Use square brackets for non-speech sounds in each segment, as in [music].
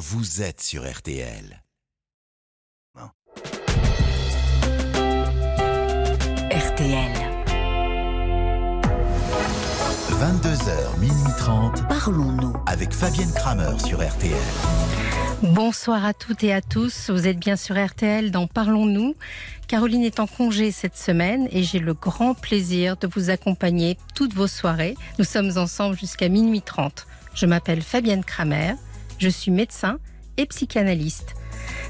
vous êtes sur RTL. RTL. 22h, minuit 30. Parlons-nous. Avec Fabienne Kramer sur RTL. Bonsoir à toutes et à tous. Vous êtes bien sur RTL dans Parlons-nous. Caroline est en congé cette semaine et j'ai le grand plaisir de vous accompagner toutes vos soirées. Nous sommes ensemble jusqu'à minuit 30. Je m'appelle Fabienne Kramer. Je suis médecin et psychanalyste.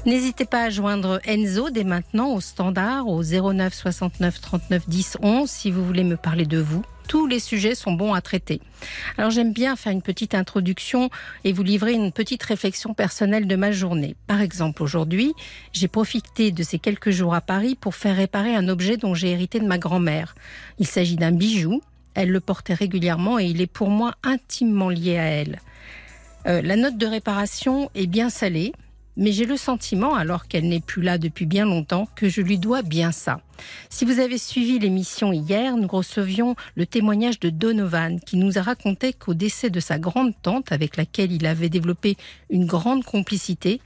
N'hésitez pas à joindre Enzo dès maintenant au standard au 09 69 39 10 11 si vous voulez me parler de vous. Tous les sujets sont bons à traiter. Alors j'aime bien faire une petite introduction et vous livrer une petite réflexion personnelle de ma journée. Par exemple, aujourd'hui, j'ai profité de ces quelques jours à Paris pour faire réparer un objet dont j'ai hérité de ma grand-mère. Il s'agit d'un bijou. Elle le portait régulièrement et il est pour moi intimement lié à elle. Euh, la note de réparation est bien salée, mais j'ai le sentiment, alors qu'elle n'est plus là depuis bien longtemps, que je lui dois bien ça. Si vous avez suivi l'émission hier, nous recevions le témoignage de Donovan qui nous a raconté qu'au décès de sa grande tante, avec laquelle il avait développé une grande complicité,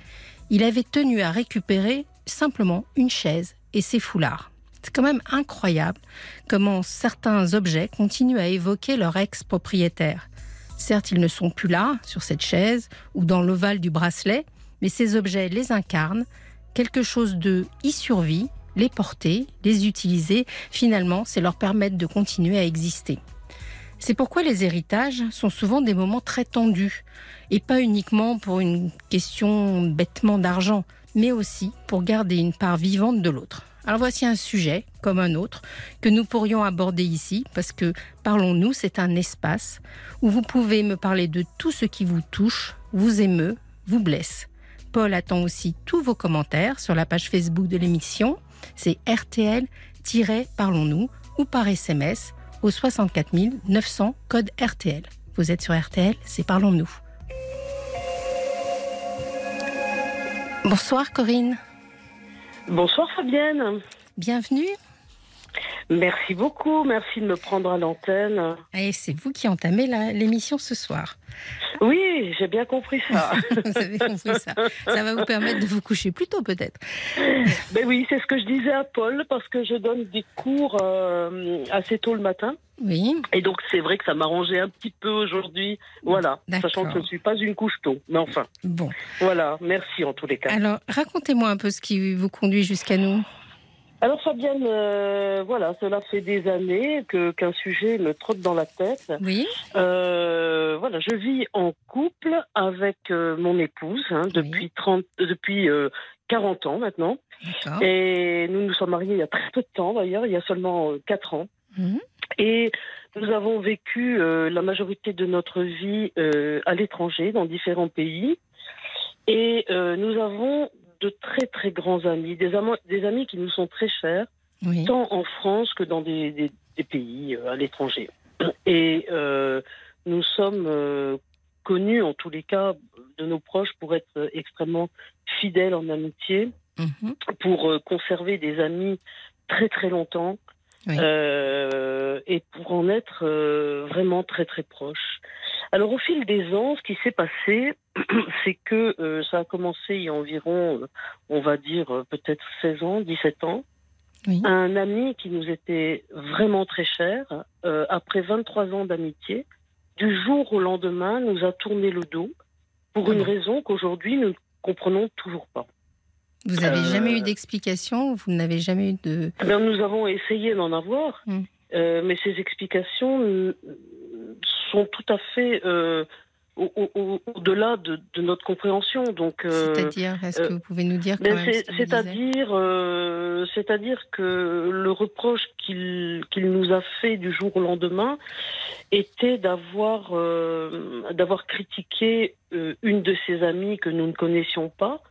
il avait tenu à récupérer simplement une chaise et ses foulards. C'est quand même incroyable comment certains objets continuent à évoquer leur ex-propriétaire. Certes, ils ne sont plus là, sur cette chaise ou dans l'ovale du bracelet, mais ces objets les incarnent, quelque chose de y survit, les porter, les utiliser, finalement, c'est leur permettre de continuer à exister. C'est pourquoi les héritages sont souvent des moments très tendus, et pas uniquement pour une question bêtement d'argent, mais aussi pour garder une part vivante de l'autre. Alors voici un sujet, comme un autre, que nous pourrions aborder ici, parce que Parlons-nous, c'est un espace où vous pouvez me parler de tout ce qui vous touche, vous émeut, vous blesse. Paul attend aussi tous vos commentaires sur la page Facebook de l'émission. C'est RTL-Parlons-nous ou par SMS au 64 900 code RTL. Vous êtes sur RTL, c'est Parlons-nous. Bonsoir Corinne. Bonsoir Fabienne. Bienvenue. Merci beaucoup, merci de me prendre à l'antenne. Et c'est vous qui entamez l'émission ce soir. Oui, j'ai bien compris ça. [laughs] vous avez compris ça. Ça va vous permettre de vous coucher plus tôt peut-être. Ben oui, c'est ce que je disais à Paul parce que je donne des cours euh, assez tôt le matin. Oui. Et donc c'est vrai que ça m'arrangeait un petit peu aujourd'hui. Voilà, sachant que je ne suis pas une couche tôt. Mais enfin. Bon. Voilà, merci en tous les cas. Alors, racontez-moi un peu ce qui vous conduit jusqu'à nous. Alors Fabienne, euh, voilà, cela fait des années que qu'un sujet me trotte dans la tête. Oui. Euh, voilà, je vis en couple avec euh, mon épouse hein, depuis 30, depuis 40 ans maintenant. Et nous nous sommes mariés il y a très peu de temps d'ailleurs, il y a seulement 4 ans. Mhm. Et nous avons vécu la majorité de notre vie à l'étranger, dans différents pays. Et nous avons de très très grands amis, des, des amis qui nous sont très chers, tant en France que dans des, pays euh, à l'étranger. Et euh, nous sommes euh, connus, en tous les cas, de nos proches pour être extrêmement fidèles en amitié, mhm. pour conserver des amis très très longtemps. et pour en être vraiment très très proches. Alors au fil des ans, ce qui s'est passé, [clears throat] c'est que euh, ça a commencé il y a environ, euh, on va dire euh, peut-être 16 ans, 17 ans. Un ami qui nous était vraiment très cher, après 23 ans d'amitié, du jour au lendemain, nous a tourné le dos pour une raison qu'aujourd'hui nous ne comprenons toujours pas. Vous n'avez jamais eu d'explication Vous n'avez jamais eu de... Eh nous avons essayé d'en avoir, hmm. mais ces explications sont tout à fait euh, au-delà de, notre compréhension. Donc, euh, c'est-à-dire, est-ce que vous pouvez nous dire ben, C'est-à-dire, euh, c'est-à-dire que le reproche qu'il qu'il nous a fait du jour au lendemain était d'avoir d'avoir critiqué une de ses amies que nous ne connaissions pas.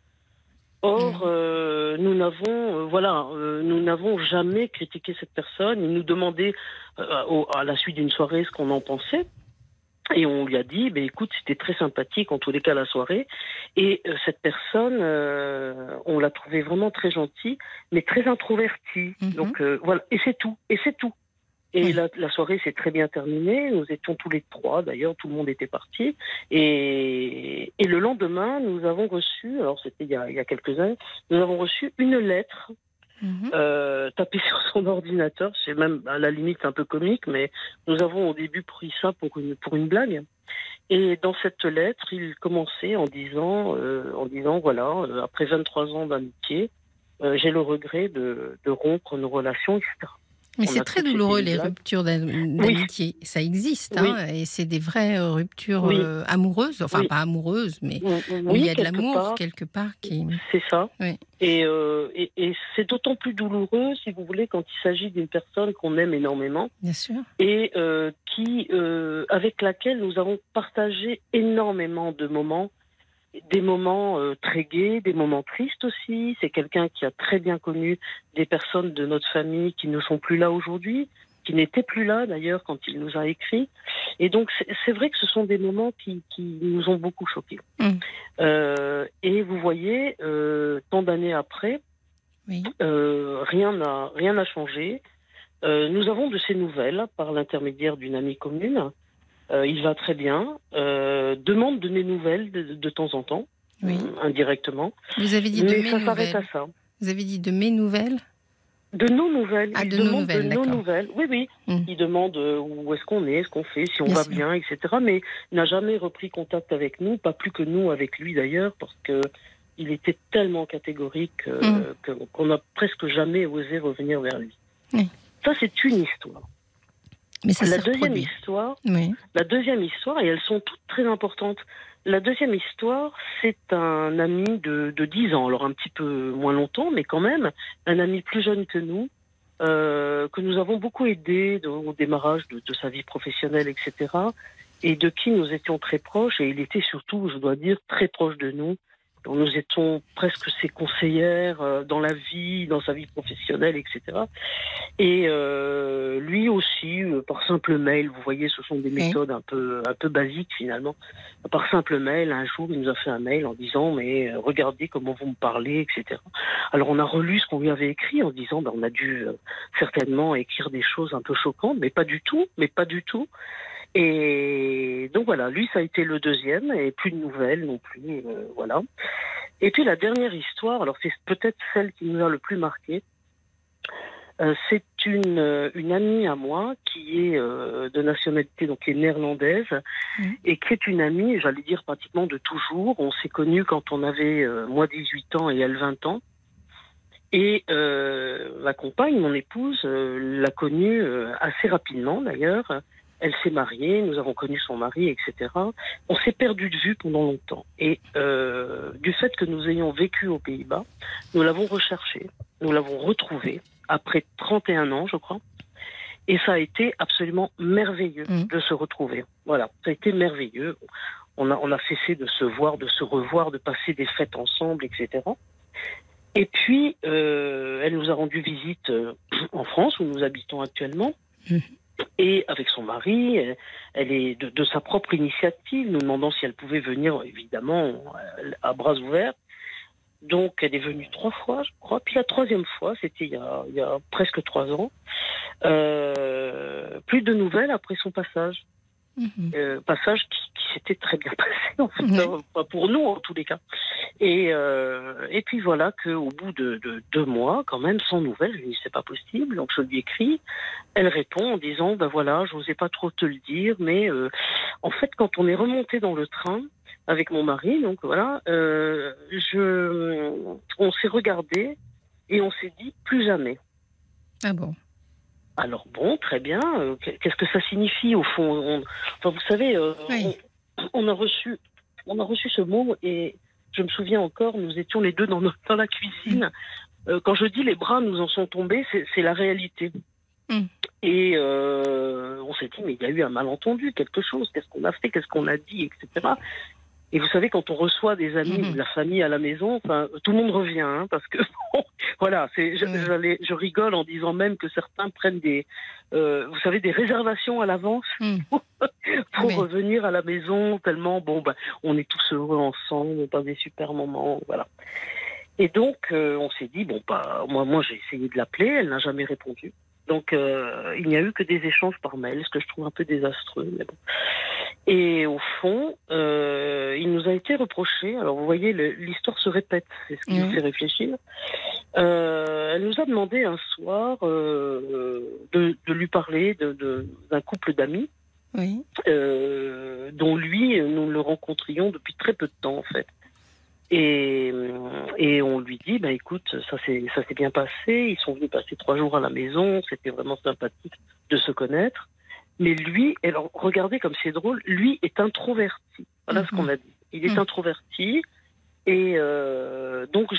Or, mmh. nous n'avons, voilà, nous n'avons jamais critiqué cette personne. Il nous demandait à la suite d'une soirée ce qu'on en pensait. Et on lui a dit, ben écoute, c'était très sympathique en tous les cas la soirée. Et euh, cette personne, euh, on l'a trouvée vraiment très gentille, mais très introvertie. Mhm. Donc euh, voilà, et c'est tout, et c'est tout. Et la, soirée s'est très bien terminée. Nous étions tous les trois, d'ailleurs, tout le monde était parti. Et, et le lendemain, nous avons reçu, alors c'était il, il, y a quelques années, nous avons reçu une lettre Mhm. Euh, taper sur son ordinateur. C'est même à la limite un peu comique, mais nous avons au début pris ça pour une, pour une blague. Et dans cette lettre, il commençait en disant, euh, en disant voilà, euh, après 23 ans d'amitié, j'ai le regret de, de rompre nos relations, etc. Mais c'est très douloureux les ruptures d'amitié. Ça existe, hein, et c'est des vraies euh, ruptures euh, amoureuses, enfin pas amoureuses, mais où il y a de l'amour quelque part qui. C'est ça. Euh, et, et, c'est d'autant plus douloureux, si vous voulez, quand il s'agit d'une personne qu'on aime énormément. Bien sûr. Et qui, avec laquelle nous avons partagé énormément de moments des moments euh, très gais, des moments tristes aussi. C'est quelqu'un qui a très bien connu des personnes de notre famille qui ne sont plus là aujourd'hui, qui n'étaient plus là d'ailleurs quand il nous a écrit. Et donc c'est vrai que ce sont des moments qui, qui nous ont beaucoup choqués. Mm. Euh, et vous voyez, euh, tant d'années après, euh, rien n'a rien n'a changé. Euh, nous avons de ces nouvelles par l'intermédiaire d'une amie commune. Euh, il va très bien. Euh, demande de mes nouvelles de, temps en temps, oui. Euh, indirectement. Vous avez dit de mes nouvelles. à ça. Vous avez dit de mes nouvelles de nos nouvelles. Ah, de, nos nouvelles, de nos nouvelles. Oui, oui. Hmm. Il demande où est-ce qu'on est, ce qu'on fait, si on va bien, etc. Mais il n'a jamais repris contact avec nous, pas plus que nous avec lui d'ailleurs, parce que il était tellement catégorique hmm. qu'on n'a presque jamais osé revenir vers lui. Ça, c'est une histoire la deuxième histoire, la deuxième histoire, et elles sont toutes très importantes. La deuxième histoire, c'est un ami de, de 10 ans, alors un petit peu moins longtemps, mais quand même, un ami plus jeune que nous, euh, que nous avons beaucoup aidé au démarrage de, de, sa vie professionnelle, etc., et de qui nous étions très proches, et il était surtout, je dois dire, très proche de nous nous étions presque ses conseillères euh, dans la vie, dans sa vie professionnelle, etc. Et euh, lui aussi, euh, par simple mail, vous voyez, ce sont des méthodes un peu un peu basiques finalement. Par simple mail, un jour, il nous a fait un mail en disant mais regardez comment vous me parlez, etc. Alors on a relu ce qu'on lui avait écrit en disant ben, on a dû certainement écrire des choses un peu choquantes, mais pas du tout, mais pas du tout. Et donc voilà, lui ça a été le deuxième et plus de nouvelles non plus, euh, voilà. Et puis la dernière histoire, alors c'est peut-être celle qui nous a le plus marqué. Euh, c'est une, euh, une amie à moi qui est de nationalité donc qui est néerlandaise mmh. et qui est une amie, j'allais dire pratiquement de toujours. On s'est connus quand on avait moi 18 ans et elle 20 ans. Et ma compagne, mon épouse, l'a connue assez rapidement d'ailleurs elle s'est mariée, nous avons connu son mari, etc. On s'est perdu de vue pendant longtemps. Et euh, du fait que nous ayons vécu aux Pays-Bas, nous l'avons recherché, nous l'avons retrouvé après 31 ans, je crois. Et ça a été absolument merveilleux mmh. de se retrouver. Voilà, ça a été merveilleux. On a, on a cessé de se voir, de se revoir, de passer des fêtes ensemble, etc. Et puis, euh, elle nous a rendu visite euh, en France, où nous habitons actuellement. Mmh. Et avec son mari, elle est de, sa propre initiative, nous demandant si elle pouvait venir, évidemment, à bras ouverts. Donc, elle est venue trois fois, je crois. Puis la troisième fois, c'était il, y a presque trois ans. Euh, plus de nouvelles après son passage. Mhm. Euh, passage qui, s'était très bien [laughs] passé, en fait, pas pour nous en tous les cas. Et, euh, et puis voilà qu'au bout de, deux mois, quand même, sans nouvelles, je lui dis c'est pas possible. Donc je lui écris. Elle répond en disant ben voilà, je n'osais pas trop te le dire, mais euh, en fait, quand on est remonté dans le train avec mon mari, donc voilà, je, on s'est regardé et on s'est dit plus jamais. Ah bon. Alors bon, très bien. Euh, qu'est-ce que ça signifie au fond Enfin, vous savez, euh, on, a reçu, on a reçu ce mot et je me souviens encore, nous étions les deux dans, dans la cuisine. Mm. Euh, quand je dis les bras nous en sont tombés, c'est la réalité. Mm. Et on s'est dit, mais il y a eu un malentendu, quelque chose. Qu'est-ce qu'on a fait Qu'est-ce qu'on a dit Etc. Et vous savez, quand on reçoit des amis ou de la famille à la maison, tout le monde revient, hein, parce que [laughs] voilà, c'est, je, je, rigole en disant même que certains prennent des, euh, vous savez, des réservations à l'avance mm. [laughs] pour revenir à la maison, tellement bon, ben, on est tous heureux ensemble, on passe des super moments, voilà. Et donc, euh, on s'est dit bon, bah, moi, moi, j'ai essayé de l'appeler, elle n'a jamais répondu. Donc, il n'y a eu que des échanges par mail, ce que je trouve un peu désastreux. Mais bon. Et au fond, euh, il nous a été reproché, alors vous voyez, l'histoire se répète, c'est ce qui nous fait réfléchir. Euh, elle nous a demandé un soir euh, de, de, lui parler d'un de, d'un couple d'amis, oui. Euh, dont lui, nous le rencontrions depuis très peu de temps en fait. Et, et on lui dit, bah écoute, ça s'est ça s'est bien passé, ils sont venus passer trois jours à la maison, c'était vraiment sympathique de se connaître. Mais lui, alors regardez comme c'est drôle, lui est introverti. Voilà ce qu'on mhm. a dit. Il est mhm. introverti. Et euh, donc,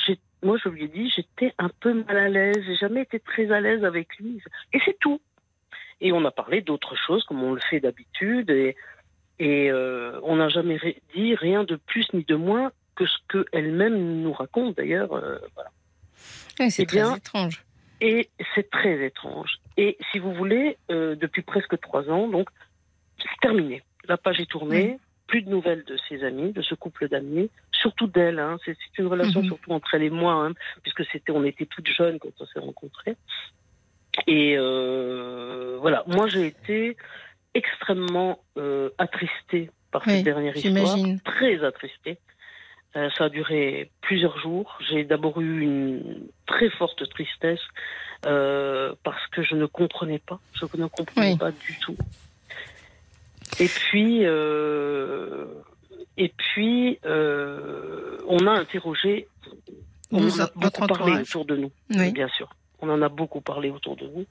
moi, je lui ai dit, j'étais un peu mal à l'aise. J'ai jamais été très à l'aise avec lui. Et c'est tout. Et on a parlé d'autres choses, comme on le fait d'habitude. Et, et euh, on n'a jamais dit rien de plus ni de moins que ce qu'elle-même nous raconte, d'ailleurs. Euh, voilà. c'est eh très étrange. Et c'est très étrange. Et si vous voulez, euh, depuis presque trois ans, donc, c'est terminé. La page est tournée. Plus de nouvelles de ses amis, de ce couple d'amis, surtout d'elle. Hein. C'est une relation mhm. surtout entre elle et moi, hein, puisque c'était, on était toutes jeunes quand on s'est rencontrés. Et euh, voilà, moi j'ai été extrêmement euh, attristée par cette dernière histoire, très attristée. Euh, ça a duré plusieurs jours. J'ai d'abord eu une très forte tristesse euh, parce que je ne comprenais pas. Je ne comprenais pas du tout. Et puis, euh, et puis, on a interrogé. On en a beaucoup parlé autour de nous, bien sûr. On en a beaucoup parlé autour de nous.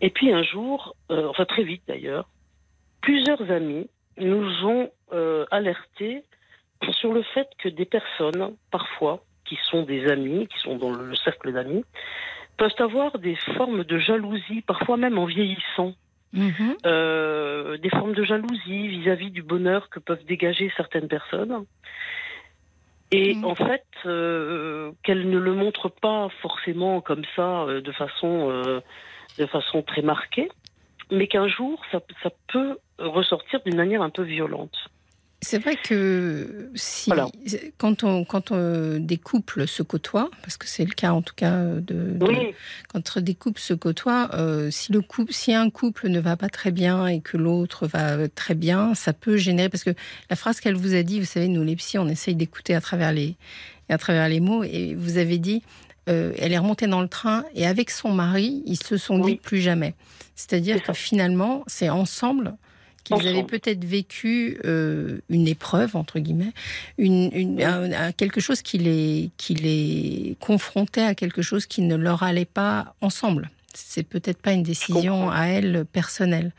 Et puis un jour, enfin très vite d'ailleurs, plusieurs amis nous ont alertés sur le fait que des personnes, parfois, qui sont des amis, qui sont dans le cercle d'amis, peuvent avoir des formes de jalousie, parfois même en vieillissant. Mhm. Euh, des formes de jalousie vis-à-vis du bonheur que peuvent dégager certaines personnes. Et mhm. en fait, euh, qu'elles ne le montrent pas forcément comme ça, euh, de façon, de façon très marquée, mais qu'un jour, ça, ça peut ressortir d'une manière un peu violente. C'est vrai que si, quand, on, quand des couples se côtoient, parce que c'est le cas en tout cas de, quand des couples se côtoient, euh, si le couple, si un couple ne va pas très bien et que l'autre va très bien, ça peut générer parce que la phrase qu'elle vous a dit, vous savez, nous les psy, on essaye d'écouter à travers les à travers les mots et vous avez dit, euh, elle est remontée dans le train et avec son mari, ils se sont dit plus jamais. C'est-à-dire que finalement, c'est ensemble qu'ils avaient peut-être vécu euh, une épreuve, entre guillemets, une, quelque chose qui les, qui les confrontait à quelque chose qui ne leur allait pas ensemble. C'est peut-être pas une décision à elle personnelle.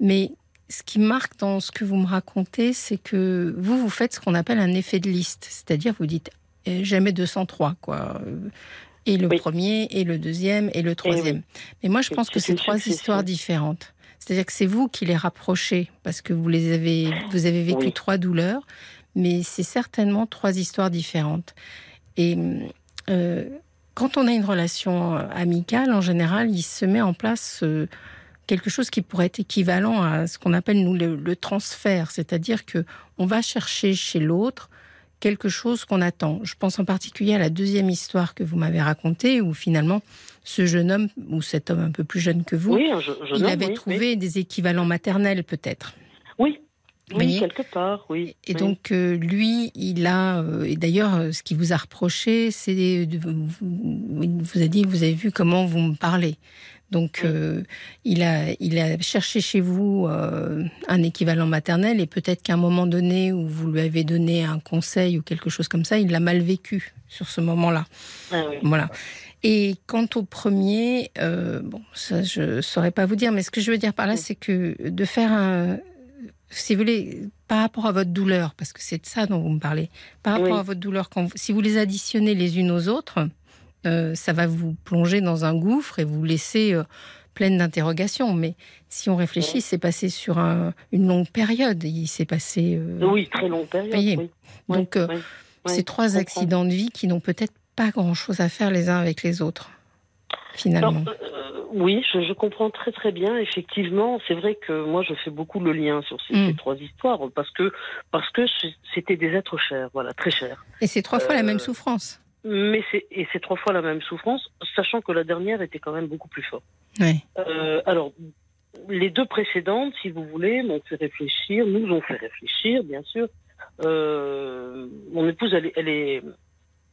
Mais ce qui marque dans ce que vous me racontez, c'est que vous, vous faites ce qu'on appelle un effet de liste. C'est-à-dire, vous dites eh, jamais 203, quoi. Et le premier, et le deuxième, et le troisième. Mais moi, je pense que c'est trois histoires différentes. C'est-à-dire que c'est vous qui les rapprochez parce que vous les avez, vous avez vécu trois douleurs, mais c'est certainement trois histoires différentes. Et euh, quand on a une relation amicale, en général, il se met en place euh, quelque chose qui pourrait être équivalent à ce qu'on appelle nous le, le transfert, c'est-à-dire que on va chercher chez l'autre quelque chose qu'on attend. Je pense en particulier à la deuxième histoire que vous m'avez racontée, où finalement, ce jeune homme, ou cet homme un peu plus jeune que vous, il avait trouvé des équivalents maternels peut-être. Oui, oui, quelque part, oui. Et donc, euh, lui, il a. Euh, et d'ailleurs, euh, ce qu'il vous a reproché, c'est. Il vous a dit vous avez vu comment vous me parlez. Donc, il, a, il a cherché chez vous un équivalent maternel et peut-être qu'à un moment donné où vous lui avez donné un conseil ou quelque chose comme ça, il l'a mal vécu sur ce moment-là. Ah voilà. Et quant au premier, bon, ça je saurais pas vous dire, mais ce que je veux dire par là, c'est que de faire un, si vous voulez, par rapport à votre douleur, parce que c'est de ça dont vous me parlez, par rapport à votre douleur, quand si vous les additionnez les unes aux autres, euh, ça va vous plonger dans un gouffre et vous laisser euh, pleine d'interrogations. Mais si on réfléchit, c'est passé sur une longue période. Il s'est passé. Euh, oui, très longue période. Donc, ces trois accidents de vie qui n'ont peut-être pas grand-chose à faire les uns avec les autres, finalement. Oui, je, comprends très très bien. Effectivement, c'est vrai que moi je fais beaucoup le lien sur ces, mm. trois histoires parce que parce que c'était des êtres chers, voilà, très chers. Et c'est trois fois la même euh, souffrance. mais c'est et c'est trois fois la même souffrance, sachant que la dernière était quand même beaucoup plus forte. Euh, alors, les deux précédentes, si vous voulez, m'ont fait réfléchir, nous ont fait réfléchir, bien sûr. Euh, mon épouse, elle, elle est,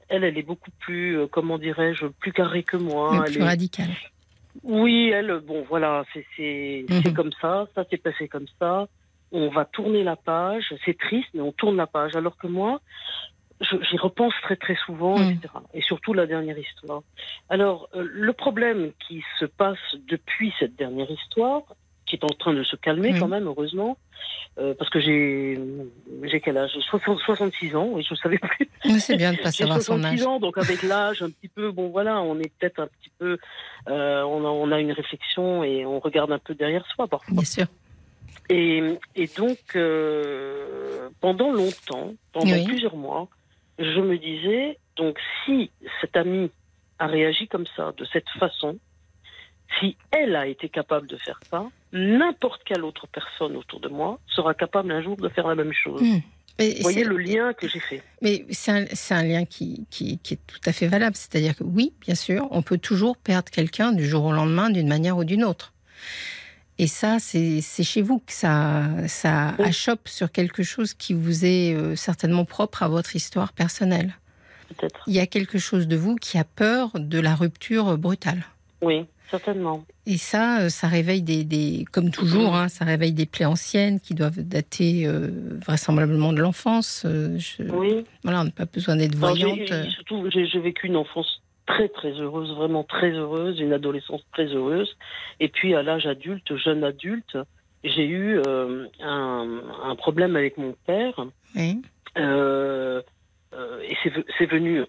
elle, elle est beaucoup plus, euh, comment dirais-je, plus carrée que moi. plus radicale. Oui, elle, bon, voilà, c'est mhm. comme ça, ça s'est passé comme ça. On va tourner la page, c'est triste, mais on tourne la page. Alors que moi, j'y repense très très souvent, mm. etc. Et surtout la dernière histoire. Alors, euh, le problème qui se passe depuis cette dernière histoire, qui est en train de se calmer quand même, heureusement, euh, parce que j'ai j'ai quel âge? 66 ans, et je ne savais plus. C'est bien de pas [laughs] savoir son âge. ans, donc avec l'âge, un petit peu, bon voilà, on est peut-être un petit peu, euh, on, a, on a une réflexion et on regarde un peu derrière soi parfois. Bien sûr. Et, et donc, pendant longtemps, pendant plusieurs mois, je me disais, donc si cette amie a réagi comme ça, de cette façon, si elle a été capable de faire ça, n'importe quelle autre personne autour de moi sera capable un jour de faire la même chose. Hmm. Vous voyez le lien que j'ai fait. Mais c'est un, un, lien qui, qui, qui, est tout à fait valable. C'est-à-dire que oui, bien sûr, on peut toujours perdre quelqu'un du jour au lendemain d'une manière ou d'une autre. Et ça, c'est chez vous que ça, ça achoppe sur quelque chose qui vous est euh, certainement propre à votre histoire personnelle. Peut-être. Il y a quelque chose de vous qui a peur de la rupture brutale. Oui, certainement. Et ça, euh, ça réveille des, des comme toujours, hein, ça réveille des plaies anciennes qui doivent dater euh, vraisemblablement de l'enfance. oui. Voilà, on n'a pas besoin d'être voyante. surtout, j'ai vécu une enfance très très heureuse, vraiment très heureuse, une adolescence très heureuse. Et puis à l'âge adulte, jeune adulte, j'ai eu euh, un, problème avec mon père. Euh, euh, et c'est venu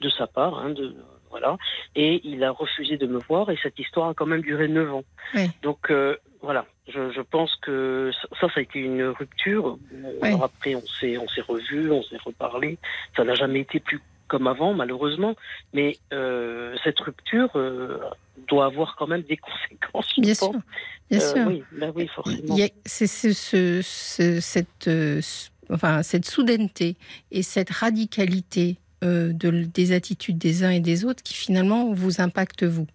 de sa part, hein, de, voilà. Et il a refusé de me voir. Et cette histoire a quand même duré neuf ans. Donc voilà, je, je, pense que ça, ça a été une rupture. Alors après, on s'est, on s'est revus, on s'est reparlé. Ça n'a jamais été plus comme avant, malheureusement. Mais euh, cette rupture euh, doit avoir quand même des conséquences. Bien sûr, bien euh, sûr. Oui, bah oui, forcément. C'est ce, cette, enfin, cette soudaineté et cette radicalité de, des attitudes des uns et des autres qui finalement vous impactent vous.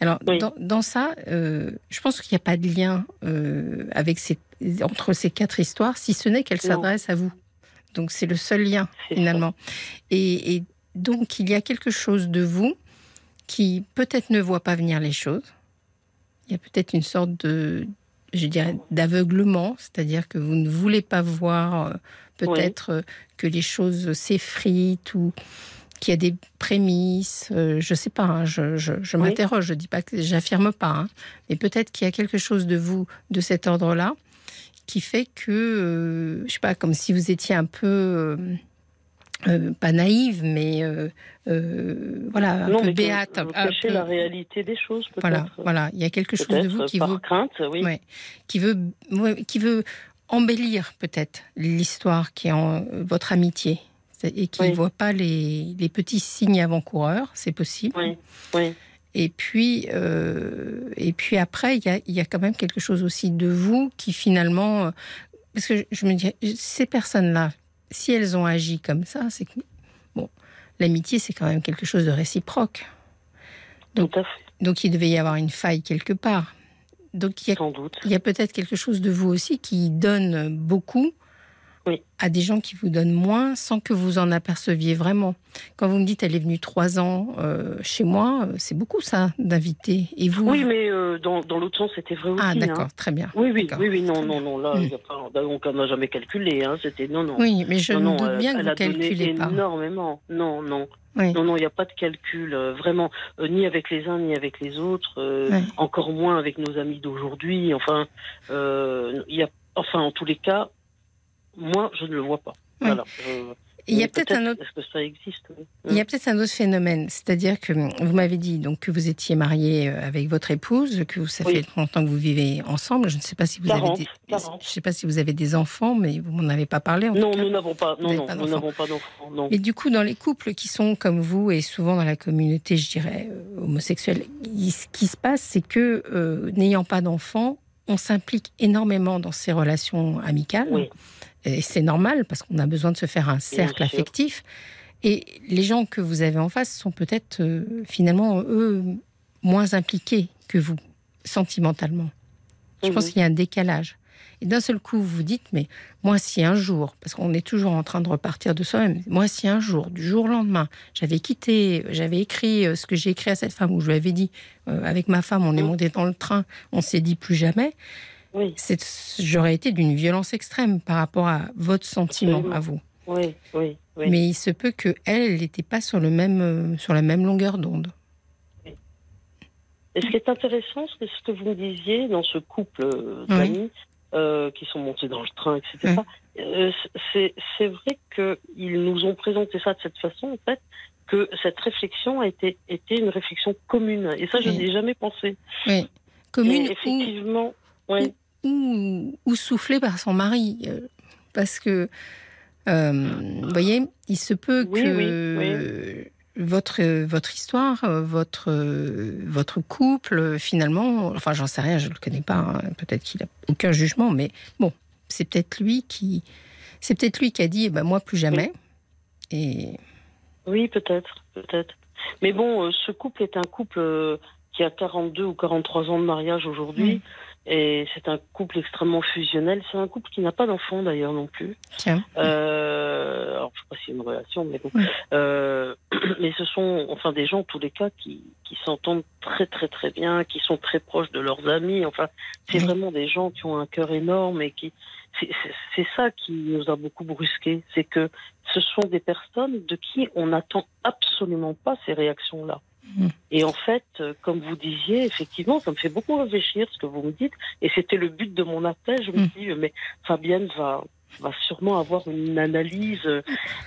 Alors, dans, ça, je pense qu'il n'y a pas de lien avec ces, entre ces quatre histoires, si ce n'est qu'elles s'adressent à vous. Donc c'est le seul lien finalement. Et, donc il y a quelque chose de vous qui peut-être ne voit pas venir les choses. Il y a peut-être une sorte de, je dirais, d'aveuglement, c'est-à-dire que vous ne voulez pas voir euh, peut-être euh, que les choses s'effritent ou qu'il y a des prémices. Euh, je ne sais pas, hein, je, m'interroge, je dis pas que j'affirme pas, hein. mais peut-être qu'il y a quelque chose de vous de cet ordre-là qui fait que, euh, je sais pas, comme si vous étiez un peu, euh, pas naïve, mais voilà, un peu béate. Vous la réalité des choses, peut-être. Voilà, voilà, il y a quelque chose de vous qui veut, crainte, oui. qui veut, qui veut embellir peut-être l'histoire qui est en votre amitié et qui ne voit pas les, les, petits signes avant-coureurs, c'est possible. Oui, oui. Et puis, euh, et puis après, il y a, quand même quelque chose aussi de vous qui finalement, euh, parce que je me dis, ces personnes-là, si elles ont agi comme ça, c'est que bon, l'amitié c'est quand même quelque chose de réciproque. Donc, donc il devait y avoir une faille quelque part. Donc il y a, il y a peut-être quelque chose de vous aussi qui donne beaucoup à des gens qui vous donnent moins sans que vous en aperceviez vraiment. Quand vous me dites elle est venue trois ans euh, chez moi, euh, c'est beaucoup ça d'inviter. Et vous Oui, mais euh, dans, dans l'autre sens, c'était vrai aussi. Ah d'accord, très bien. Oui, oui, oui, oui, non, non, non, là, hmm. on n'a jamais calculé. Hein, c'était non, non. Oui, mais je me doute bien que vous calculez pas. Énormément, non, non. Non, non, il n'y a pas de calcul, vraiment, ni avec les uns ni avec les autres, encore moins avec nos amis d'aujourd'hui. Enfin, il y a, enfin, en tous les cas, moi, je ne le vois pas. Voilà. il y a peut-être un autre. Que ça existe Il y a peut-être un autre phénomène, c'est-à-dire que vous m'avez dit donc que vous étiez marié euh, avec votre épouse, que ça fait longtemps que vous vivez ensemble. Je ne sais pas si vous avez des, je sais pas si vous avez des enfants, mais vous m'en avez pas parlé. non, nous n'avons pas. Non, non, nous n'avons pas d'enfants. Et du coup, dans les couples qui sont comme vous et souvent dans la communauté, je dirais euh, homosexuelle, ce qui se passe, c'est que euh, n'ayant pas d'enfants, on s'implique énormément dans ces relations amicales. Oui et c'est normal parce qu'on a besoin de se faire un cercle affectif. Et les gens que vous avez en face sont peut-être finalement, eux, moins impliqués que vous, sentimentalement. Je pense mhm. qu'il y a un décalage. Et d'un seul coup, vous vous dites, mais moi, si un jour, parce qu'on est toujours en train de repartir de soi-même, moi, si un jour, du jour au lendemain, j'avais quitté, j'avais écrit euh, ce que j'ai écrit à cette femme, où je lui avais dit, euh, avec ma femme, on est monté dans le train, on s'est dit plus jamais, oui. j'aurais été d'une violence extrême par rapport à votre sentiment, à vous. Oui, oui, oui. Mais il se peut qu'elle, elle n'était pas sur, le même, euh, sur la même longueur d'onde. Et ce qui est intéressant, c'est ce que vous me disiez dans ce couple d'amis, euh, qui sont montés dans le train, etc. Euh, c'est vrai qu'ils nous ont présenté ça de cette façon, en fait, que cette réflexion a été, été une réflexion commune. Et ça, je n'ai jamais pensé. Oui. Commune, effectivement. Ou, ou, soufflée par son mari. Euh, parce que, vous voyez, il se peut que votre, votre histoire, votre, votre couple, finalement, enfin j'en sais rien, je ne le connais pas, hein, peut-être qu'il n'a aucun jugement, mais bon, c'est peut-être lui qui c'est peut-être lui qui a dit eh ben, moi plus jamais. Oui. Et... Oui, peut-être, peut-être. Mais bon, euh, ce couple est un couple euh, qui a 42 ou 43 ans de mariage aujourd'hui. Et c'est un couple extrêmement fusionnel. C'est un couple qui n'a pas d'enfant d'ailleurs non plus. Tiens. Euh, alors je sais pas si c'est une relation, mais bon. Euh, [clears throat] mais ce sont enfin des gens, en tous les cas, qui, qui s'entendent très très très bien, qui sont très proches de leurs amis. Enfin, c'est vraiment des gens qui ont un cœur énorme et qui. C'est ça qui nous a beaucoup brusqué. C'est que ce sont des personnes de qui on n'attend absolument pas ces réactions-là. Mm. Et en fait, euh, comme vous disiez, effectivement, ça me fait beaucoup réfléchir ce que vous me dites. Et c'était le but de mon appel. Je me mm. dis, mais Fabienne va, va sûrement avoir une analyse, euh,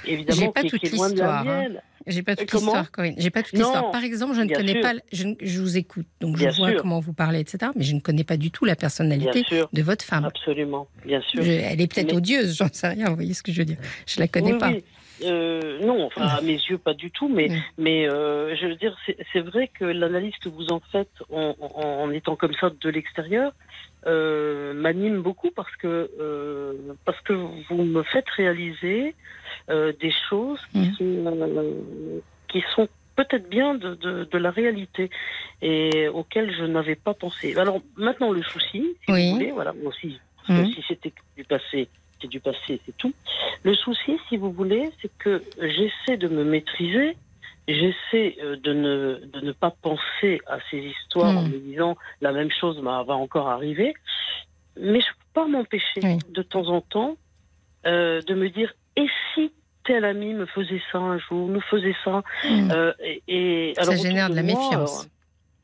évidemment, pas qui, toute est loin de la hein. mienne. J'ai pas toute l'histoire, Corinne. J'ai pas toute l'histoire. Par exemple, je ne connais pas. Je, vous écoute, donc je vois comment vous parlez, etc. Mais je ne connais pas du tout la personnalité de votre femme. Absolument, bien sûr. elle est peut-être odieuse, [laughs] j'en sais rien. Vous voyez ce que je veux dire Je la connais pas. Euh, non, enfin à mes yeux pas du tout, mais mais euh, je veux dire c'est vrai que l'analyse que vous en faites en, en, étant comme ça de l'extérieur euh, m'anime beaucoup parce que euh, parce que vous me faites réaliser des choses qui sont qui sont peut-être bien de, de, de, la réalité et auxquelles je n'avais pas pensé. Alors maintenant le souci, si vous voulez, voilà moi aussi, si c'était du passé, c'est du passé, c'est tout. Le souci, si vous voulez, c'est que j'essaie de me maîtriser, j'essaie euh, de ne, de ne pas penser à ces histoires en hmm. me disant la même chose va encore arriver, mais je ne peux pas m'empêcher de temps en temps euh, de me dire et si tel ami me faisait ça un jour, nous faisait ça, hmm. euh, et, ça génère de la méfiance.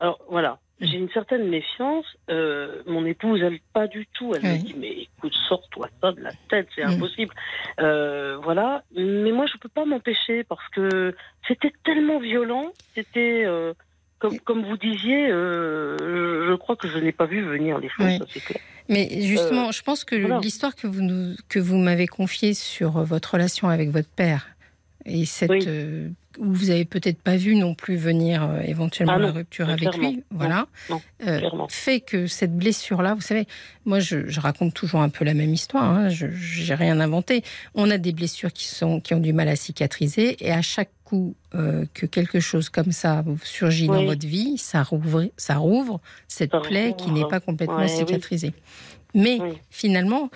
alors voilà, j'ai une certaine méfiance. Euh, mon épouse, elle, pas du tout. Elle me dit, mais écoute, sors-toi ça de la tête, c'est mm. impossible. Euh, voilà. Mais moi, je peux pas m'empêcher parce que c'était tellement violent. C'était, euh, comme, comme vous disiez, je crois que je n'ai pas vu venir les choses, ça c'est clair. Mais justement, je pense que l'histoire que vous, nous, que vous m'avez confiée sur votre relation avec votre père et cette où vous avez peut-être pas vu non plus venir euh, éventuellement ah la rupture avec lui, voilà, euh, fait que cette blessure-là, vous savez, moi je, raconte toujours un peu la même histoire, hein, je n'ai rien inventé. On a des blessures qui, sont, qui ont du mal à cicatriser et à chaque coup euh, que quelque chose comme ça surgit dans votre vie, ça rouvre, ça rouvre cette plaie qui n'est pas complètement cicatrisée. Mais finalement,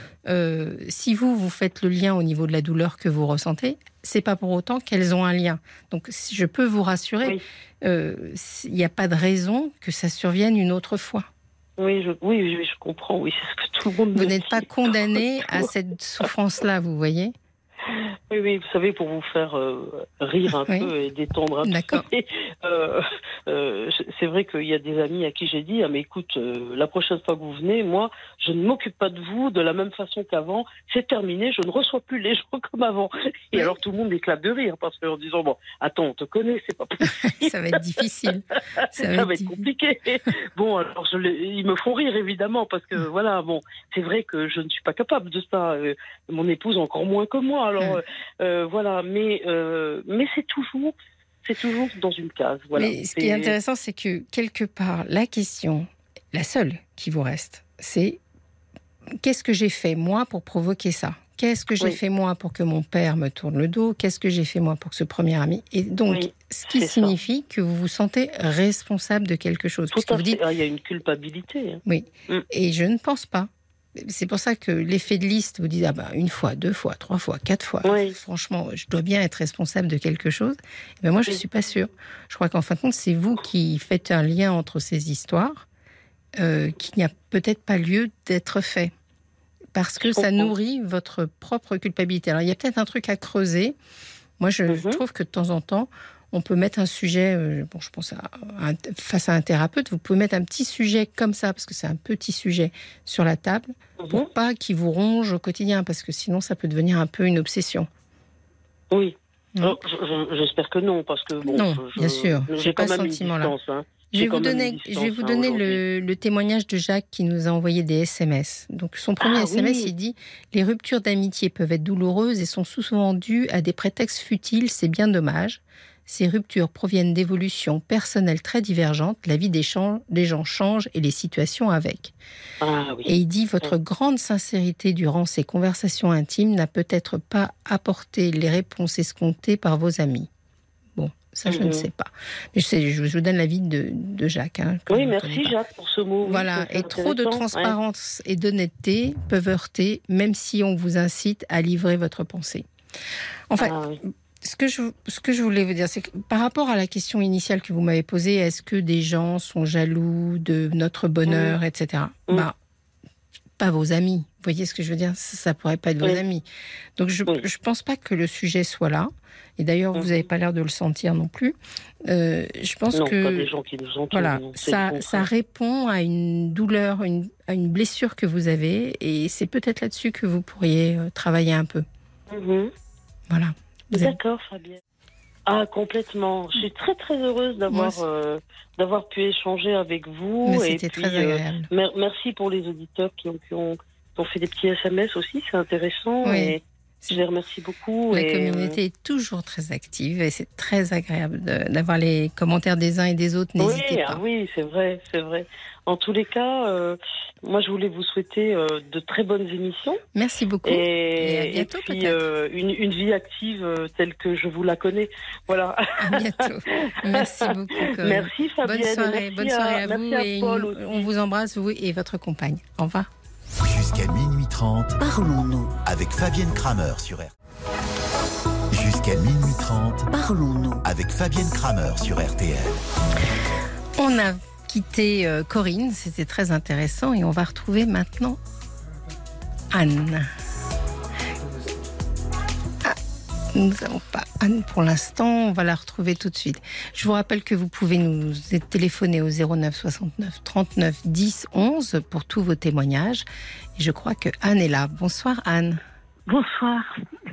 si vous, vous faites le lien au niveau de la douleur que vous ressentez, c'est pas pour autant qu'elles ont un lien. Donc, si je peux vous rassurer, euh, il n'y a pas de raison que ça survienne une autre fois. Oui, je, oui, je, comprends. Oui, c'est ce que tout le monde. Vous n'êtes pas [laughs] condamné à cette souffrance-là, vous voyez. Oui, oui, vous savez, pour vous faire euh, rire un peu et détendre un peu. [laughs] Euh, euh, c'est vrai qu'il y a des amis à qui j'ai dit, ah, mais écoute, la prochaine fois que vous venez, moi, je ne m'occupe pas de vous de la même façon qu'avant. C'est terminé, je ne reçois plus les [laughs] gens comme avant. Et alors tout le monde éclate de rire parce qu'en disant, bon, attends, on te connaît, c'est pas [laughs] possible. ça va être difficile. Ça va, être, compliqué. bon, alors je ils me font rire évidemment parce que voilà, bon, c'est vrai que je ne suis pas capable de ça. mon épouse encore moins que moi. Alors euh, voilà, mais, euh, mais c'est toujours, c'est toujours dans une case. Voilà. Mais ce qui est intéressant, c'est que quelque part, la question, la seule qui vous reste, c'est qu'est-ce que j'ai fait moi pour provoquer ça? Qu'est-ce que j'ai fait moi pour que mon père me tourne le dos? Qu'est-ce que j'ai fait moi pour que ce premier ami? Et donc, ce qui signifie que vous vous sentez responsable de quelque chose. Tout à vous dites, ah, il y a une culpabilité. Hein. Oui. Mm. Et je ne pense pas. C'est pour ça que l'effet de liste, vous dites ah ben, une fois, deux fois, trois fois, quatre fois. Franchement, je dois bien être responsable de quelque chose. Mais moi, je ne suis pas sûre. Je crois qu'en fin de compte, c'est vous qui faites un lien entre ces histoires euh, qui n'y a peut-être pas lieu d'être fait parce que ça nourrit votre propre culpabilité. Alors il y a peut-être un truc à creuser. Moi, je mhm. trouve que de temps en temps, on peut mettre un sujet, euh, bon, je pense à, face à un thérapeute, vous pouvez mettre un petit sujet comme ça, parce que c'est un petit sujet sur la table, pour mhm. pas qu'il vous ronge au quotidien, parce que sinon ça peut devenir un peu une obsession. Oui. Hein j'espère que non, parce que bon, non, bien sûr, j'ai pas ce sentiment-là. Hein. Je vais vous donner, je vais vous donner le, témoignage de Jacques qui nous a envoyé des SMS. Donc son premier SMS, ah il dit Les ruptures d'amitié peuvent être douloureuses et sont souvent dues à des prétextes futiles, c'est bien dommage. Ces ruptures proviennent d'évolutions personnelles très divergentes. La vie des, gens change et les situations avec. Ah et il dit Votre grande sincérité durant ces conversations intimes n'a peut-être pas apporté les réponses escomptées par vos amis. Ça, je ne mhm. sais pas. Mais je, sais, je vous donne l'avis de, de Jacques. Hein, oui, merci Jacques pour ce mot. Voilà, et trop de transparence et d'honnêteté peuvent heurter, même si on vous incite à livrer votre pensée. Enfin, ah ce, que je, ce que je voulais vous dire, c'est que par rapport à la question initiale que vous m'avez posée, est-ce que des gens sont jaloux de notre bonheur, etc. Bah, pas vos amis. Vous voyez ce que je veux dire? Ça ne pourrait pas être vos amis. Donc je ne pense pas que le sujet soit là. Et d'ailleurs, vous n'avez mhm. pas l'air de le sentir non plus. Euh, je pense que pas des gens qui nous voilà, ça, ça répond à une douleur, une, à une blessure que vous avez, et c'est peut-être là-dessus que vous pourriez euh, travailler un peu. Mhm. Voilà. D'accord, Fabienne. Ah, complètement. Je suis très très heureuse d'avoir euh, d'avoir pu échanger avec vous. C'était très agréable. merci pour les auditeurs qui ont, qui ont, fait des petits SMS aussi, c'est intéressant. Oui. Je les remercie beaucoup. La communauté est toujours très active et c'est très agréable d'avoir les commentaires des uns et des autres. N'hésitez oui, pas. oui, c'est vrai, c'est vrai. En tous les cas, euh, moi, je voulais vous souhaiter euh, de très bonnes émissions. Merci beaucoup. Et, à bientôt, et puis, euh, une, une, vie active telle que je vous la connais. Voilà. À bientôt. Merci [laughs] beaucoup. Merci Fabienne. Bonne soirée, bonne soirée à, vous. et on vous embrasse, vous et votre compagne. Au revoir. Jusqu'à minuit 30. Parlons-nous. Avec Fabienne Kramer sur RTL. Jusqu'à minuit 30. Parlons-nous. Avec Fabienne Kramer sur RTL. On a quitté euh, Corinne, c'était très intéressant et on va retrouver maintenant Anne. Nous n'avons pas Anne pour l'instant, on va la retrouver tout de suite. Je vous rappelle que vous pouvez nous téléphoner au 09 69 39 10 11 pour tous vos témoignages. Et je crois que Anne est là. Bonsoir Anne. Bonsoir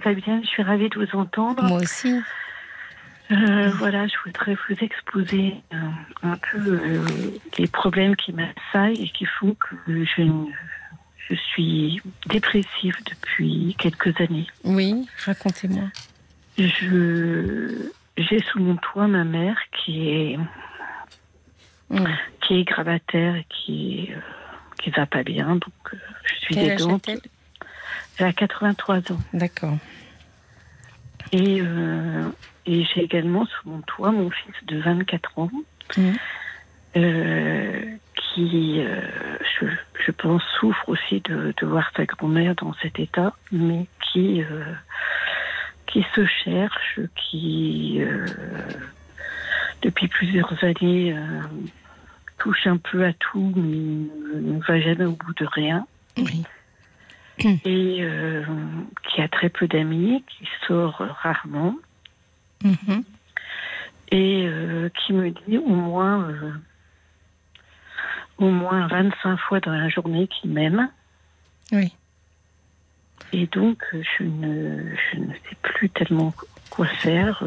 Fabienne, je suis ravie de vous entendre. Moi aussi. Euh, voilà, je voudrais vous exposer euh, un peu euh, les problèmes qui m'assaillent et qui font que je, je suis dépressive depuis quelques années. Oui, racontez-moi. Je j'ai sous mon toit ma mère qui est qui est gravataire et qui euh, qui va pas bien donc euh, je suis aidante. Elle a 83 ans. D'accord. Et euh, et j'ai également sous mon toit mon fils de 24 ans. Hmm. Qui, je, je, pense, souffre aussi de, de voir sa grand-mère dans cet état, mais qui, qui se cherche, qui euh, depuis plusieurs années euh, touche un peu à tout, mais ne va jamais au bout de rien. Et euh, qui a très peu d'amis, qui sort rarement. Mm-hmm. Et qui me dit au moins, au moins 25 fois dans la journée qu'il m'aime. Oui. Et donc, je ne, je ne sais plus tellement quoi faire.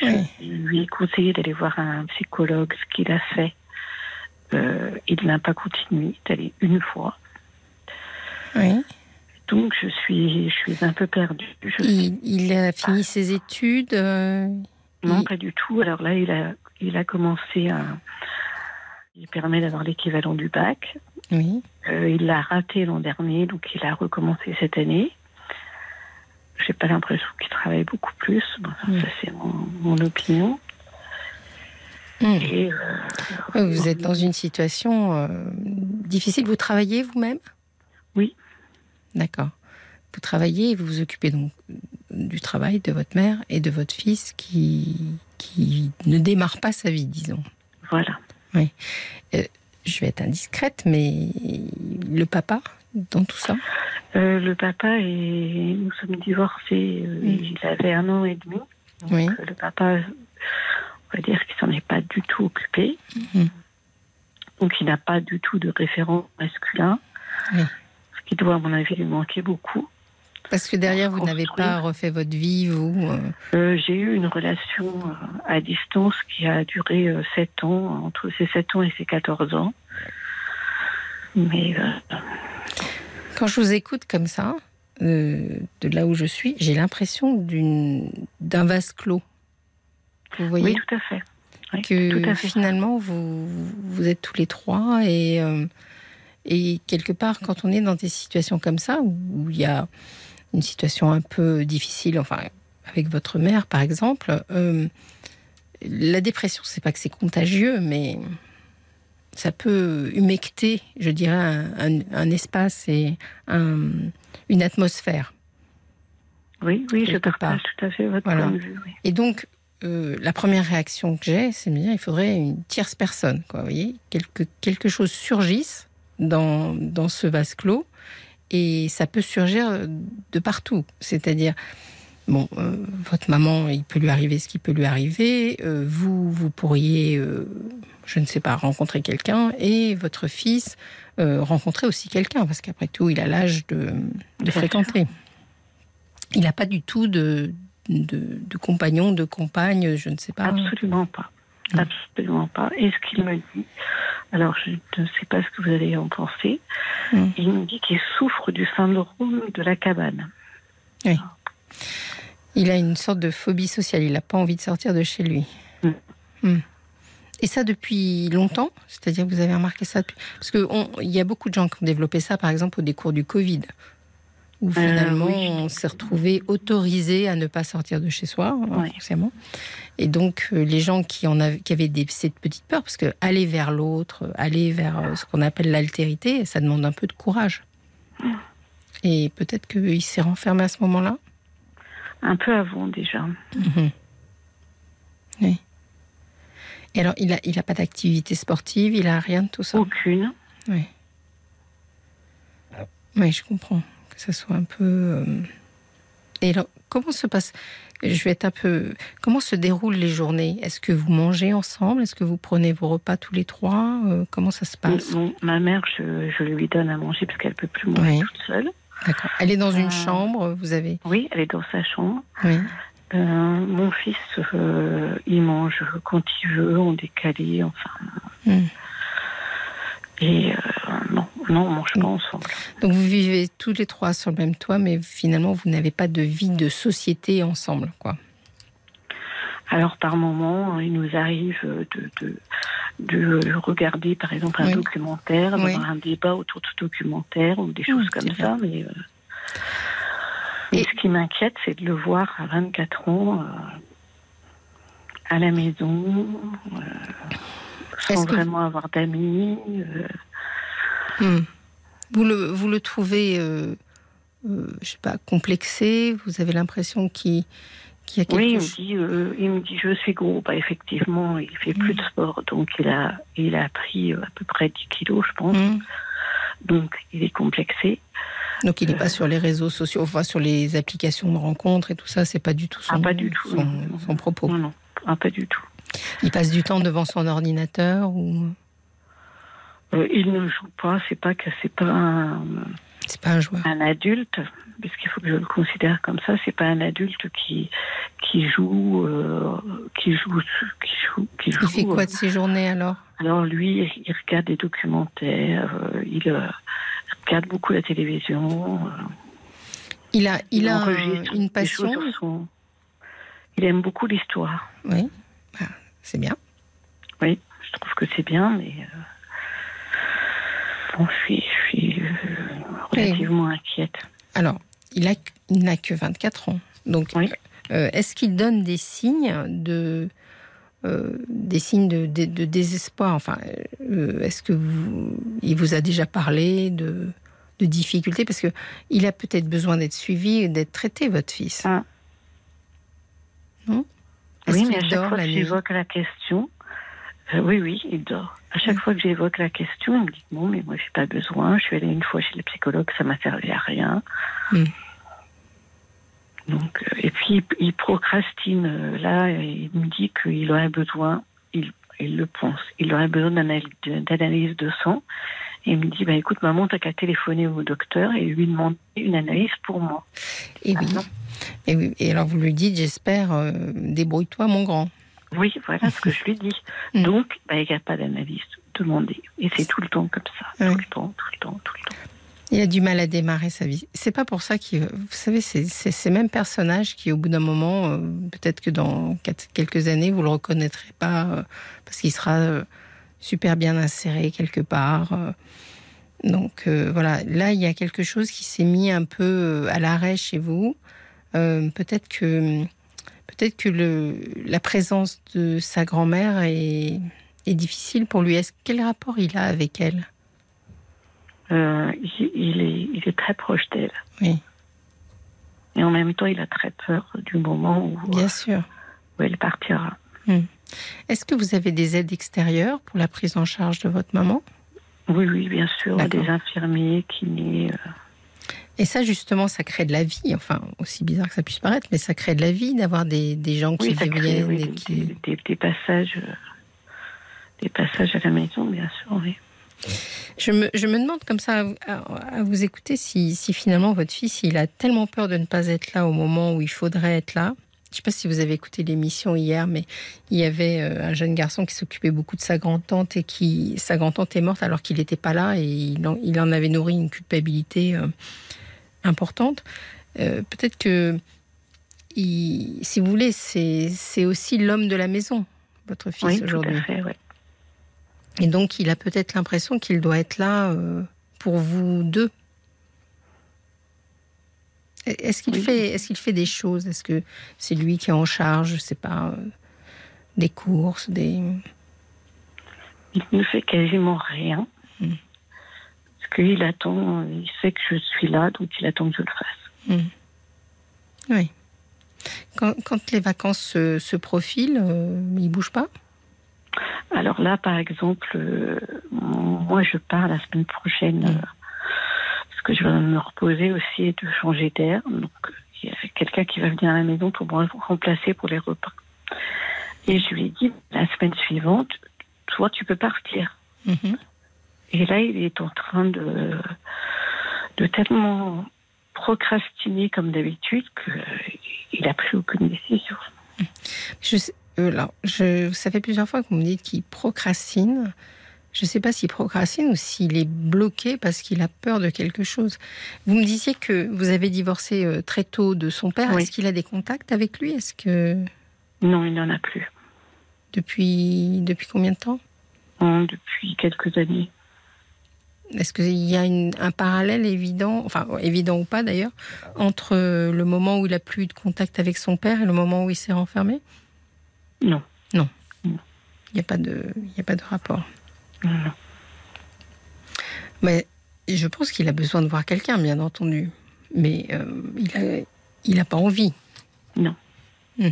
Je lui ai conseillé d'aller voir un psychologue, ce qu'il a fait. Euh, il n'a pas continué, d'aller une fois. Oui. Donc, je suis, je suis un peu perdue. il, a fini ses études euh, Non, pas du tout. Alors là, il a, il a commencé à. Il permet d'avoir l'équivalent du bac. Oui. Euh, il l'a raté l'an dernier, donc il a recommencé cette année. j'ai pas l'impression qu'il travaille beaucoup plus. Hmm. Ça, c'est mon, opinion. Hmm. vous êtes dans une situation difficile. Vous travaillez vous-même? Oui. D'accord. Vous travaillez et vous vous occupez donc du travail de votre mère et de votre fils qui, qui ne démarre pas sa vie, disons. Voilà. Oui. Euh, je vais être indiscrète, mais le papa dans tout ça? Euh, Le papa, et nous sommes divorcés, euh, il avait un an et demi. oui. le papa, on va dire qu'il s'en est pas du tout occupé. Mhm. Donc il n'a pas du tout de référent masculin. Oui. Ce qui doit, à mon avis, lui manquer beaucoup. Parce que derrière, vous n'avez pas refait votre vie, vous euh euh, J'ai eu une relation euh, à distance qui a duré 7 ans, entre ses 7 ans et ses 14 ans. Mais. Quand je vous écoute comme ça, de là où je suis, j'ai l'impression d'un vase clos. Vous voyez Oui, tout à fait. que finalement, vous, vous êtes tous les trois et. Et quelque part, quand on est dans des situations comme ça, où il y a une situation un peu difficile, enfin, avec votre mère, par exemple, euh, la dépression, c'est pas que c'est contagieux, mais ça peut humecter, je dirais, un, espace et une atmosphère. Oui, oui, je partage tout à fait votre point de vue. Et donc, euh, la première réaction que j'ai, c'est de me dire il faudrait une tierce personne. Quoi, vous voyez quelque, quelque chose surgisse dans, dans ce vase clos et ça peut surgir de partout. C'est-à-dire, bon, euh, votre maman, il peut lui arriver ce qui peut lui arriver. Euh, vous, vous pourriez, euh, je ne sais pas, rencontrer quelqu'un et votre fils rencontrer aussi quelqu'un, parce qu'après tout, il a l'âge de, de fréquenter. Il n'a pas du tout de, de, de, compagnon, de compagne, je ne sais pas. Absolument pas. Absolument pas. Et ce qu'il me dit, alors je ne sais pas ce que vous allez en penser, hmm. il me dit qu'il souffre du syndrome de la cabane. Oui. Il a une sorte de phobie sociale, il n'a pas envie de sortir de chez lui. Hmm. Et ça depuis longtemps C'est-à-dire que vous avez remarqué ça depuis... Parce qu'il y a beaucoup de gens qui ont développé ça, par exemple, au décours du Covid où euh, finalement on s'est retrouvé autorisé à ne pas sortir de chez soi, hein, Et donc euh, les gens qui, en avaient, qui avaient des, cette petite peur, parce que aller vers l'autre, aller vers euh, ce qu'on appelle l'altérité, ça demande un peu de courage. Et peut-être qu'il s'est renfermé à ce moment-là Un peu avant déjà. Mhm. Oui. Et alors, il n'a il a pas d'activité sportive, il a rien de tout ça? Aucune. Oui. Oui, je comprends que ça soit un peu. Euh, et alors, comment se passe Je vais être un peu. Comment se déroulent les journées? Est-ce que vous mangez ensemble? Est-ce que vous prenez vos repas tous les trois? Euh, Comment ça se passe? Ma mère, je, lui donne à manger parce qu'elle peut plus manger toute seule. D'accord. Elle est dans une euh, chambre, vous avez Oui, elle est dans sa chambre. Oui. mon fils, il mange quand il veut, en décalé, enfin. Hmm. Et non, non, on mange pas ensemble. Donc vous vivez tous les trois sur le même toit, mais finalement vous n'avez pas de vie de société ensemble, quoi. Alors par moment, il nous arrive de, de, de regarder par exemple un documentaire, d'avoir un débat autour de ce documentaire ou des choses comme ça, mais. Euh, et ce qui m'inquiète, c'est de le voir à 24 ans euh, à la maison sans vraiment avoir d'amis. Euh. Hmm. Vous, le, vous le trouvez, euh, euh, je sais pas, complexé? Vous avez l'impression qu'il y a quelque oui, chose? Oui, il me dit je suis gros. Bah, effectivement, il fait plus de hmm. sport, donc il a, il a pris à peu près 10 kilos, je pense. Hmm. Donc il est complexé. Donc il n'est pas sur les réseaux sociaux, enfin sur les applications de rencontres et tout ça, c'est pas du tout ah, son, pas du tout, son, propos. Non, non, ah, pas du tout. Il passe du temps devant son ordinateur ou? Euh, Il ne joue pas. C'est pas que c'est pas un. C'est pas un joueur. Un adulte, puisqu'il faut que je le considère comme ça. C'est pas un adulte qui qui joue, euh, qui joue, qui joue, qui joue. Il fait quoi de ses journées alors? Alors lui, il regarde des documentaires. Euh, il regarde beaucoup la télévision. il a, il, a une passion? Il aime beaucoup l'histoire. Oui. C'est bien. Oui, je trouve que c'est bien, mais euh, je suis, euh, relativement inquiète. Alors, il n'a que 24 ans. Donc, est-ce qu'il donne des signes de, des signes de, désespoir? Enfin, est-ce que vous, il vous a déjà parlé de, de difficultés? Parce que il a peut-être besoin d'être suivi et d'être traité, votre fils. Ah. Non? Oui, mais à chaque fois que j'évoque la question, oui, oui, il dort. À chaque fois que j'évoque la question, il me dit non, mais moi, j'ai pas besoin. Je suis allée une fois chez le psychologue, ça m'a servi à rien. Hmm. Donc, euh, et puis, il procrastine. Euh, là, il me dit qu'il aurait besoin, il, il, le pense, il aurait besoin d'analyse de sang. Et il me dit, bah, écoute, maman, t'as qu'à téléphoner au docteur et lui demander une analyse pour moi. Et oui. Ah et, alors, vous lui dites, j'espère, euh, débrouille-toi, mon grand. Oui, voilà ce que [laughs] je lui dis. Mm. Donc, bah, il n'y a pas d'analyse demandée. Et c'est tout le temps comme ça. Tout le temps, tout le temps, tout le temps. Il a du mal à démarrer sa vie. C'est pas pour ça qu'il. Vous savez, c'est ces mêmes personnages qui, au bout d'un moment, euh, peut-être que dans quelques années, vous le reconnaîtrez pas euh, parce qu'il sera euh, super bien inséré quelque part. donc voilà, là, il y a quelque chose qui s'est mis un peu à l'arrêt chez vous. peut-être que peut-être que le, la présence de sa grand-mère est, est, difficile pour lui. Est-ce quel rapport il a avec elle? Euh, il, est, il est très proche d'elle. Oui. Et en même temps, il a très peur du moment où, Bien sûr. où elle partira. Hmm. Est-ce que vous avez des aides extérieures pour la prise en charge de votre maman? Oui, oui, bien sûr. Des infirmiers, kinés. Euh, et ça, justement, ça crée de la vie. Enfin, aussi bizarre que ça puisse paraître, mais ça crée de la vie d'avoir des, des, gens qui viennent. et qui... Des, passages, euh, des passages à la maison, bien sûr, oui. Je me, je me demande comme ça à, vous écouter si, si, finalement votre fils il a tellement peur de ne pas être là au moment où il faudrait être là. Je ne sais pas si vous avez écouté l'émission hier, mais il y avait euh, un jeune garçon qui s'occupait beaucoup de sa grand-tante et qui sa grand-tante est morte alors qu'il n'était pas là et il en, il en, avait nourri une culpabilité. Euh, importante. Euh, peut-être que, si vous voulez, c'est aussi l'homme de la maison, votre fils aujourd'hui. Et donc, il a peut-être l'impression qu'il doit être là euh, pour vous deux. Est-ce qu'il fait, est qu'il fait des choses? Est-ce que c'est lui qui est en charge, je sais pas, euh, des courses, des... Il ne fait quasiment rien. Qu'il attend, il sait que je suis là, donc il attend que je le fasse. Hmm. Oui. Quand, les vacances se, profilent, euh, il ne bouge pas? Alors là, par exemple, euh, moi je pars la semaine prochaine hmm. euh, parce que je vais me reposer aussi et de changer d'air. Donc il y a quelqu'un qui va venir à la maison pour me remplacer pour les repas. Et je lui ai dit, la semaine suivante, toi tu peux partir. Hmm. Et là, il est en train de, de tellement procrastiner comme d'habitude qu'il n'a pris aucune décision. Je, euh, je, ça fait plusieurs fois que vous me dites qu'il procrastine. Je ne sais pas s'il procrastine ou s'il est bloqué parce qu'il a peur de quelque chose. Vous me disiez que vous avez divorcé euh, très tôt de son père. Est-ce qu'il a des contacts avec lui? Est-ce que non, il n'en a plus. Depuis depuis combien de temps? Depuis quelques années. Est-ce qu'il y a un parallèle évident, enfin évident ou pas d'ailleurs, entre le moment où il a plus de contact avec son père et le moment où il s'est renfermé? Non. Non. Il n'y a pas de, a pas de rapport. Non. Mais je pense qu'il a besoin de voir quelqu'un, bien entendu, mais euh, il a, il a pas envie. Non. Hmm.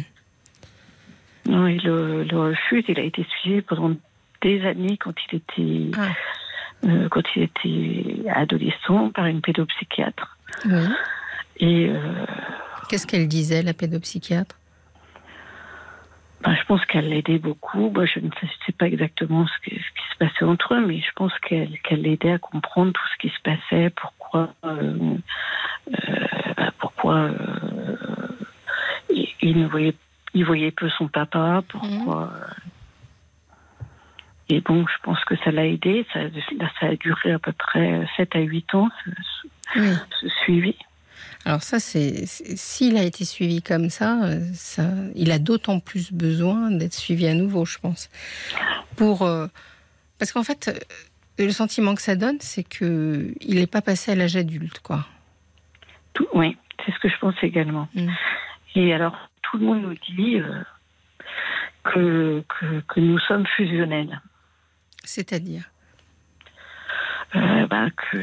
Non, il le, refuse. Il a été suivi pendant des années quand il était. Ah. Euh, quand il était adolescent par une pédopsychiatre. Et euh, qu'est-ce qu'elle disait, la pédopsychiatre? Ben, je pense qu'elle l'aidait beaucoup. Moi, je ne sais pas exactement ce, qui se passait entre eux, mais je pense qu'elle l'aidait à comprendre tout ce qui se passait, pourquoi, euh, ben, pourquoi il, ne voyait, il voyait peu son papa, pourquoi. Mmh. Et bon, je pense que ça l'a aidé. Ça, ça, a duré à peu près 7 à 8 ans, ce, suivi. Alors ça, c'est s'il a été suivi comme ça, ça il a d'autant plus besoin d'être suivi à nouveau, je pense. Pour euh, parce qu'en fait, euh, le sentiment que ça donne, c'est que il n'est pas passé à l'âge adulte, quoi. Tout, oui, c'est ce que je pense également. Mm. Et alors, tout le monde nous dit euh, que, que, nous sommes fusionnels. C'est-à-dire euh, ben, que,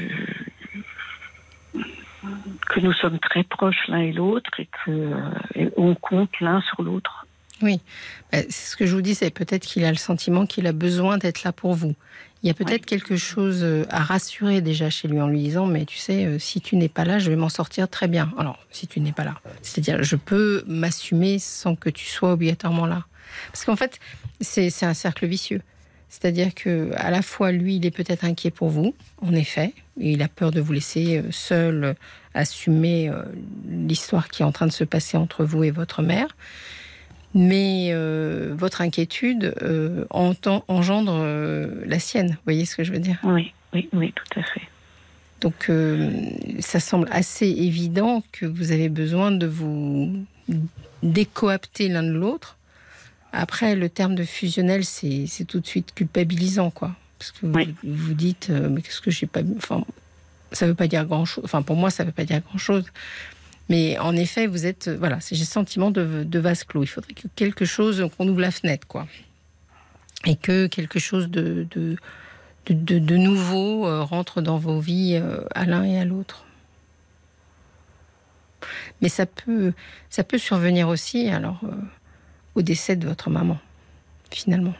que nous sommes très proches l'un et l'autre et qu'on compte l'un sur l'autre. Oui, ben, c'est ce que je vous dis, c'est peut-être qu'il a le sentiment qu'il a besoin d'être là pour vous. Il y a peut-être quelque chose euh, à rassurer déjà chez lui en lui disant mais tu sais euh, si tu n'es pas là je vais m'en sortir très bien. Alors si tu n'es pas là, c'est-à-dire je peux m'assumer sans que tu sois obligatoirement là. Parce qu'en fait c'est un cercle vicieux. C'est-à-dire que à la fois lui il est peut-être inquiet pour vous en effet et il a peur de vous laisser euh, seul assumer l'histoire qui est en train de se passer entre vous et votre mère mais euh, votre inquiétude euh, engendre euh, la sienne. Vous voyez ce que je veux dire? Oui, oui, oui, tout à fait. Donc, ça semble assez évident que vous avez besoin de vous décoapter l'un de l'autre. Après, le terme de fusionnel, c'est tout de suite culpabilisant, quoi. Parce que vous vous dites, mais qu'est-ce que j'ai pas. Enfin, ça veut pas dire grand-chose. Enfin, pour moi, ça veut pas dire grand-chose. Mais en effet, vous êtes, euh, voilà, j'ai le sentiment de, de vase clos. Il faudrait que quelque chose, qu'on ouvre la fenêtre, quoi. Et que quelque chose de, de, de, nouveau euh, rentre dans vos vies euh, à l'un et à l'autre. Mais ça peut, ça peut survenir aussi, alors, au décès de votre maman, finalement.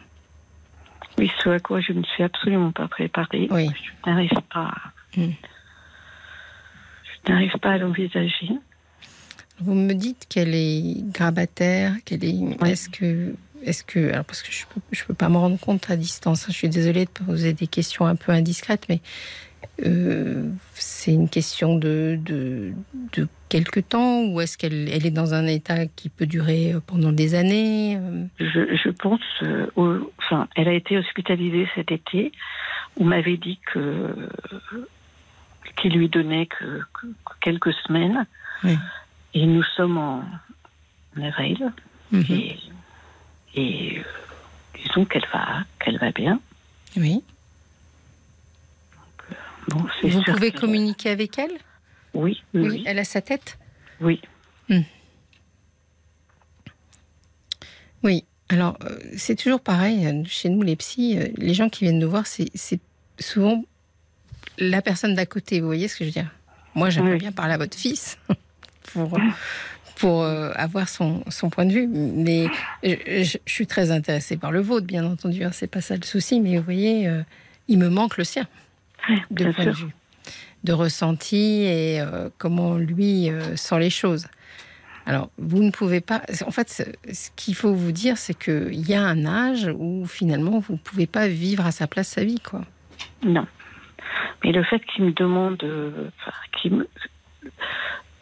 Oui, ce à quoi je ne suis absolument pas préparée. Oui. Je n'arrive pas. Hmm. Je n'arrive pas à l'envisager. Vous me dites qu'elle est grabataire, qu'elle est. Est-ce que, est-ce que, alors parce que je peux, je peux pas me rendre compte à distance. Hein, je suis désolée de poser des questions un peu indiscrètes, mais euh, c'est une question de, de, de quelques temps ou est-ce qu'elle elle est dans un état qui peut durer euh, pendant des années euh? je, je, pense, enfin, elle a été hospitalisée cet été. On m'avait dit que qu'il lui donnait que, que quelques semaines. Oui. Et nous sommes en, avril. Mhm. Et, euh, disons qu'elle va, qu'elle va bien. Oui. Bon, Vous pouvez communiquer avec elle oui, oui, Elle a sa tête Oui. Hmm. Oui. Alors, euh, c'est toujours pareil. Euh, chez nous, les psys, les gens qui viennent nous voir, c'est souvent la personne d'à côté. Vous voyez ce que je veux dire? Moi, j'aimerais bien parler à votre fils. [laughs] pour, pour euh, avoir son, son, point de vue. Mais je, suis très intéressée par le vôtre, bien entendu. Hein, c'est pas ça le souci. Mais vous voyez, euh, il me manque le sien de point de vue, de ressenti et euh, comment lui sent les choses. Alors, vous ne pouvez pas. En fait, ce qu'il faut vous dire, c'est qu'il y a un âge où finalement vous ne pouvez pas vivre à sa place sa vie, quoi. Non. Mais le fait qu'il me demande, qu'il me,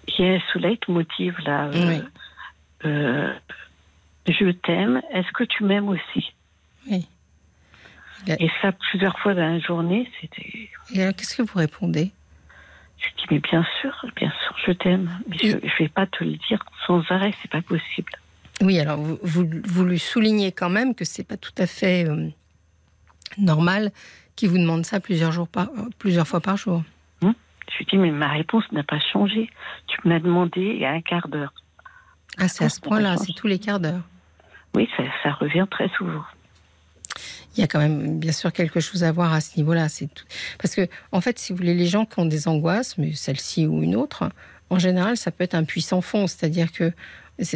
qui est ce leitmotiv là. Euh, euh, je t'aime. Est-ce que tu m'aimes aussi? Oui. Et ça plusieurs fois dans la journée, c'était. Et alors, qu'est-ce que vous répondez? Je dis mais bien sûr, bien sûr, je t'aime. Mais je, ne vais pas te le dire sans arrêt, c'est pas possible. Oui, alors vous, vous, lui soulignez quand même que c'est pas tout à fait euh, normal qu'il vous demande ça plusieurs jours par, plusieurs fois par jour. Je lui dis, mais ma réponse n'a pas changé. Tu m'as demandé il y a un quart d'heure. Ah, c'est à ce point-là, c'est tous les quarts d'heure. Oui, ça, revient très souvent. Il y a quand même bien sûr quelque chose à voir à ce niveau-là. C'est. Parce que, en fait, si vous voulez, les gens qui ont des angoisses, mais celle-ci ou une autre, en général, ça peut être un puissant fond. C'est-à-dire que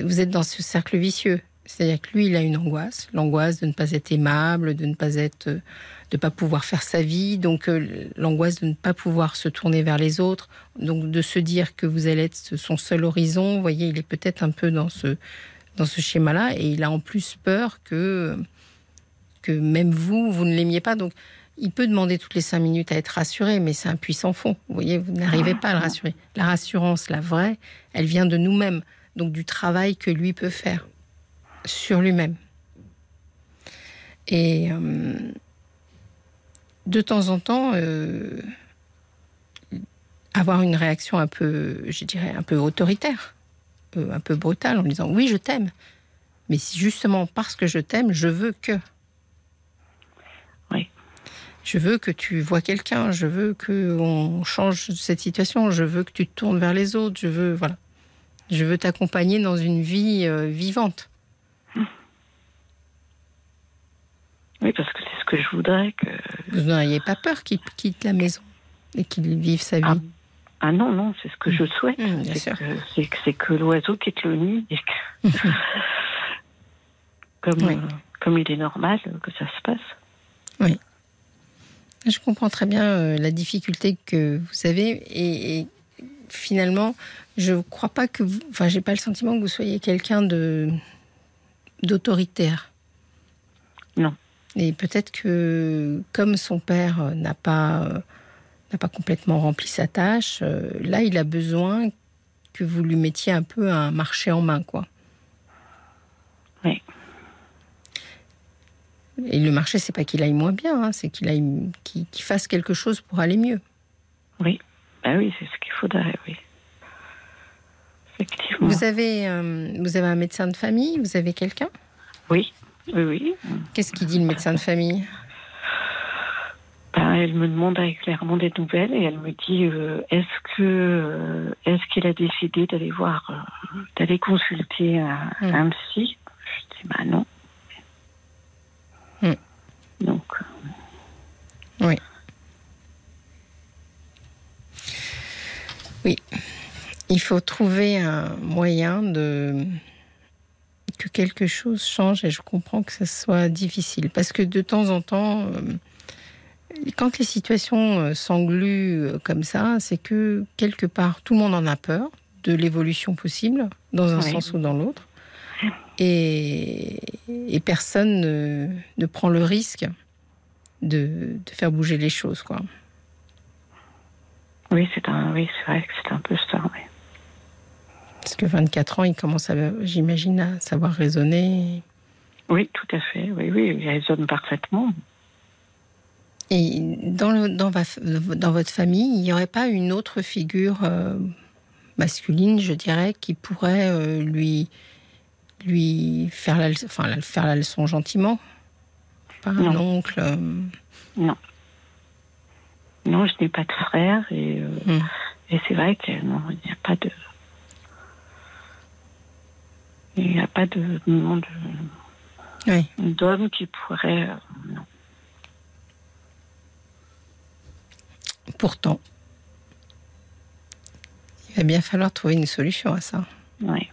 vous êtes dans ce cercle vicieux. C'est-à-dire que lui, il a une angoisse, l'angoisse de ne pas être aimable, de ne pas être, de pas pouvoir faire sa vie, donc euh, l'angoisse de ne pas pouvoir se tourner vers les autres, donc de se dire que vous allez être son seul horizon. Vous voyez, il est peut-être un peu dans ce dans ce schéma-là, et il a en plus peur que que même vous, vous ne l'aimiez pas. Donc, il peut demander toutes les cinq minutes à être rassuré, mais c'est un puissant fond. Vous voyez, vous n'arrivez pas à le rassurer. La rassurance, la vraie, elle vient de nous-mêmes, donc du travail que lui peut faire sur lui-même. Et euh, de temps en temps, euh, avoir une réaction un peu, je dirais, un peu autoritaire, euh, un peu brutale, en disant oui, je t'aime, mais justement parce que je t'aime, je veux que. Je veux que tu vois quelqu'un, je veux que on change cette situation, je veux que tu te tournes vers les autres, je veux, voilà. Je veux t'accompagner dans une vie euh, vivante. Oui, parce que c'est ce que je voudrais que. Vous n'auriez pas peur qu'il quitte la maison et qu'il vive sa vie? Ah, ah, non, non, c'est ce que je souhaite. Mmh, c'est que, que l'oiseau quitte le nid et que. [laughs] comme, euh, comme il est normal que ça se passe. Oui. Je comprends très bien euh, la difficulté que vous avez et, finalement, je ne crois pas que vous. Enfin, j'ai pas le sentiment que vous soyez quelqu'un de d'autoritaire. Non. Et peut-être que comme son père euh, n'a pas euh, n'a pas complètement rempli sa tâche, là, il a besoin que vous lui mettiez un peu un marché en main, quoi. Oui. Et le marché, c'est pas qu'il aille moins bien, hein, c'est qu'il aille, qu'il, fasse quelque chose pour aller mieux. Oui, ben oui, c'est ce qu'il faudrait, oui. Effectivement. Vous avez, euh, vous avez un médecin de famille Vous avez quelqu'un? Oui, oui, oui. Qu'est-ce qu'il dit le médecin de famille? Ben, elle me demande régulièrement des nouvelles et elle me dit euh, est-ce que euh, est-ce qu'il a décidé d'aller voir d'aller consulter un, hmm. un psy? Je dis bah non. Hmm. Donc. Euh, oui. Oui. Il faut trouver un moyen de que quelque chose change et je comprends que ce soit difficile parce que de temps en temps euh, quand les situations euh, s'engluent comme ça, c'est que quelque part tout le monde en a peur de l'évolution possible dans un sens ou dans l'autre et, personne ne, prend le risque de, faire bouger les choses, quoi. Oui, c'est un, oui, c'est vrai que c'est un peu ça. Oui. Parce que 24 ans, il commence, j'imagine, à savoir raisonner. Oui, tout à fait. Oui, oui, il raisonne parfaitement. Et dans, dans, dans, votre famille, il n'y aurait pas une autre figure euh, masculine, je dirais, qui pourrait euh, lui lui faire la, enfin, faire la leçon gentiment Pas un oncle euh, Non. Non, je n'ai pas de frère et, euh, hmm. et c'est vrai qu'il n'y a pas de. Il n'y a pas de nom oui. d'homme qui pourrait. Euh, non. Pourtant, il va bien falloir trouver une solution à ça. Oui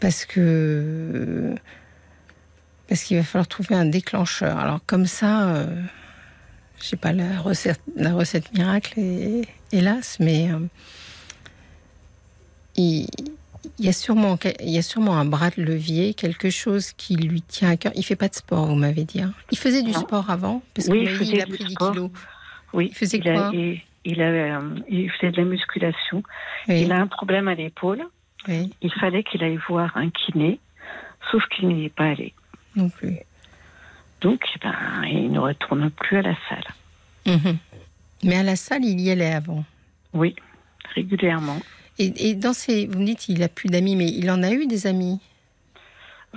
parce que parce qu'il va falloir trouver un déclencheur. Alors comme ça, euh, je sais pas la recette, la recette miracle, hélas, mais euh, il, y a sûrement il y a sûrement un bras de levier, quelque chose qui lui tient à cœur. Il fait pas de sport, vous m'avez dit. Hein. Il faisait du sport avant, parce oui, il, a pris 10 kilos. Oui. Il faisait quoi? il, il, faisait de la musculation. Il a un problème à l'épaule. Il fallait qu'il aille voir un kiné, sauf qu'il n'y est pas allé. Non plus. Donc, eh ben, il ne retourne plus à la salle. Mhm. Mais à la salle, il y allait avant. Oui, régulièrement. Et, dans ces, vous me dites, il a plus d'amis, mais il en a eu des amis?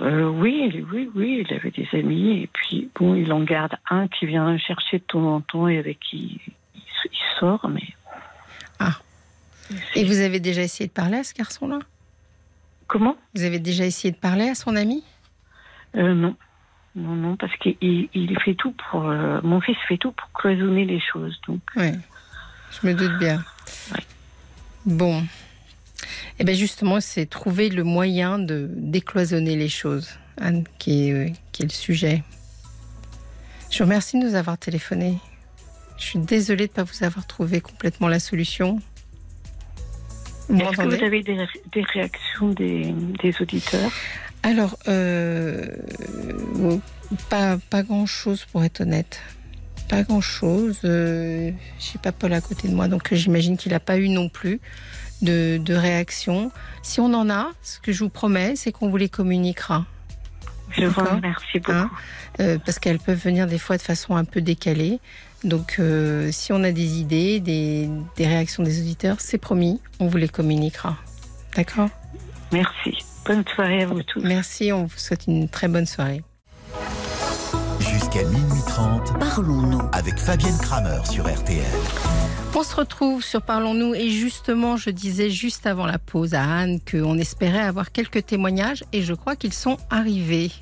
Euh, oui, oui, oui, il avait des amis et puis bon, il en garde un qui vient chercher de temps en temps et avec qui il, sort, mais. Ah. Et vous avez déjà essayé de parler à ce garçon-là? Comment Vous avez déjà essayé de parler à son ami? Euh, Non. Non, non, parce qu'il il fait tout pour. Euh, mon fils fait tout pour cloisonner les choses. Donc. Oui, je me doute bien. Bon. Et eh bien justement, c'est trouver le moyen de décloisonner les choses, Anne, qui est, euh, qui est le sujet. Je vous remercie de nous avoir téléphoné. Je suis désolée de ne pas vous avoir trouvé complètement la solution. Est-ce que vous avez des, réactions des, auditeurs Alors, euh, pas, pas grand-chose pour être honnête. Pas grand-chose. Euh, je n'ai pas Paul à côté de moi, donc j'imagine qu'il n'a pas eu non plus de, de réaction. Si on en a, ce que je vous promets, c'est qu'on vous les communiquera. Je vous remercie beaucoup. Hein euh, parce qu'elles peuvent venir des fois de façon un peu décalée. Donc, euh, si on a des idées, des, réactions des auditeurs, c'est promis, on vous les communiquera. D'accord? Merci. Bonne soirée à vous tous. Merci, on vous souhaite une très bonne soirée. Jusqu'à minuit 30, parlons-nous avec Fabienne Kramer sur RTL. On se retrouve sur Parlons-nous et justement, je disais juste avant la pause à Anne qu'on espérait avoir quelques témoignages et je crois qu'ils sont arrivés.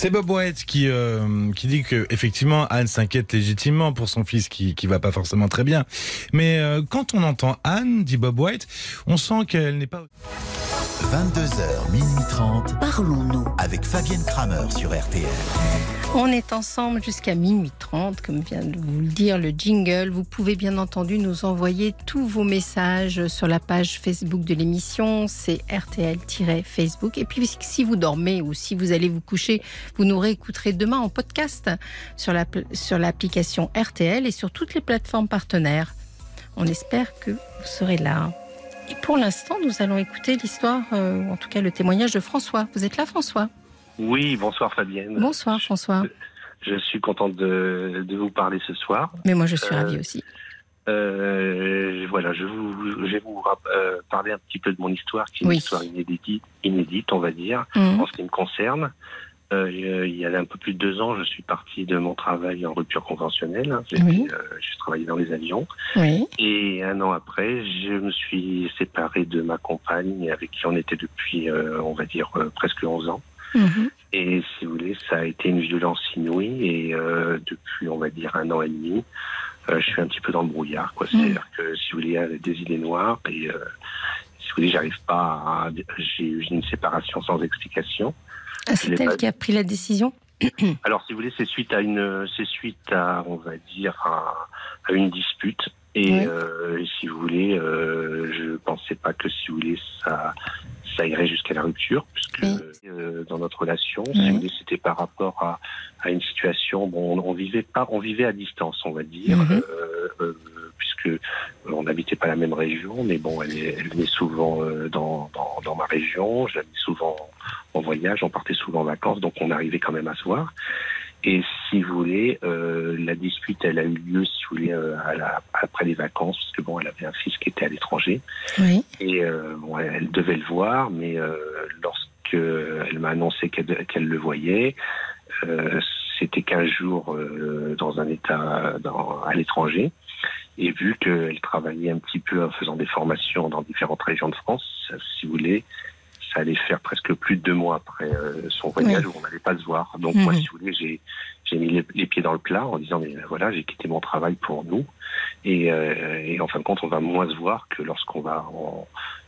C'est Bob White qui, euh, qui dit que effectivement Anne s'inquiète légitimement pour son fils qui qui va pas forcément très bien. Mais euh, quand on entend Anne, dit Bob White, on sent qu'elle n'est pas 22h, minuit 30, parlons-nous avec Fabienne Kramer sur RTL. On est ensemble jusqu'à minuit 30, comme vient de vous le dire le jingle. Vous pouvez bien entendu nous envoyer tous vos messages sur la page Facebook de l'émission, c'est RTL-Facebook. Et puis si vous dormez ou si vous allez vous coucher, vous nous réécouterez demain en podcast sur l'application la, sur RTL et sur toutes les plateformes partenaires. On espère que vous serez là. Et pour l'instant, nous allons écouter l'histoire, euh, ou en tout cas le témoignage de François. Vous êtes là, François? Oui, bonsoir Fabienne. Bonsoir François. Je, suis contente de, de, vous parler ce soir. Mais moi, je suis euh, ravie aussi. Euh, voilà, je, vous, je vais vous parler un petit peu de mon histoire, qui est une histoire inédite, inédite, on va dire, mmh. en ce qui me concerne. Euh, il y a un peu plus de deux ans, je suis parti de mon travail en rupture conventionnelle. J'ai oui. euh, travaillé dans les avions. Oui. Et un an après, je me suis séparé de ma compagne avec qui on était depuis, euh, on va dire, euh, presque 11 ans. Mm -hmm. Et si vous voulez, ça a été une violence inouïe. Et depuis, on va dire, un an et demi, je suis un petit peu dans le brouillard. Mm. C'est-à-dire que, si vous voulez, il y a des idées noires. Et si vous voulez, j'arrive pas à... J'ai eu une séparation sans explication. Ah, c'est elle pas... qui a pris la décision [coughs] Alors, si vous voulez, c'est suite à une, c'est suite à, on va dire, à, à une dispute. Et Oui. euh, si vous voulez, euh, je pensais pas que, si vous voulez, ça, ça irait jusqu'à la rupture, puisque Oui. euh, dans notre relation, Oui. si vous voulez, c'était par rapport à, à une situation. Bon, on, on vivait pas, on vivait à distance, on va dire, Mhm. euh, euh, puisque on n'habitait pas la même région, mais bon, elle, venait souvent euh, dans, dans, dans ma région, je l'amenais souvent en voyage, on partait souvent en vacances, donc on arrivait quand même à se voir. Et si vous voulez, euh, la dispute, elle a eu lieu, si vous voulez, euh, à la- après les vacances, parce que bon, elle avait un fils qui était à l'étranger, Oui. et euh, bon, elle, elle devait le voir, mais euh, lorsque elle m'a annoncé qu'elle le voyait, euh, c'était 15 jours euh, dans un état dans, à l'étranger. Et vu qu'elle travaillait un petit peu en faisant des formations dans différentes régions de France, si vous voulez, ça allait faire presque plus de deux mois après euh, son voyage où on n'allait pas se voir. Donc moi, Mhm. si vous voulez, j'ai mis les, les pieds dans le plat en disant mais voilà, j'ai quitté mon travail pour nous. Et, euh, et en fin de compte, on va moins se voir que lorsqu'on va en,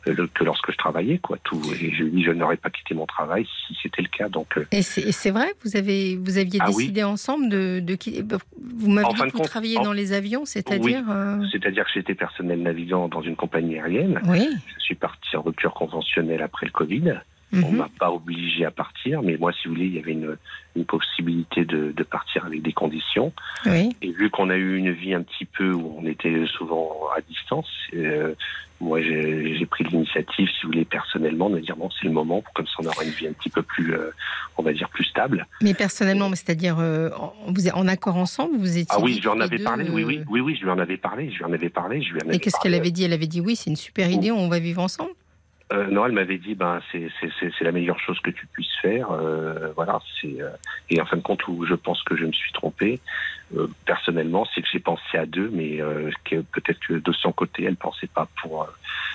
euh, que lorsque je travaillais quoi. Tout. Et je je n'aurais pas quitté mon travail si c'était le cas. Donc euh, Et c'est vrai, vous avez vous aviez Ah oui. décidé ensemble de, de qui- Vous m'avez dit que vous compte, travailliez en- dans les avions, c'est-à-dire euh, c'est-à-dire que j'étais personnel navigant dans une compagnie aérienne. Oui. Je suis parti en rupture conventionnelle après le Covid. On Mhm. m'a pas obligé à partir, mais moi, si vous voulez, il y avait une, une possibilité de, de partir avec des conditions. Oui. Et vu qu'on a eu une vie un petit peu où on était souvent à distance, euh, moi, j'ai pris l'initiative, si vous voulez, personnellement, de dire bon, c'est le moment, comme ça, on aura une vie un petit peu plus, euh, on va dire, plus stable. Mais personnellement, c'est-à-dire euh, en- vous êtes en accord ensemble, vous étiez. Ah oui, je lui en avais deux, parlé. Oui, oui, euh, oui, oui, je lui en avais parlé. Je lui en avais parlé. Je lui en avais Et qu'est-ce parlé. qu'elle avait dit? Elle avait dit oui, c'est une super idée, on va vivre ensemble. Euh, non, elle m'avait dit, ben c'est c'est c'est c'est la meilleure chose que tu puisses faire. Euh, voilà, c'est euh, et en fin de compte où je pense que je me suis trompé euh, personnellement, c'est que j'ai pensé à deux, mais euh, que peut-être que de son côté, elle pensait pas pour. euh,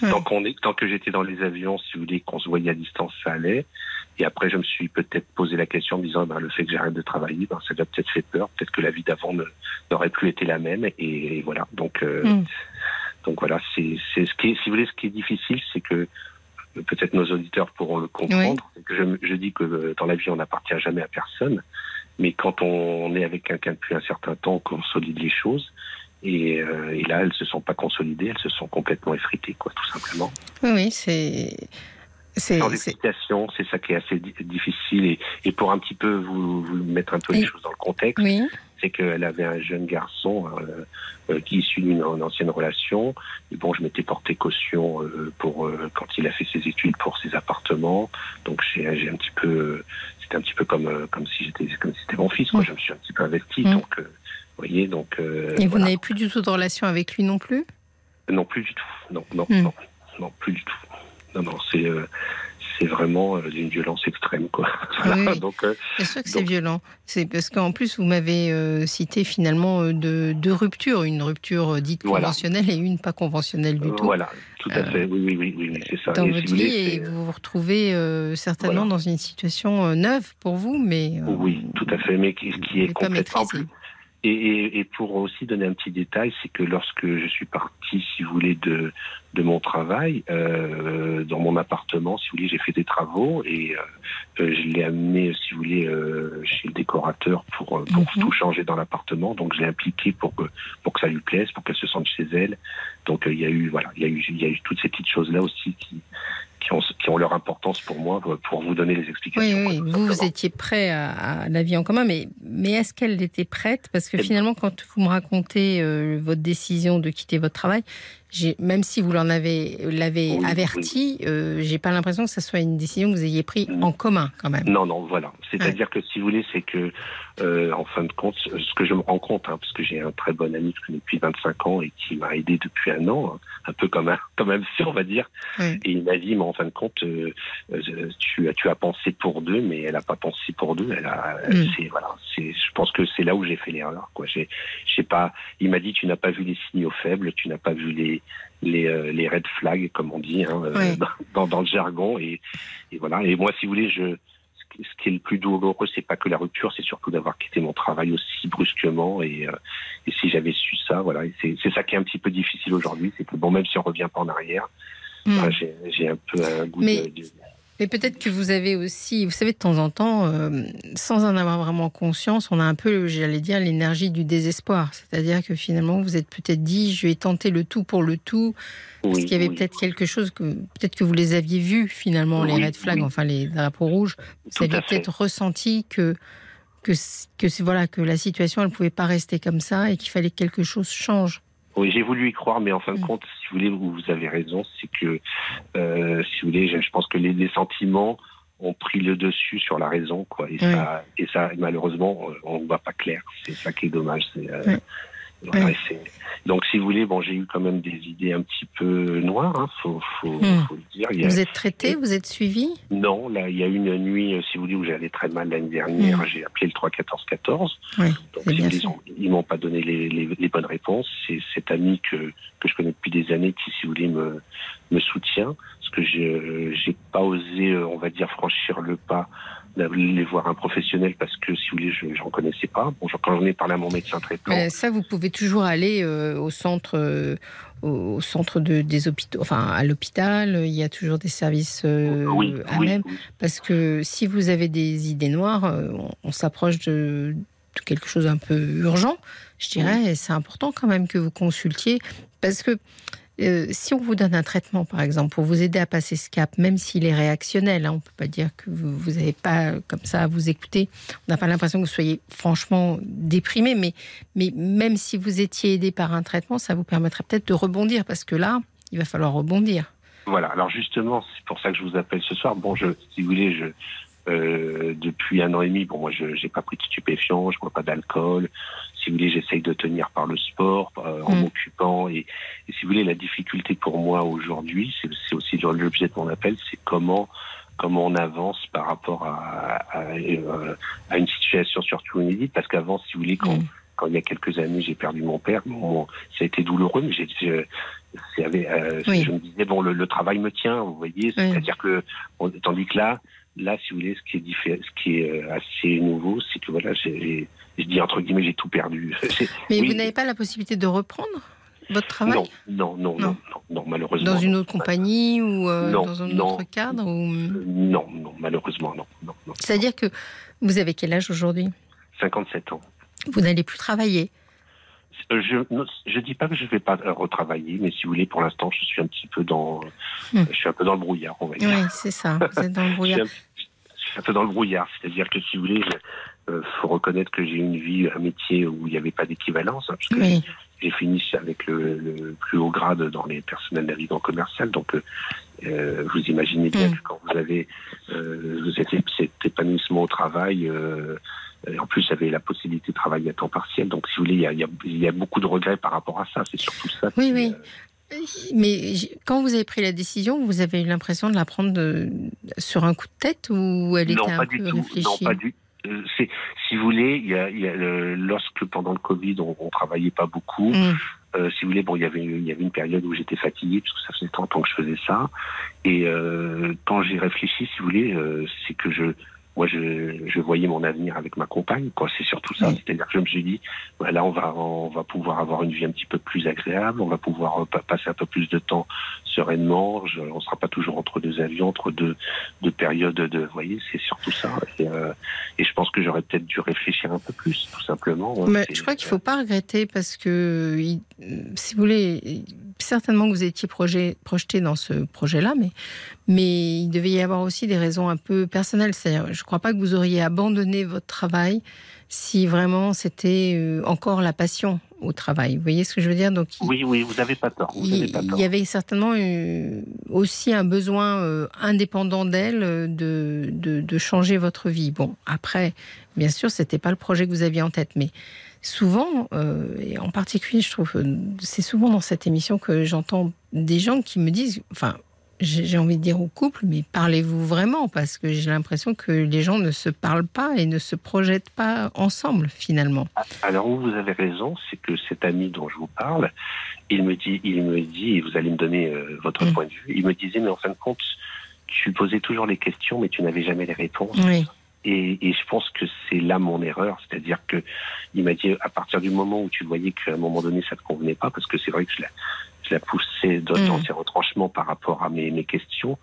Ouais. Tant qu'on est, tant que j'étais dans les avions, si vous voulez, qu'on se voyait à distance, ça allait. Et après, je me suis peut-être posé la question en me disant, ben, le fait que j'arrête de travailler, ben, ça lui a peut-être fait peur, peut-être que la vie d'avant n'aurait plus été la même. Et, et voilà. Donc, euh, Mm. donc voilà, c'est c'est ce qui est, si vous voulez, ce qui est difficile, c'est que peut-être nos auditeurs pourront le comprendre. je, je dis que euh, dans la vie, on n'appartient jamais à personne, mais quand on est avec quelqu'un depuis un certain temps, on consolide les choses. Et, euh, et là, elles se sont pas consolidées, elles se sont complètement effritées, quoi, tout simplement. Oui, c'est. C'est. C'est- ça qui est assez di- difficile. Et, et pour un petit peu vous, vous mettre un peu les choses dans le contexte, Oui. C'est qu'elle avait un jeune garçon euh, euh, qui est issu d'une une ancienne relation. Et bon, je m'étais porté caution euh, pour euh, quand il a fait ses études pour ses appartements. Donc j'ai un petit peu, c'était un petit peu comme comme si j'étais comme si c'était mon fils. Quoi. Mm. Je me suis un petit peu investi. Mm. Donc, vous voyez, donc Et vous voilà. n'avez plus du tout de relation avec lui non plus? Non plus du tout. Non, non, Mm. non, non, plus du tout. Non, non, c'est c'est vraiment d'une violence extrême, quoi. [laughs] Oui, donc, c'est sûr que c'est violent. C'est parce qu'en plus, vous m'avez cité finalement deux, deux, ruptures, une rupture dite conventionnelle et une pas conventionnelle du tout. Voilà, tout à fait. Oui, oui, oui, c'est ça. Dans votre vie, et vous vous retrouvez certainement dans une situation neuve pour vous, mais oui, tout à fait, mais qui, qui est complètement plus et, pour aussi donner un petit détail, c'est que lorsque je suis parti, si vous voulez, de, de mon travail, euh, dans mon appartement, si vous voulez, j'ai fait des travaux et euh, euh, je l'ai amené, si vous voulez, chez le décorateur pour, pour mhm. tout changer dans l'appartement. Donc je l'ai impliqué pour que, pour que ça lui plaise, pour qu'elle se sente chez elle. Donc il y a eu, voilà, il y a eu, il y a eu toutes ces petites choses-là aussi qui, qui ont, leur importance pour moi, pour vous donner les explications. Oui, oui. vous, vous étiez prêt à, la vie en commun, mais, mais est-ce qu'elle était prête? Parce que eh finalement, quand vous me racontez euh, votre décision de quitter votre travail, même si vous l'en avez l'avez averti, euh, j'ai pas l'impression que ce soit une décision que vous ayez prise en commun quand même. Non, non, voilà. C'est-à-dire que si vous voulez, c'est que euh, en fin de compte, ce que je me rends compte, hein, parce que j'ai un très bon ami que depuis 25 ans et qui m'a aidé depuis un an, hein, un peu comme un comme un on va dire. Et il m'a dit, mais en fin de compte, euh, tu as tu as pensé pour deux, mais elle a pas pensé pour deux. Elle a, mm. c'est voilà, c'est. Je pense que c'est là où j'ai fait l'erreur. Quoi, j'ai, j'ai pas. Il m'a dit, tu n'as pas vu les signaux faibles, tu n'as pas vu les les, euh, les red flags, comme on dit, hein, euh, [laughs] dans, dans, le jargon. Et, et, voilà. Et moi, si vous voulez, je, ce qui est le plus douloureux, c'est pas que la rupture, c'est surtout d'avoir quitté mon travail aussi brusquement. Et, euh, et si j'avais su ça, voilà. C'est ça qui est un petit peu difficile aujourd'hui, c'est que bon, même si on revient pas en arrière, bah, j'ai un peu un goût de, mais peut-être que vous avez aussi, vous savez, de temps en temps, euh, sans en avoir vraiment conscience, on a un peu, j'allais dire, l'énergie du désespoir. C'est-à-dire que finalement, vous êtes peut-être dit, je vais tenter le tout pour le tout. parce qu'il y avait peut-être quelque chose que, peut-être que vous les aviez vus finalement, les red flags, enfin les drapeaux rouges. Vous aviez peut-être ressenti que, que, que, voilà, que la situation, elle ne pouvait pas rester comme ça et qu'il fallait que quelque chose change. Oui, j'ai voulu y croire, mais en fin de mm. compte, si vous voulez, vous avez raison, c'est que, euh, si vous voulez, je, pense que les, sentiments ont pris le dessus sur la raison, quoi. Et, ça, et ça, malheureusement, on ne voit pas clair. C'est ça qui est dommage. C'est, euh, donc, si vous voulez, bon, j'ai eu quand même des idées un petit peu noires, hein, faut, faut, hmm. faut, le dire. vous êtes traité, vous êtes suivi? Non, là, il y a une nuit, euh, si vous voulez, où j'allais très mal l'année dernière. Hmm. J'ai appelé le 31414. Oui, donc, ils m'ont pas donné les, les, bonnes réponses. C'est cet ami que, que je connais depuis des années qui, si vous voulez, me, me soutient. Parce que je n'ai pas osé, euh, on va dire, franchir le pas d'aller voir un professionnel parce que, si vous voulez, je n'en connaissais pas. Bon, quand j'en ai parlé à mon médecin traitant. ça, vous pouvez toujours aller euh, au centre. Euh, au centre de, des hôpitaux, enfin à l'hôpital, il y a toujours des services euh, à même. Parce que si vous avez des idées noires, on, s'approche de, de, quelque chose un peu urgent, je dirais, et c'est important quand même que vous consultiez. Parce que euh, si on vous donne un traitement, par exemple, pour vous aider à passer ce cap, même s'il est réactionnel, hein, on ne peut pas dire que vous n'avez pas comme ça à vous écouter, on n'a pas l'impression que vous soyez franchement déprimé, mais, mais même si vous étiez aidé par un traitement, ça vous permettrait peut-être de rebondir, parce que là, il va falloir rebondir. Voilà, alors justement, c'est pour ça que je vous appelle ce soir. Bon, je, si vous voulez, je, euh, depuis un an et demi, bon, moi, je n'ai pas pris de stupéfiants, je bois pas d'alcool. Si vous voulez, j'essaye de tenir par le sport, euh, en mm. m'occupant. Et, si vous voulez, la difficulté pour moi aujourd'hui, c'est aussi l'objet de mon appel, c'est comment comment on avance par rapport à, à, euh, à, une situation surtout inédite. Parce qu'avant, si vous voulez, quand, mm. quand il y a quelques années, j'ai perdu mon père, bon, ça a été douloureux, mais j'ai, euh, je me disais, bon, le, travail me tient, vous voyez. C'est-à-dire que, tandis que là, Là, si vous voulez, ce qui est, ce qui est euh, assez nouveau, c'est que voilà, je dis entre guillemets, j'ai tout perdu. [laughs] Mais vous n'avez pas la possibilité de reprendre votre travail? Non non, non, non, malheureusement. Dans une autre compagnie ou euh, dans un autre cadre ou... Non, non, malheureusement, non. non, C'est-à-dire que vous avez quel âge aujourd'hui? 57 ans. Vous n'allez plus travailler? euh, je ne dis pas que je ne vais pas retravailler, mais si vous voulez, pour l'instant, je suis un petit peu dans, hmm. je suis un peu dans le brouillard, on va dire. Oui, c'est ça. Vous êtes dans le brouillard. [laughs] je, suis un, peu dans le brouillard, c'est-à-dire que si vous voulez, il euh, faut reconnaître que j'ai une vie, un métier où il n'y avait pas d'équivalence, hein, parce que j'ai fini avec le, plus haut grade dans les personnels navigants commercial, donc euh, vous imaginez bien hmm. que quand vous avez vous êtes cet épanouissement au travail. Euh, en plus, j'avais la possibilité de travailler à temps partiel. Donc, si vous voulez, il y a, beaucoup de regrets par rapport à ça. C'est surtout ça. Oui, oui. Euh, Mais quand vous avez pris la décision, vous avez eu l'impression de la prendre sur un coup de tête ou elle était un peu réfléchie Non, pas du euh, si vous voulez, il y a, lorsque pendant le Covid, on, on travaillait pas beaucoup. Mm. Euh, si vous voulez, bon, il y avait, il y avait une période où j'étais fatigué parce que ça faisait 30 ans que je faisais ça. Et euh, quand j'ai réfléchi, si vous voulez, c'est que je, moi, je, je, voyais mon avenir avec ma compagne. Quoi, c'est surtout ça. C'est-à-dire que je me suis dit, voilà, on va, on va pouvoir avoir une vie un petit peu plus agréable. On va pouvoir euh, passer un peu plus de temps sereinement. Je, on sera pas toujours entre deux avions, entre deux, deux périodes de, vous voyez, c'est surtout ça. Et, euh, et, je pense que j'aurais peut-être dû réfléchir un peu plus, tout simplement. Mais je crois qu'il faut pas regretter parce que, si vous voulez, certainement que vous étiez projet, projeté dans ce projet-là, mais, mais il devait y avoir aussi des raisons un peu personnelles. C'est-à-dire, je ne crois pas que vous auriez abandonné votre travail si vraiment c'était euh, encore la passion au travail. Vous voyez ce que je veux dire? Donc, Oui, oui, vous n'avez pas tort. il, y avait certainement aussi un besoin euh, indépendant d'elle de, de, de, changer votre vie. Bon, après, bien sûr, ce n'était pas le projet que vous aviez en tête, mais souvent, euh, et en particulier, je trouve, c'est souvent dans cette émission que j'entends des gens qui me disent, enfin, j'ai envie de dire au couple, mais parlez-vous vraiment Parce que j'ai l'impression que les gens ne se parlent pas et ne se projettent pas ensemble, finalement. Alors, vous avez raison, c'est que cet ami dont je vous parle, il me dit, il me dit et vous allez me donner euh, votre mm. point de vue, il me disait, mais en fin de compte, tu posais toujours les questions, mais tu n'avais jamais les réponses. Oui. Et, et, je pense que c'est là mon erreur, c'est-à-dire que il m'a dit à partir du moment où tu voyais qu'à un moment donné ça te convenait pas, parce que c'est vrai que je l'ai je la poussais dans, mm. ses retranchements par rapport à mes, mes questions.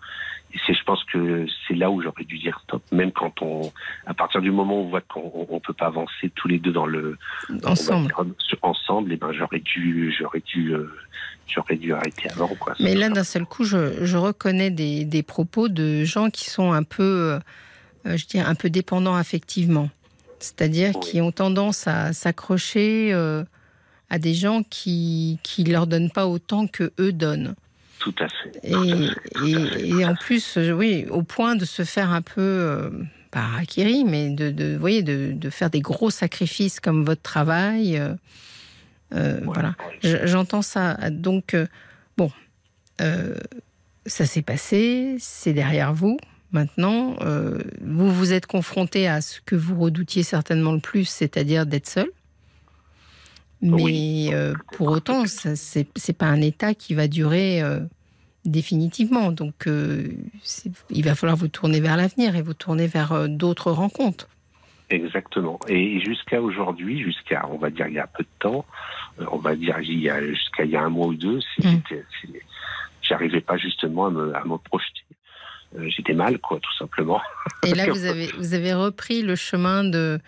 Et c'est, je pense que c'est là où j'aurais dû dire stop, même quand on, à partir du moment où on voit qu'on on peut pas avancer tous les deux dans le ensemble, ensemble, et eh ben j'aurais dû, j'aurais dû, euh, j'aurais dû arrêter avant quoi. Mais là, d'un seul coup, je, je reconnais des, des, propos de gens qui sont un peu, euh, je dirais, un peu dépendants affectivement, c'est-à-dire qui ont tendance à s'accrocher. Euh, à des gens qui ne leur donnent pas autant que eux donnent. Tout à fait. Et, et, en plus, euh, oui, au point de se faire un peu, euh, pas acquérir, mais de, de, voyez, de, de, faire des gros sacrifices comme votre travail. Euh, voilà, j'entends ça. Donc, bon, ça s'est passé, c'est derrière vous. Maintenant, vous vous êtes confronté à ce que vous redoutiez certainement le plus, c'est-à-dire d'être seul. Mais euh, pour autant, ce n'est pas un état qui va durer euh, définitivement. Donc, euh, il va falloir vous tourner vers l'avenir et vous tourner vers d'autres rencontres. Exactement. Et jusqu'à aujourd'hui, jusqu'à, on va dire, il y a peu de temps, on va dire, jusqu'à il y a un mois ou deux, mmh. j'arrivais pas justement à me, à me projeter. J'étais mal, quoi, tout simplement. Et là, [laughs] vous avez, vous avez repris le chemin de,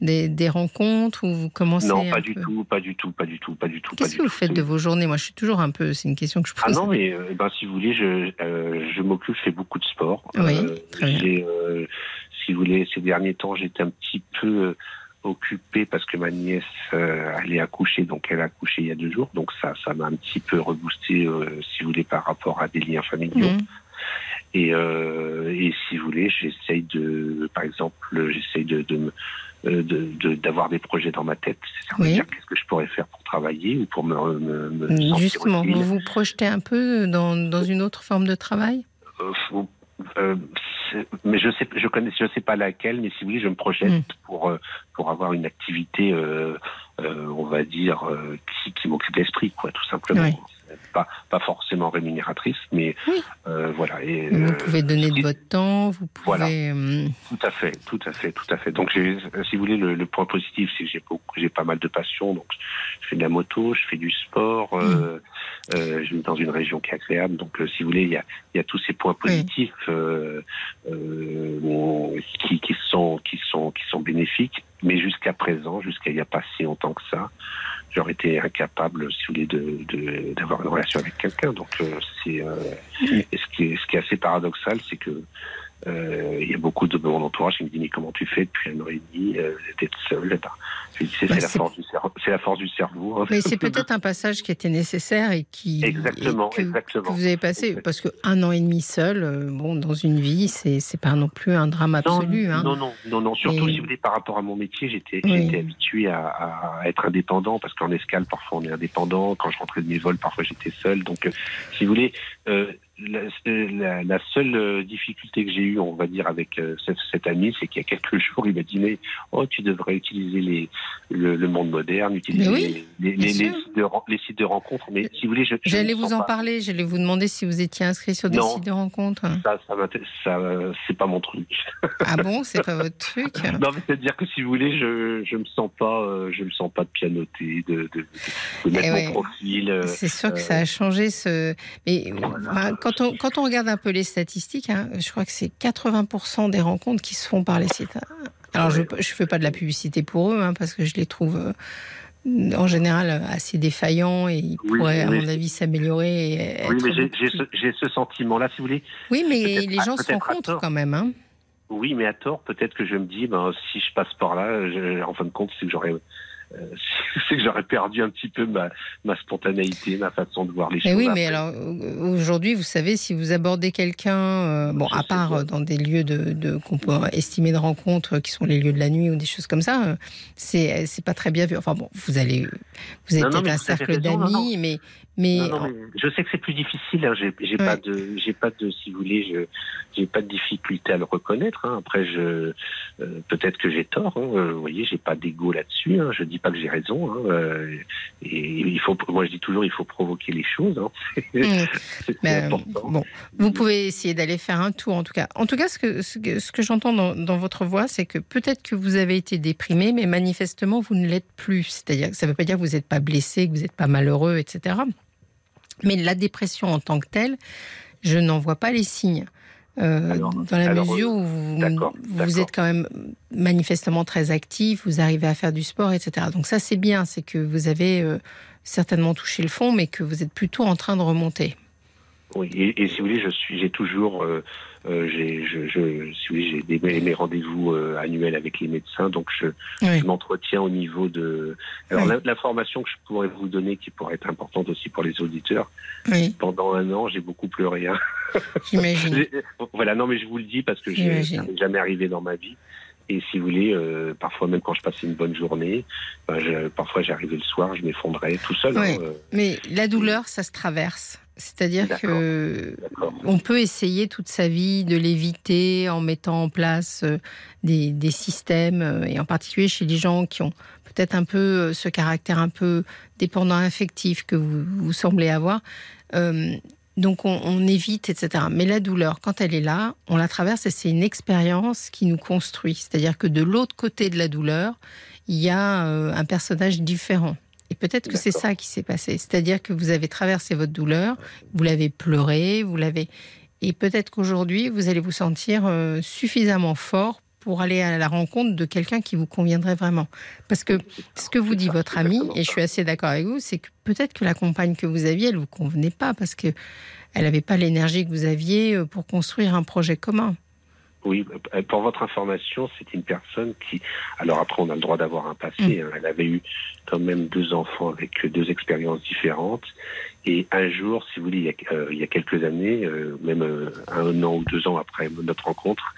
des, rencontres ou vous commencez Non, pas du tout, pas du tout, pas du tout, pas du tout. Qu'est-ce que vous faites de vos journées? Moi, je suis toujours un peu. C'est une question que je pose. Ah non, mais euh, ben, si vous voulez, je, euh, je m'occupe, je fais beaucoup de sport. Oui, euh, très bien. si vous voulez, ces derniers temps, j'étais un petit peu occupé parce que ma nièce elle est accouchée, donc elle a accouché il y a deux jours, donc ça, ça m'a un petit peu reboosté, si vous voulez, par rapport à des liens familiaux. Mmh. Et, et si vous voulez, j'essaye de, par exemple, j'essaye de, de me euh, d'avoir des projets dans ma tête. C'est-à-dire qu'est-ce que je pourrais faire pour travailler ou pour me, me, Justement, vous vous projetez un peu dans, dans une autre forme de travail? Euh, euh, mais je sais, je connais, je sais pas laquelle, mais si vous voulez, je me projette hmm. pour pour avoir une activité, on va dire, qui, qui m'occupe l'esprit, quoi, tout simplement pas, pas forcément rémunératrice, mais euh, voilà. Et, vous euh, pouvez donner de votre temps, vous pouvez. Voilà. Euh, tout à fait, tout à fait, tout à fait. Donc, si vous voulez, le, point positif, c'est que j'ai j'ai pas mal de passion. Donc, je fais de la moto, je fais du sport. Mm. je vis dans une région qui est agréable. Donc, si vous voulez, il y a, y a tous ces points positifs qui, qui sont qui sont qui sont bénéfiques. Mais jusqu'à présent, jusqu'à il n'y a pas si longtemps que ça, j'aurais été incapable, si vous voulez, de, d'avoir une relation avec quelqu'un. Donc, euh, c'est euh, ce, qui est, ce qui est assez paradoxal, c'est que euh, il y a beaucoup de mon entourage qui me disent mais comment tu fais depuis un an et demi d'être seul c'est, bah, la force du c'est la force du cerveau. Hein. Mais c'est peut-être un passage qui était nécessaire et qui exactement, que, exactement. vous avez passé parce que un an et demi seul, euh, bon, dans une vie, c'est c'est pas non plus un drame absolu. Non, hein. non, non, non, non, Surtout si vous voulez par rapport à mon métier, j'étais habitué à, à, être indépendant parce qu'en escale parfois on est indépendant. Quand je rentrais de mes vols, parfois j'étais seul. Donc, euh, si vous voulez. Euh, la, la, seule euh, difficulté que j'ai eue, on va dire, avec euh, cet, ami, c'est qu'il y a quelques [laughs] jours, il m'a dit mais oh, tu devrais utiliser les, le, monde moderne, utiliser les, les, sites de, les, sites de, rencontres. Mais si vous voulez, je, j'allais vous en parler. J'allais vous demander si vous étiez inscrit sur des sites de rencontres. Ça, ça, ça c'est pas mon truc. [laughs] Ah bon, c'est pas votre truc? Non, mais c'est à dire que si vous voulez, je je me sens pas, euh, je me sens pas de pianoter, de, de, de mettre eh mon profil. c'est sûr que ça a changé ce. Mais quand quand on, regarde un peu les statistiques, hein, je crois que c'est 80% des rencontres qui se font par les sites. Alors, je ne fais pas de la publicité pour eux, hein, parce que je les trouve euh, en général assez défaillants et ils pourraient, à mon avis, s'améliorer. Oui, mais j'ai ce, sentiment-là, si vous voulez. Oui, mais les gens se rencontrent quand même. Hein. Oui, mais à tort, peut-être que je me dis, ben, si je passe par là, en fin de compte, c'est que j'aurais euh, [laughs] c'est que j'aurais perdu un petit peu ma, ma, spontanéité, ma façon de voir les choses. Oui, mais alors aujourd'hui, vous savez, si vous abordez quelqu'un, euh, bon, à part euh, dans des lieux de, de qu'on peut estimer de rencontre, qui sont les lieux de la nuit ou des choses comme ça, c'est c'est pas très bien vu. Enfin bon, vous allez, vous êtes peut-être un cercle d'amis, mais mais, je sais que c'est plus difficile. Hein. J'ai pas de, j'ai pas de, si vous voulez, je j'ai pas de difficulté à le reconnaître. Hein. Après, je peut-être que j'ai tort. Hein. Vous voyez, j'ai pas d'ego là-dessus. Hein. Je dis pas que j'ai raison. Euh, et il faut, moi je dis toujours, il faut provoquer les choses. Hein. [laughs] Euh, bon, vous pouvez essayer d'aller faire un tour, en tout cas. En tout cas, ce que, ce que, j'entends dans, votre voix, c'est que peut-être que vous avez été déprimé, mais manifestement vous ne l'êtes plus. C'est-à-dire que ça ne veut pas dire que vous n'êtes pas blessé, que vous n'êtes pas malheureux, etc. Mais la dépression en tant que telle, je n'en vois pas les signes. Euh, dans la mesure où vous, êtes quand même manifestement très actif, vous arrivez à faire du sport, etc. Donc ça c'est bien, c'est que vous avez euh, certainement touché le fond, mais que vous êtes plutôt en train de remonter. Oui, et, si vous voulez, je suis, j'ai toujours, euh, euh j'ai, je, je, si vous voulez, j'ai des, mes rendez-vous euh, annuels avec les médecins, donc je, je m'entretiens au niveau de. Alors l'information que je pourrais vous donner, qui pourrait être importante aussi pour les auditeurs, oui. pendant un an, j'ai beaucoup pleuré. Hein. [laughs] J'imagine. voilà, non, mais je vous le dis parce que ça n'est jamais arrivé dans ma vie. Et si vous voulez, euh, parfois même quand je passais une bonne journée, ben, je, parfois j'arrivais le soir, je m'effondrais tout seul. Hein, euh. Mais la douleur, ça se traverse. C'est-à-dire que on peut essayer toute sa vie de l'éviter en mettant en place euh, des, des, systèmes, et en particulier chez les gens qui ont peut-être un peu ce caractère un peu dépendant affectif que vous, vous semblez avoir. Donc on, évite, etc. Mais la douleur, quand elle est là, on la traverse et c'est une expérience qui nous construit. C'est-à-dire que de l'autre côté de la douleur, il y a euh, un personnage différent. Et peut-être que c'est ça qui s'est passé. C'est-à-dire que vous avez traversé votre douleur, vous l'avez pleuré, vous l'avez... Et peut-être qu'aujourd'hui, vous allez vous sentir euh, suffisamment fort pour aller à la rencontre de quelqu'un qui vous conviendrait vraiment. Parce que ce que vous dit votre ami, et je suis assez d'accord avec vous, c'est que peut-être que la compagne que vous aviez, elle vous convenait pas parce que elle n'avait pas l'énergie que vous aviez euh, pour construire un projet commun. Oui, euh, pour votre information, c'est une personne qui, alors après on a le droit d'avoir un passé, mm. hein. elle avait eu quand même deux enfants avec deux expériences différentes, et un jour, si vous voulez, il y a, euh, quelques années, même un an ou deux ans après notre rencontre,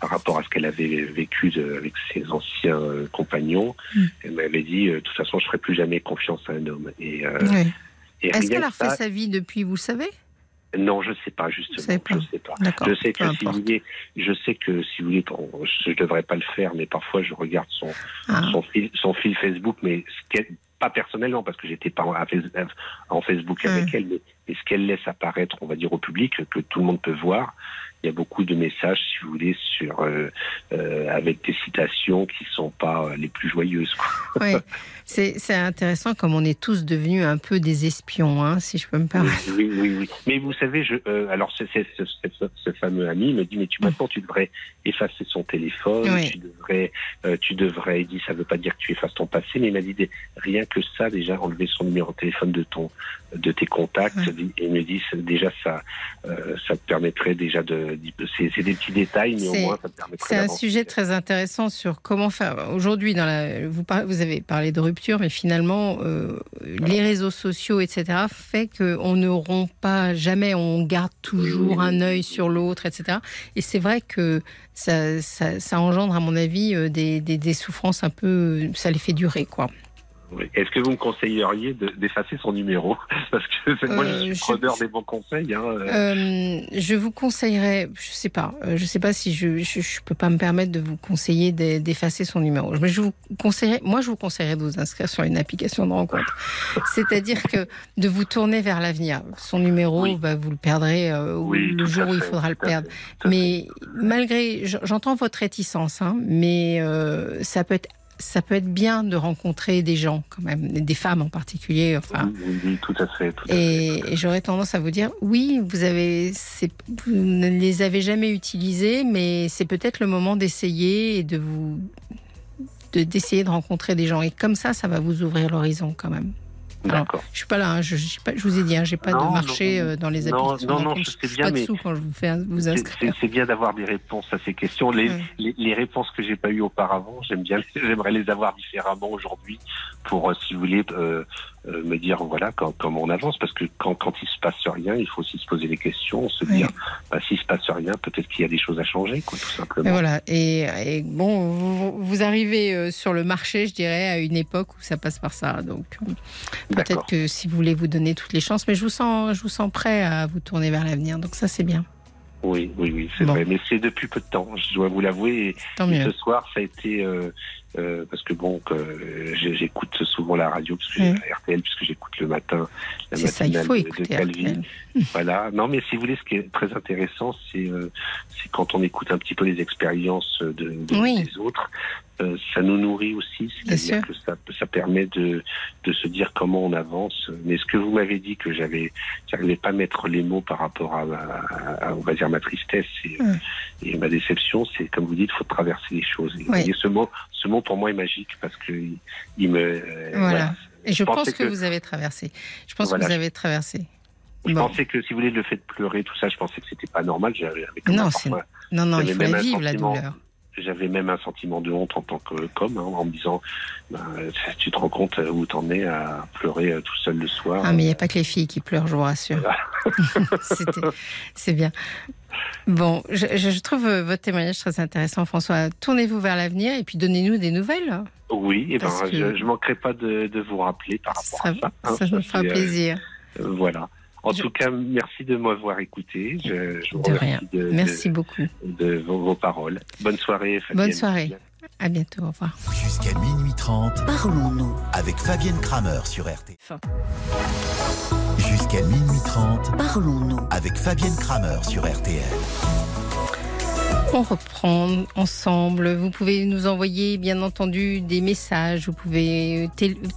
par rapport à ce qu'elle avait vécu avec ses anciens euh, compagnons. Mm. Elle m'avait dit, euh, de toute façon, je ne ferai plus jamais confiance à un homme. Et, euh, Est-ce qu'elle a refait sa vie depuis, vous savez? Non, je ne sais pas justement. Je sais pas. Je sais que si vous voulez, je sais que si vous voulez, je devrais pas le faire, mais parfois je regarde son ah. son, fil, son fil Facebook, mais pas personnellement parce que j'étais pas en Facebook avec elle, mais, mais ce qu'elle laisse apparaître, on va dire au public, que tout le monde peut voir, il y a beaucoup de messages, si vous voulez, sur euh, euh, avec des citations qui sont pas euh, les plus joyeuses. [laughs] Oui, c'est intéressant comme on est tous devenus un peu des espions, hein, si je peux me permettre. Oui, oui, oui. Mais vous savez, je, alors ce, ce, fameux ami me dit, mais tu maintenant tu devrais effacer son téléphone, tu devrais, tu devrais. Il dit, ça veut pas dire que tu effaces ton passé, mais il m'a dit rien que ça déjà enlever son numéro de téléphone de ton de tes contacts et me disent déjà ça, euh, ça te permettrait déjà de. C'est des petits détails, mais au moins ça te permettrait. C'est un sujet très intéressant sur comment faire. Aujourd'hui, dans la, vous, vous avez parlé de rupture, mais finalement, euh, les réseaux sociaux, etc., fait qu'on ne rompt pas jamais, on garde toujours un œil sur l'autre, etc. Et c'est vrai que ça, ça, engendre, à mon avis, euh, des, des, des souffrances un peu. Ça les fait durer, quoi. Est-ce que vous me conseilleriez d'effacer son numéro [laughs] Parce que moi, je suis euh, preneur des bons conseils. Hein. Euh, je vous conseillerais, je sais pas, euh, je sais pas si je, je, peux pas me permettre de vous conseiller d'effacer son numéro. Mais je vous conseillerais, moi, je vous conseillerais de vous inscrire sur une application de rencontre. [laughs] C'est-à-dire que de vous tourner vers l'avenir. Son numéro, bah, vous le perdrez le jour où il faudra le perdre. Mais malgré, j'entends votre réticence, hein, mais ça peut être ça peut être bien de rencontrer des gens quand même, des femmes en particulier. Enfin, oui, tout à fait. et, j'aurais tendance à vous dire, oui, vous avez, vous ne les avez jamais utilisés, mais c'est peut-être le moment d'essayer et de vous, d'essayer de rencontrer des gens. Et comme ça, ça va vous ouvrir l'horizon quand même. D'accord. Je suis pas là, hein, je, je, vous ai dit, hein, j'ai pas de marché euh, dans les applications. Non, non, non, je sais bien, pas de sous quand je vous fais vous inscrire. C'est bien d'avoir des réponses à ces questions. Les, les, les réponses que j'ai pas eues auparavant, j'aime bien, [laughs] j'aimerais les avoir différemment aujourd'hui pour, euh, si vous voulez, euh, euh, me dire voilà comment on avance parce que quand, quand il se passe rien il faut aussi se poser des questions se dire bah, s'il se passe rien peut-être qu'il y a des choses à changer quoi tout simplement. Et voilà. Et, bon vous, vous, arrivez euh, sur le marché je dirais à une époque où ça passe par ça. Donc peut-être que si vous voulez vous donner toutes les chances mais je vous sens je vous sens prêt à vous tourner vers l'avenir. Donc ça c'est bien oui, oui, oui, c'est vrai. Mais c'est depuis peu de temps, je dois vous l'avouer. Et, ce soir, ça a été euh, euh, parce que bon, que j'écoute souvent la radio, parce que RTL, puisque j'écoute le matin la matinale ça, de, Calvi. [laughs] Voilà. Non, mais si vous voulez, ce qui est très intéressant, c'est euh, quand on écoute un petit peu les expériences de, des autres. Euh, ça nous nourrit aussi, c'est-à-dire que ça, ça permet de, de se dire comment on avance. Mais ce que vous m'avez dit que j'avais, j'arrivais pas à mettre les mots par rapport à, à, on va dire ma tristesse et, et ma déception, c'est comme vous dites, faut traverser les choses. Et, ce mot, ce mot pour moi est magique parce que il, me. Euh, voilà. Et je, pense que, vous avez traversé. Je pense que vous avez traversé. Je pensais que si vous voulez le fait de pleurer, tout ça, je pensais que c'était pas normal. Non, non, non, il faut la vivre la douleur j'avais même un sentiment de honte en tant que com, hein, en me disant, ben, tu te rends compte où t'en es à pleurer euh, tout seul le soir. Ah, mais il n'y a pas que les filles qui pleurent, je vous rassure. [laughs] C'est bien. Bon, je, trouve euh, votre témoignage très intéressant, François. Tournez-vous vers l'avenir et puis donnez-nous des nouvelles. Oui, et ben, je ne manquerai pas de, vous rappeler par rapport à ça. Hein, ça nous fera euh, plaisir. voilà. En tout cas, merci de m'avoir écouté. Je, je vous de rien. merci beaucoup de vos, paroles. Bonne soirée, Fabienne. Bonne soirée. À bientôt. Au revoir. Jusqu'à minuit 30, parlons-nous avec Fabienne Kramer sur RT. Jusqu'à minuit 30, parlons-nous avec Fabienne Kramer sur RTL. On reprend ensemble. Vous pouvez nous envoyer, bien entendu, des messages. Vous pouvez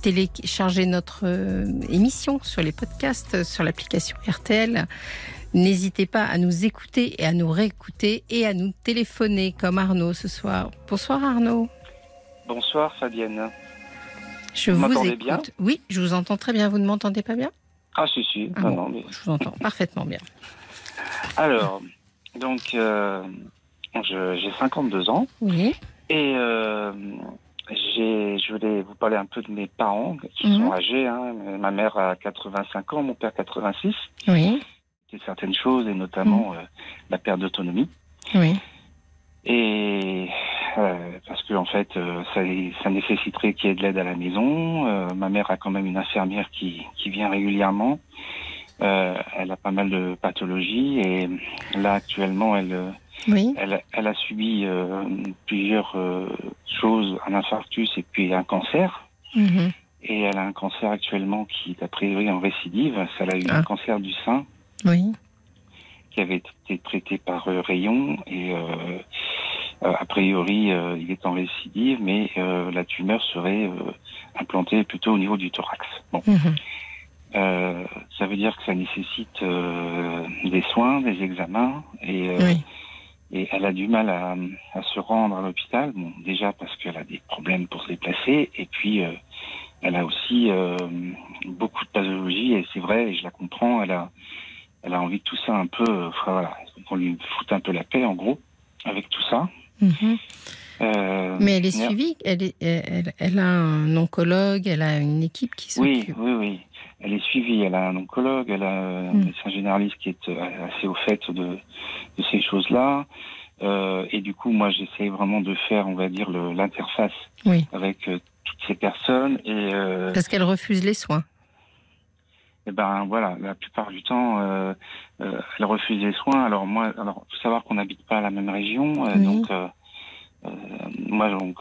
télécharger notre euh, émission sur les podcasts, sur l'application RTL. N'hésitez pas à nous écouter et à nous réécouter et à nous téléphoner comme Arnaud ce soir. Bonsoir Arnaud. Bonsoir Fabienne. Je vous, écoute. Bien? Oui, je vous entends très bien. Vous ne m'entendez pas bien? Ah si si. Ah je vous entends parfaitement bien. Alors, donc euh, j'ai 52 ans. Oui. Et euh, je voulais vous parler un peu de mes parents qui sont mhm. âgés. Hein. Ma mère a 85 ans, mon père 86. Oui. certaines choses, et notamment mhm. euh, la perte d'autonomie. Oui. Et euh, parce que en fait, ça, ça, nécessiterait qu'il y ait de l'aide à la maison. ma mère a quand même une infirmière qui, qui vient régulièrement. Elle a pas mal de pathologies et là actuellement, elle oui. Elle, elle, a subi euh, plusieurs euh, choses, un infarctus et puis un cancer. Mhm. Et elle a un cancer actuellement qui est a priori en récidive. Elle a eu un ah. cancer du sein. Oui. Qui avait été traité par euh, rayon et a priori il est en récidive, mais la tumeur serait implantée plutôt au niveau du thorax. Bon. Mhm. ça veut dire que ça nécessite des soins, des examens et oui et elle a du mal à, à se rendre à l'hôpital. Bon, déjà parce qu'elle a des problèmes pour se déplacer, et puis euh, elle a aussi euh, beaucoup de pathologie. Et c'est vrai et je la comprends. Elle a, elle a envie de tout ça un peu. Enfin, voilà, qu'on lui foute un peu la paix, en gros, avec tout ça. Mhm. Mais elle est suivie, elle, est, elle, elle, a un oncologue, elle a une équipe qui s'occupe. Oui, oui, oui. Elle est suivie, elle a un oncologue, elle a un mm. médecin généraliste qui est assez au fait de, de ces choses-là. Euh, et du coup, moi, j'essaie vraiment de faire, on va dire, l'interface avec euh, toutes ces personnes. Et, euh, Parce qu'elles refusent les soins. Et eh ben voilà, la plupart du temps, euh, euh, elles refusent les soins. Alors moi, alors faut savoir qu'on n'habite pas à la même région, donc moi donc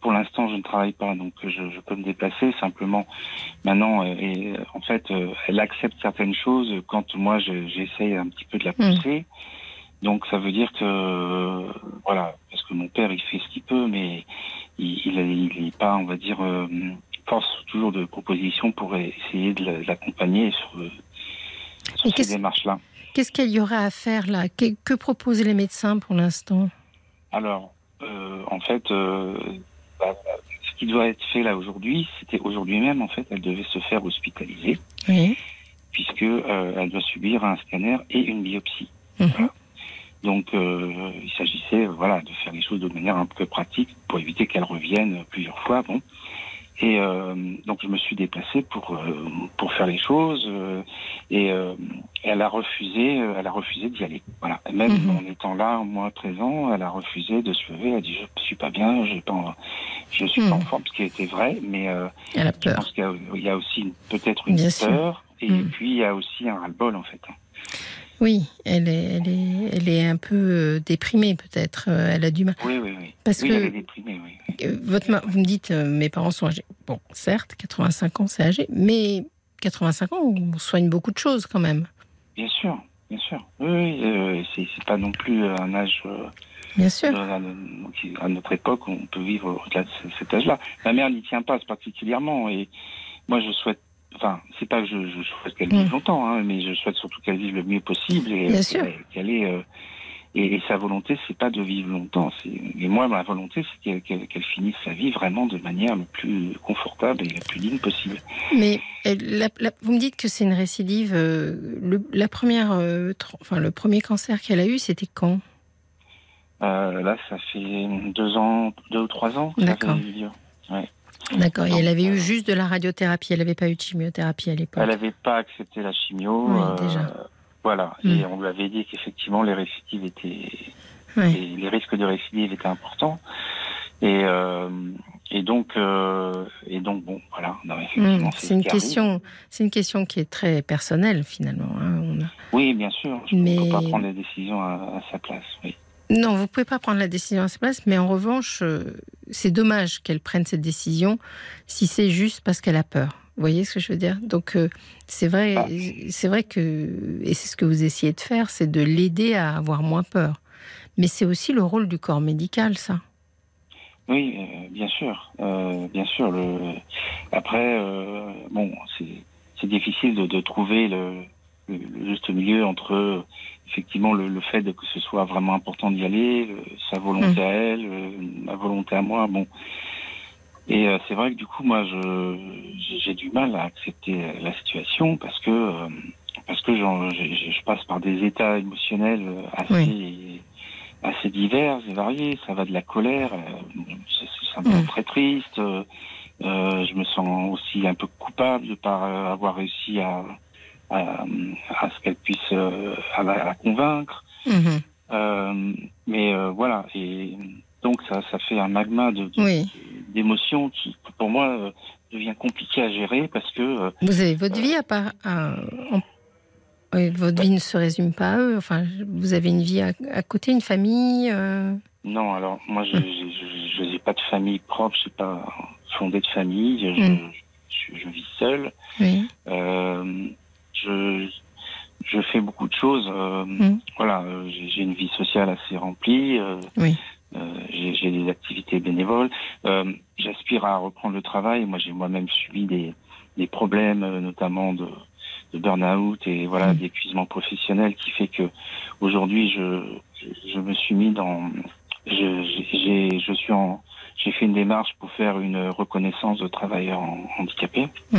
pour l'instant, je ne travaille pas, donc je, je, peux me déplacer. Simplement, maintenant, et en fait, elle accepte certaines choses quand moi j'essaye un petit peu de la hmm. pousser. Donc ça veut dire que voilà, parce que mon père il fait ce qu'il peut, mais il il, il est pas, on va dire, euh, force toujours de propositions pour essayer de l'accompagner sur, sur ces démarches-là. Qu'est-ce qu'il y aurait à faire là? Que, que, proposent les médecins pour l'instant? Alors, euh, en fait, euh, bah, ce qui doit être fait là aujourd'hui, c'était aujourd'hui même, en fait, elle devait se faire hospitaliser, oui. puisque euh, elle doit subir un scanner et une biopsie. Mhm. Voilà. Donc, euh, il s'agissait, voilà, de faire les choses de manière un peu pratique pour éviter qu'elle revienne plusieurs fois. Bon. Et euh, donc, je me suis déplacé pour euh, pour faire les choses. Euh, et euh, elle a refusé, elle a refusé d'y aller. Voilà. même mhm. en étant là, moi présent, elle a refusé de se lever. Elle a dit je suis pas bien, je pas, je suis pas en mhm. forme, ce qui était vrai. Mais elle a peur. je pense qu'il y a, aussi peut-être une peur. Et mhm. puis il y a aussi un ras-le-bol en fait. Oui, elle est, elle est, elle est un peu euh, déprimée peut-être. Euh, elle a du mal. Oui, oui, oui. Parce que elle est déprimée, oui. Euh, votre, vous me dites, mes parents sont âgés. Bon, certes, 85 ans, c'est âgé, mais 85 ans, on soigne beaucoup de choses quand même. Bien sûr, bien sûr. Oui, oui c'est pas non plus un âge. Bien sûr. À, notre époque, on peut vivre au-delà de cet âge-là. Ma mère n'y tient pas particulièrement, et moi, je souhaite Enfin, c'est pas que je, je souhaite qu'elle vive mm. longtemps, hein, mais je souhaite surtout qu'elle vive le mieux possible et qu'elle ait. Euh, et, sa volonté, c'est pas de vivre longtemps. Et moi, ma volonté, c'est qu'elle finisse sa vie vraiment de manière le plus confortable et la plus digne possible. Mais vous me dites que c'est une récidive. Euh, le, la première, euh, enfin, le premier cancer qu'elle a eu, c'était quand? Là, ça fait deux ans, deux ou trois ans. D'accord. Ouais. D'accord, et elle avait eu juste de la radiothérapie, elle n'avait pas eu de chimiothérapie à l'époque. Elle n'avait pas accepté la chimio. Oui, euh, déjà. Voilà, et hmm. on lui avait dit qu'effectivement les récidives étaient. les risques de récidive étaient importants. Et, euh, et donc, euh, et donc bon, voilà. Hmm, c'est une question, c'est une question qui est très personnelle finalement. Hein, oui, bien sûr. Je ne peux pas prendre les décisions à, à sa place. Oui. Non, vous pouvez pas prendre la décision à sa place, mais en revanche, euh, c'est dommage qu'elle prenne cette décision si c'est juste parce qu'elle a peur. Vous voyez ce que je veux dire? Donc euh, c'est vrai, ah. c'est vrai que et c'est ce que vous essayez de faire, c'est de l'aider à avoir moins peur. Mais c'est aussi le rôle du corps médical, ça. Oui, euh, bien sûr, bien sûr. Le... Après, bon, c'est difficile de, de trouver le, le, juste milieu entre effectivement le, fait que ce soit vraiment important d'y aller, sa volonté mm. à elle, ma volonté à moi. Bon. Et euh, c'est vrai que du coup, moi, je j'ai du mal à accepter la situation parce que euh, parce que je, passe par des états émotionnels assez assez divers et variés. Ça va de la colère, euh, c'est un mm. très triste. je me sens aussi un peu coupable de par avoir réussi à à, ce qu'elle puisse euh, à la, convaincre. Mhm. Euh, mais euh, voilà, et donc ça, ça fait un magma de, d'émotions qui, pour moi, devient compliqué à gérer parce que. vous avez votre vie à part. votre vie ne se résume pas à eux. Enfin, vous avez une vie à, côté, une famille. Non, alors moi, je n'ai pas de famille propre. Je n'ai pas fondé de famille. Je, mm. je, vis seul. Oui je, je fais beaucoup de choses. Euh, mm. Voilà, euh, j'ai une vie sociale assez remplie. Euh, oui. j'ai des activités bénévoles. J'aspire à reprendre le travail. Moi, j'ai moi-même subi des, des problèmes, notamment de, de burn-out et voilà mm. d'épuisement professionnel, qui fait que aujourd'hui, je, je, me suis mis dans, je, je suis en, j'ai fait une démarche pour faire une reconnaissance de travailleurs handicapés. Peux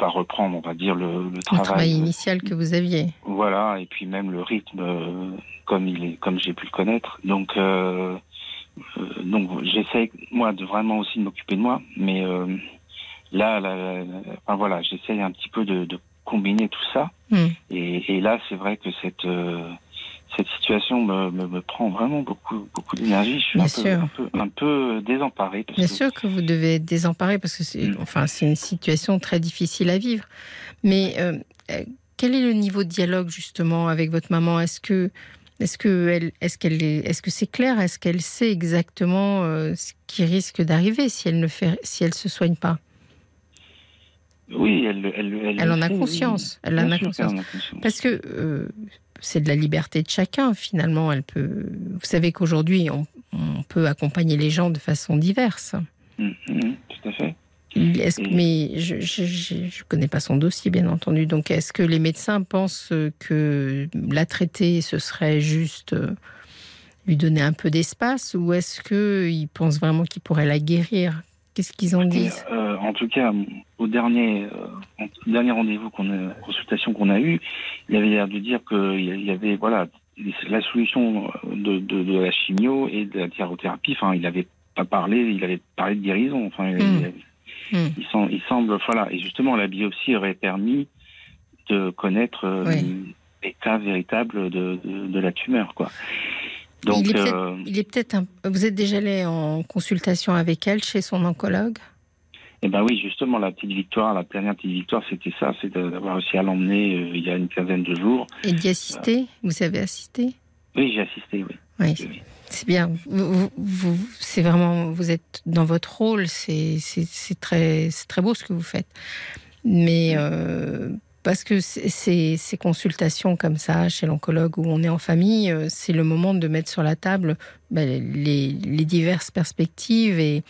pas reprendre, on va dire, le, travail, initial que vous aviez. Voilà, et puis même le rythme comme il est, comme j'ai pu le connaître. Donc, donc j'essaie moi de vraiment aussi de m'occuper de moi, mais là, enfin, voilà, j'essaie un petit peu de, combiner tout ça. Hmm. Et, et, là, c'est vrai que cette cette situation me, me, prend vraiment beaucoup, beaucoup d'énergie. Je suis un peu, un, peu, désemparé. Bien sûr que vous devez être désemparé parce que c'est, mm. enfin, une situation très difficile à vivre. Mais euh, euh, quel est le niveau de dialogue justement avec votre maman? Est-ce que est-ce que elle, est-ce qu'elle est, est-ce que c'est clair? Est-ce qu'elle sait exactement euh, ce qui risque d'arriver si elle ne fait, si elle se soigne pas? Oui, elle, elle, elle, en a conscience. Elle en a conscience. Parce que c'est de la liberté de chacun finalement. Elle peut. Vous savez qu'aujourd'hui, on, peut accompagner les gens de façon diverse. Mm, mm, tout à fait. mais je ne connais pas son dossier, bien entendu. Donc, est-ce que les médecins pensent que la traiter, ce serait juste euh, lui donner un peu d'espace ou est-ce qu'ils pensent vraiment qu'il pourrait la guérir Qu'est-ce qu'ils en disent euh, En tout cas, au dernier, euh, dernier rendez-vous qu'on a, consultation qu'on a eu, il avait l'air de dire qu'il y avait voilà la solution de, de, la chimio et de la thyrothérapie. Enfin, il n'avait pas parlé, il avait parlé de guérison. Enfin, il. Hmm. il, semble voilà. Et justement, la biopsie aurait permis de connaître euh, l'état véritable de, de, la tumeur, quoi il est peut-être, vous êtes déjà allé en consultation avec elle chez son oncologue? Eh ben oui, justement, la petite victoire, la dernière petite victoire, c'était ça, c'est d'avoir réussi à l'emmener euh, il y a une quinzaine de jours. Et d'y assister? Vous avez assisté? Oui, j'ai assisté, oui. Oui, c'est bien. Vous, c'est vraiment, vous êtes dans votre rôle, c'est très, très beau ce que vous faites. Mais euh, parce que ces, ces consultations comme ça chez l'oncologue où on est en famille, euh, c'est le moment de mettre sur la table ben, les, diverses perspectives et,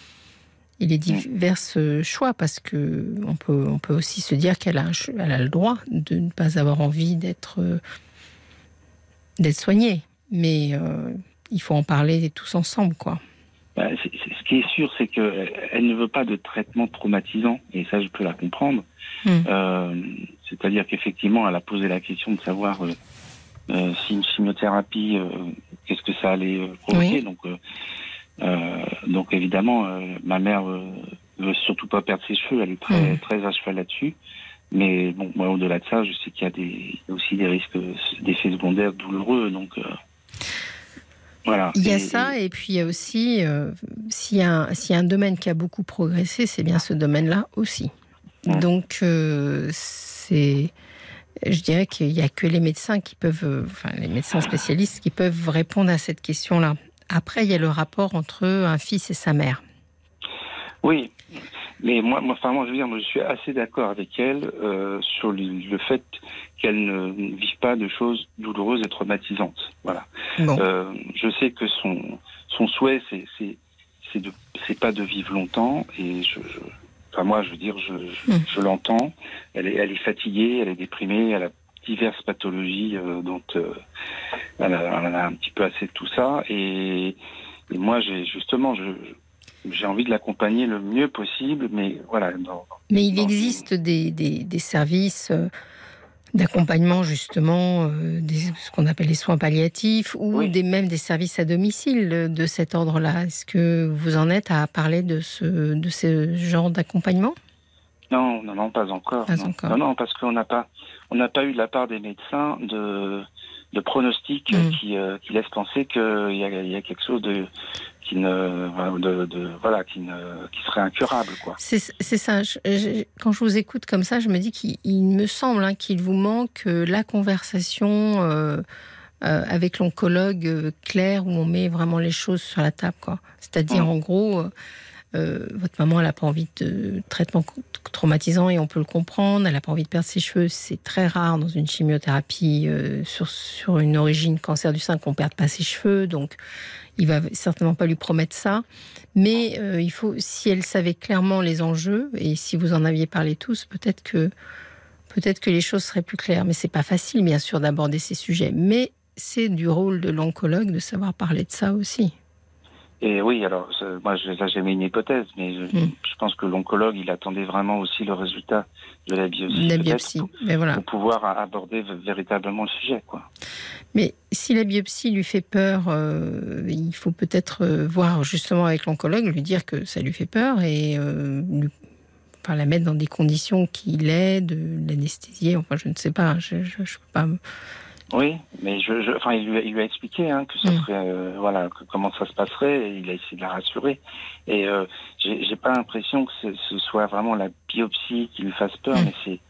les diverses choix. Parce que on peut, on peut aussi se dire qu'elle a, elle a le droit de ne pas avoir envie d'être euh, d'être soignée, mais euh, il faut en parler tous ensemble, quoi. Bah, ce qui est sûr, c'est qu'elle ne veut pas de traitement traumatisant, et ça, je peux la comprendre. Euh, c'est-à-dire qu'effectivement, elle a posé la question de savoir euh, euh, si une chimiothérapie, qu'est-ce que ça allait provoquer. Donc, donc évidemment, ma mère veut surtout pas perdre ses cheveux. Elle est très, hmm. très à cheval là-dessus. Mais bon, moi, au-delà de ça, je sais qu'il y a des, aussi des risques d'effets secondaires douloureux. Donc, voilà. Il y a ça, et puis il y a aussi, s'il y, a un domaine qui a beaucoup progressé, c'est bien ce domaine-là aussi. Donc, euh, c'est. Je dirais qu'il n'y a que les médecins qui peuvent, euh, enfin les médecins spécialistes qui peuvent répondre à cette question-là. Après, il y a le rapport entre un fils et sa mère. Oui, mais moi, moi, enfin, moi je veux dire, moi, je suis assez d'accord avec elle euh, sur le, fait qu'elle ne vive pas de choses douloureuses et traumatisantes. Voilà. je sais que son son souhait, c'est c'est c'est pas de vivre longtemps, et je Enfin, moi, je veux dire, je, je, hmm. l'entends. Elle est, elle est fatiguée, elle est déprimée, elle a diverses pathologies euh, dont euh, elle, a, elle, a, un petit peu assez de tout ça. Et, et moi, j'ai justement, je, j'ai envie de l'accompagner le mieux possible, mais voilà. mais il existe des, des, des services. Euh, d'accompagnement justement, euh, des, ce qu'on appelle les soins palliatifs ou des, même des services à domicile de cet ordre-là. Est-ce que vous en êtes à parler de ce, de ce genre d'accompagnement? Non, non, non, pas encore. Pas non. encore. non, parce qu'on n'a pas, on n'a pas eu de la part des médecins de, de pronostics mm. qui, euh, qui laissent penser qu'il y a quelque chose de, qui ne, de, voilà, qui, ne, qui serait incurable. Quoi. C'est, ça. quand je vous écoute comme ça, je me dis qu'il me semble hein, qu'il vous manque euh, la conversation euh, euh, avec l'oncologue claire où on met vraiment les choses sur la table. Quoi. C'est-à-dire, en gros, votre maman, elle n'a pas envie de traitement traumatisant et on peut le comprendre. Elle n'a pas envie de perdre ses cheveux. C'est très rare dans une chimiothérapie sur, sur une origine cancer du sein qu'on ne perde pas ses cheveux. Donc, il va certainement pas lui promettre ça, mais euh, il faut, si elle savait clairement les enjeux et si vous en aviez parlé tous, peut-être que peut-être que les choses seraient plus claires. Mais c'est pas facile, bien sûr, d'aborder ces sujets. Mais c'est du rôle de l'oncologue de savoir parler de ça aussi. Et oui, alors moi j'ai mis une hypothèse, mais je, hmm. je pense que l'oncologue il attendait vraiment aussi le résultat de la biopsie, la biopsie. Pour, mais voilà. pour pouvoir aborder véritablement le sujet, quoi. Mais si la biopsie lui fait peur, euh, il faut peut-être euh, voir justement avec l'oncologue, lui dire que ça lui fait peur et euh, lui, enfin, la mettre dans des conditions qui l'aident, l'anesthésier. Enfin, je ne sais pas. Je ne peux pas oui, mais je, je, enfin, il lui, a, il lui a expliqué hein, que ça mm. serait, euh, voilà, que, comment ça se passerait. Et il a essayé de la rassurer. Et euh, j'ai pas l'impression que ce, soit vraiment la biopsie qui lui fasse peur, mm. mais c'est.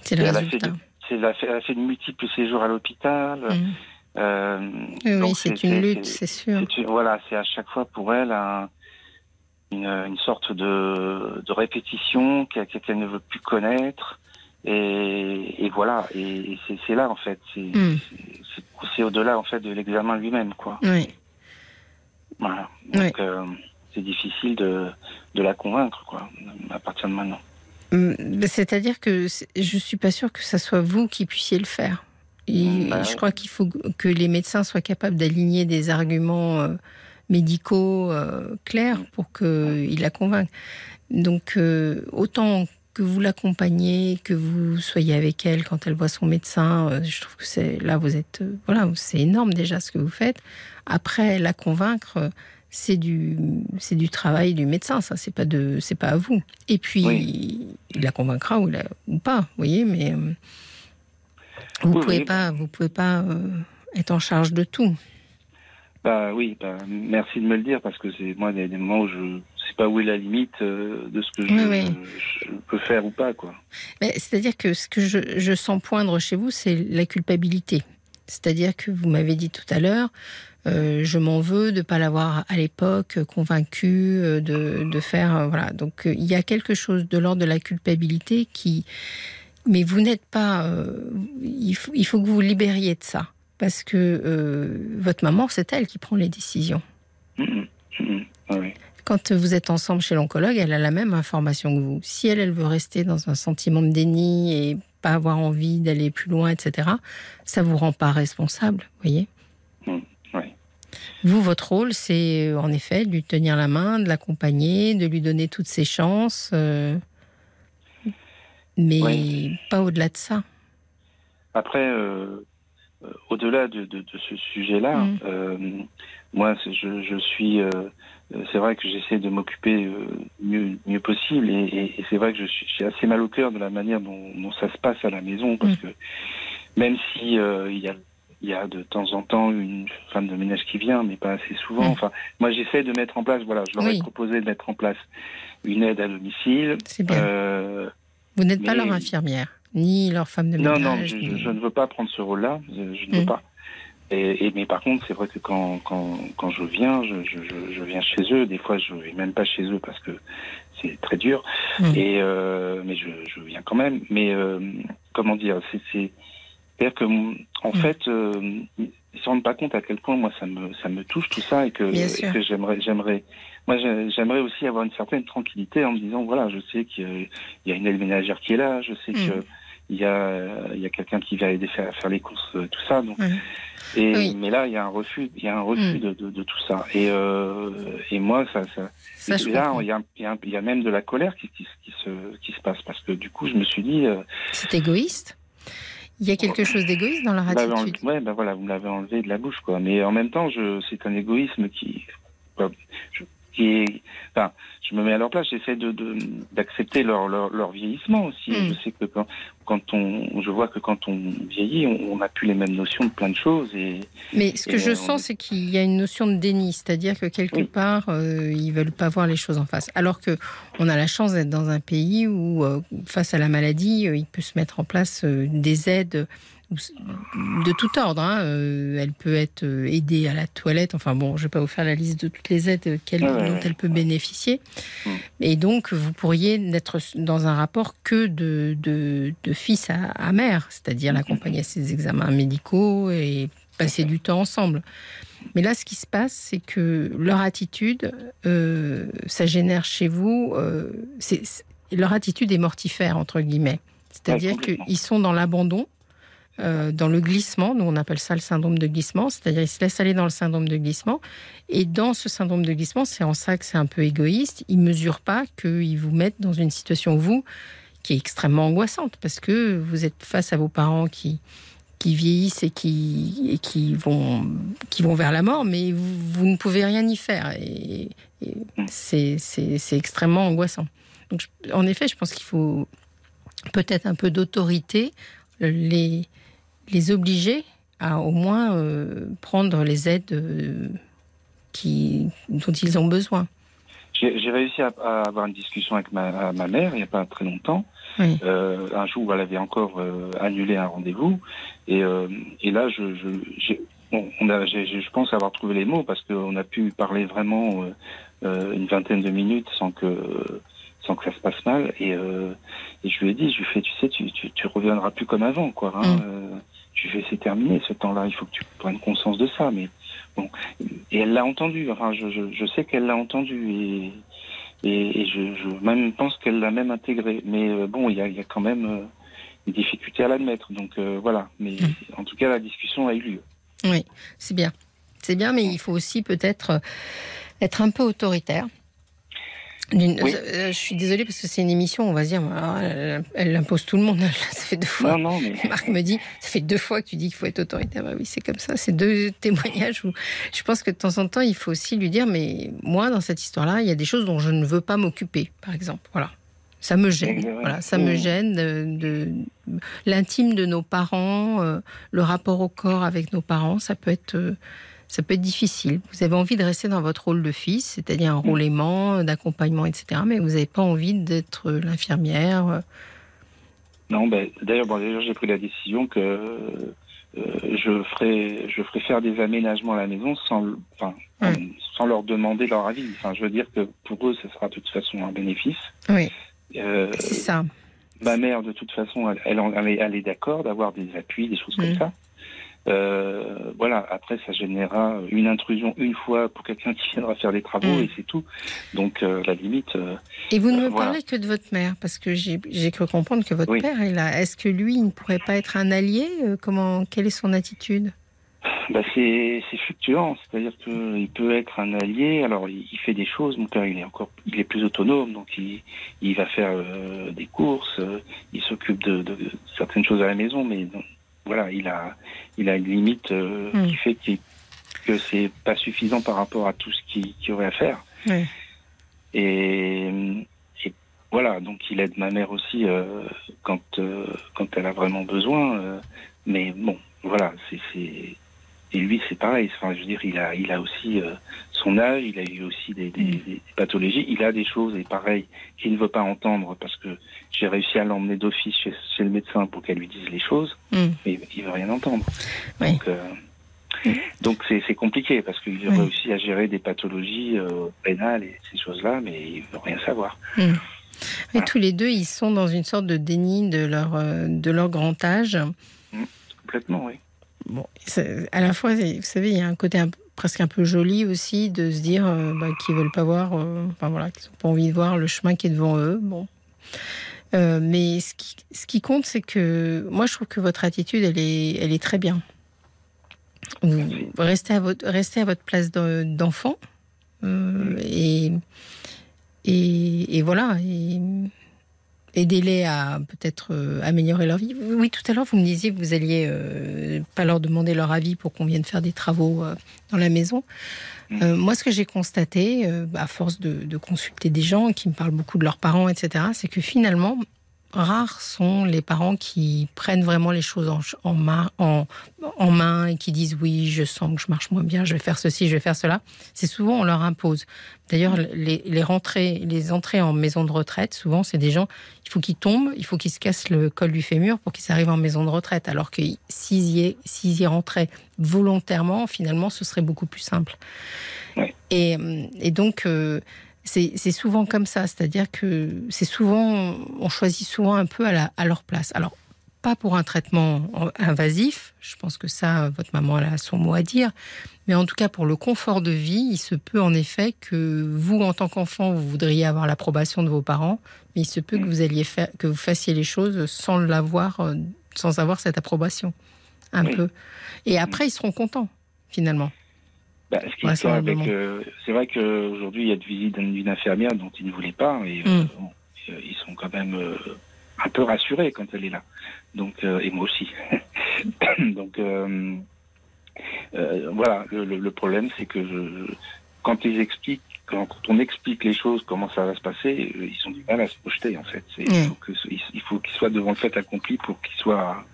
C'est le résultat. Elle a, fait, elle a fait de multiples séjours à l'hôpital. Mm. Euh, oui, c'est une lutte, c'est sûr. voilà, c'est à chaque fois pour elle un, une, une, sorte de, de répétition qu'elle ne veut plus connaître. Et, voilà, et c'est là en fait, hmm. c'est au-delà en fait de l'examen lui-même, quoi. Oui. Voilà. Donc euh, c'est difficile de, de, la convaincre, quoi, à partir de maintenant. Hmm, c'est-à-dire que je suis pas sûre que ce soit vous qui puissiez le faire. Hmm, bah je crois qu'il faut que les médecins soient capables d'aligner des arguments euh, médicaux euh, clairs pour qu'ils la convainquent. Donc, autant que vous l'accompagnez, que vous soyez avec elle quand elle voit son médecin. Euh, je trouve que c'est là vous êtes euh, voilà c'est énorme déjà ce que vous faites. Après la convaincre, c'est du c'est du travail du médecin. Ça c'est pas de c'est pas à vous. Et puis il la convaincra ou, ou pas, vous voyez. Mais euh, vous pouvez pas vous pouvez pas être en charge de tout. Bah oui, bah, merci de me le dire parce que c'est moi il y a des moments où je sais pas où est la limite euh, de ce que je, peux faire ou pas quoi. C'est-à-dire que ce que je, sens poindre chez vous, c'est la culpabilité. C'est-à-dire que vous m'avez dit tout à l'heure, euh, je m'en veux de ne pas l'avoir à l'époque convaincu euh, de, de faire voilà. Donc il y a quelque chose de l'ordre de la culpabilité qui, mais vous n'êtes pas. il, faut, il faut que vous vous libériez de ça parce que euh, votre maman, c'est elle qui prend les décisions. Mm-hmm. Mm-hmm. Ah Quand vous êtes ensemble chez l'oncologue, elle a la même information que vous. Si elle, elle veut rester dans un sentiment de déni et pas avoir envie d'aller plus loin, etc., ça vous rend pas responsable, voyez? Vous, votre rôle, c'est euh, en effet de lui tenir la main, de l'accompagner, de lui donner toutes ses chances, euh, mais pas au-delà de ça. Après, euh, au-delà de, de, de, ce sujet-là, mm. euh, moi, je, je suis. Euh, c'est vrai que j'essaie de m'occuper euh, mieux, mieux possible, et, et, c'est vrai que je suis, j'ai assez mal au cœur de la manière dont, dont ça se passe à la maison, parce mm. que même si il y a il y a de temps en temps une femme de ménage qui vient, mais pas assez souvent. Mm. Enfin, moi, j'essaie de mettre en place. Voilà, je leur ai proposé de mettre en place une aide à domicile. C'est bien. Euh, Vous n'êtes pas leur infirmière ni leur femme de ménage. Non, non, je, ne veux pas prendre ce rôle-là, je, ne veux mm. pas. Et, mais par contre, c'est vrai que quand, quand, quand je viens, je, je, viens chez eux. Des fois, je vais même pas chez eux parce que c'est très dur. Mm. Et euh, mais je, je viens quand même. Mais euh, comment dire, c'est c'est-à-dire que en mm. fait, euh, ils se rendent pas compte à quel point moi ça me ça me touche tout ça et que, que j'aimerais j'aimerais moi j'aimerais aussi avoir une certaine tranquillité en me disant voilà, je sais qu'il y a une aide ménagère qui est là, je sais que il y a, il y a quelqu'un qui va aider à faire les courses, euh, tout ça. Donc, et, Mais là, il y a un refus, il y a un refus mm. de, de, de, tout ça. Et, euh, et moi, ça, ça, là, il y, a, il y, a, même de la colère qui, qui, qui, se, qui se passe parce que du coup, je me suis dit. Euh, c'est égoïste. Il y a quelque chose d'égoïste dans leur attitude. ouais, ben voilà, vous me l'avez enlevé de la bouche, quoi. Mais en même temps, je, c'est un égoïsme qui, je, enfin, je me mets à leur place, j'essaie de, d'accepter leur, leur, vieillissement aussi. Mm. Je sais que quand, quand, on, je vois que quand on vieillit, on n'a plus les mêmes notions de plein de choses. Et, Mais ce que je sens, c'est qu'il y a une notion de déni, c'est-à-dire que quelque part, euh, ils veulent pas voir les choses en face. Alors que on a la chance d'être dans un pays où, euh, face à la maladie, euh, il peut se mettre en place des aides de tout ordre. Hein. Euh, elle peut être euh, aidée à la toilette. Enfin bon, je ne vais pas vous faire la liste de toutes les aides dont elle peut bénéficier. Mm. Et donc, vous pourriez n'être dans un rapport que de, de, fils à, mère, c'est-à-dire l'accompagner à ses examens médicaux et passer du temps ensemble. Mais là, ce qui se passe, c'est que leur attitude, euh, ça génère chez vous, leur attitude est mortifère, entre guillemets. C'est-à-dire qu'ils sont dans l'abandon euh, dans le glissement. Nous, on appelle ça le syndrome de glissement, c'est-à-dire il se laisse aller dans le syndrome de glissement. Et dans ce syndrome de glissement, c'est en ça que c'est un peu égoïste. Il mesure pas qu'il vous mette dans une situation, vous, qui est extrêmement angoissante, parce que vous êtes face à vos parents qui, qui vieillissent et qui, et qui, vont, qui vont vers la mort, mais vous, ne pouvez rien y faire. Et, c'est extrêmement angoissant. Donc, en effet, je pense qu'il faut peut-être un peu d'autorité, les, les obliger à au moins euh, prendre les aides euh, qui, dont ils ont besoin. J'ai réussi à, avoir une discussion avec ma, ma mère il n'y a pas très longtemps. Euh, un jour où elle avait encore annulé un rendez-vous. Et, et là, je, je, bon, on a, je pense avoir trouvé les mots parce qu'on a pu parler vraiment une vingtaine de minutes sans que sans que ça se passe mal. Et, et je lui ai dit, je lui ai fait, tu sais, tu, tu, tu reviendras plus comme avant, quoi. Hein, mm. Ai fait, c'est terminé ce temps-là. Il faut que tu prennes conscience de ça. Mais bon, et elle l'a entendu. Enfin, je, je, je sais qu'elle l'a entendu et et, je, je, même pense qu'elle l'a même intégré. Mais euh, bon, il y a, y a, quand même euh, une difficulté à l'admettre. Donc euh, voilà. Mais hmm. en tout cas, la discussion a eu lieu. Oui, c'est bien. C'est bien, mais il faut aussi peut-être être un peu autoritaire. Je suis désolée parce que c'est une émission, on va dire, elle, impose tout le monde. [laughs] Ça fait deux fois. Non, non, mais... Marc me dit, ça fait deux fois que tu dis qu'il faut être autoritaire. Bah oui, c'est comme ça. C'est deux témoignages où je pense que de temps en temps, il faut aussi lui dire, mais moi, dans cette histoire-là, il y a des choses dont je ne veux pas m'occuper, par exemple. Voilà. Ça me gêne. Voilà, ça me gêne de, l'intime de nos parents, euh, le rapport au corps avec nos parents. Ça peut être euh, ça peut être difficile. Vous avez envie de rester dans votre rôle de fils, c'est-à-dire un rôle aimant, d'accompagnement, etc. Mais vous n'avez pas envie d'être l'infirmière. Euh. Non, ben, d'ailleurs, bon, j'ai pris la décision que euh, je, ferai, je ferai faire des aménagements à la maison sans, enfin, sans leur demander leur avis. Enfin, je veux dire que pour eux, ce sera de toute façon un bénéfice. Oui. Euh, c'est ça. Ma mère, de toute façon, elle, elle, est d'accord d'avoir des appuis, des choses comme mm. ça. Euh, voilà, après, ça générera une intrusion une fois pour quelqu'un qui viendra faire des travaux mm. et c'est tout. Donc, euh, la limite. Euh, et vous ne me parlez que de votre mère, parce que j'ai cru comprendre que votre père est là. Est-ce que lui, il ne pourrait pas être un allié Comment Quelle est son attitude? Bah c'est fluctuant, c'est-à-dire qu'il peut être un allié. Alors il, fait des choses. Mon père il est encore, il est plus autonome, donc il, il va faire des courses, il s'occupe de, de, certaines choses à la maison, mais voilà, il a, il a une limite euh, hmm. qui fait que c'est pas suffisant par rapport à tout ce qu'il y aurait à faire. Et, voilà, donc il aide ma mère aussi euh, quand euh, quand elle a vraiment besoin. mais bon, voilà, c'est et lui c'est pareil. Enfin, je veux dire, il a il a aussi son âge, il a eu aussi des, mm. pathologies, il a des choses, et pareil, qu'il ne veut pas entendre parce que j'ai réussi à l'emmener d'office chez, le médecin pour qu'elle lui dise les choses, mm. mais il veut rien entendre. Donc, euh, c'est compliqué parce qu'il veut réussi à gérer des pathologies euh, pénales et ces choses-là, mais il veut rien savoir. Mm. Et tous les deux, ils sont dans une sorte de déni de leur, euh, de leur grand âge. complètement, oui. Bon, à la fois, vous savez, il y a un côté un, presque un peu joli aussi de se dire euh, bah, qu'ils veulent pas voir, euh, enfin voilà, qu'ils n'ont pas envie de voir le chemin qui est devant eux. Bon. Euh, mais ce qui, ce qui compte, c'est que moi, je trouve que votre attitude, elle est, elle est très bien. Vous restez à votre, restez à votre place d'enfant. et, et, et, voilà. Et, aidez-les à peut-être euh, améliorer leur vie. Oui, tout à l'heure, vous me disiez que vous alliez euh, pas leur demander leur avis pour qu'on vienne faire des travaux euh, dans la maison. Mm. moi, ce que j'ai constaté, à force de, de, consulter des gens qui me parlent beaucoup de leurs parents, etc., c'est que finalement, rares sont les parents qui prennent vraiment les choses en, en, en, main et qui disent oui, je sens que je marche moins bien, je vais faire ceci, je vais faire cela. C'est souvent on leur impose. D'ailleurs, les, les, rentrées, les entrées en maison de retraite, souvent c'est des gens, il faut qu'ils tombent, il faut qu'ils se cassent le col du fémur pour qu'ils arrivent en maison de retraite. Alors que s'ils y, y, rentraient volontairement, finalement, ce serait beaucoup plus simple. Et, et, donc, euh, c'est souvent comme ça, c'est-à-dire que c'est souvent, on choisit souvent un peu à, à, leur place. Alors, pas pour un traitement invasif, je pense que ça, votre maman elle a son mot à dire, mais en tout cas pour le confort de vie, il se peut en effet que vous, en tant qu'enfant, vous voudriez avoir l'approbation de vos parents, mais il se peut que vous alliez faire, que vous fassiez les choses sans l'avoir, sans avoir cette approbation. Un peu. Et après, ils seront contents, finalement. Bah, euh, c'est vrai qu'aujourd'hui, il y a de visite d'une infirmière dont ils ne voulaient pas. Et, euh, mm. euh, ils sont quand même un peu rassurés quand elle est là. Donc, et moi aussi. [coughs] Donc, voilà, le, problème, c'est que quand ils expliquent, quand, on explique les choses, comment ça va se passer, ils ont du mal à se projeter, en fait. Il faut qu'ils soient devant le fait accompli pour qu'ils soient.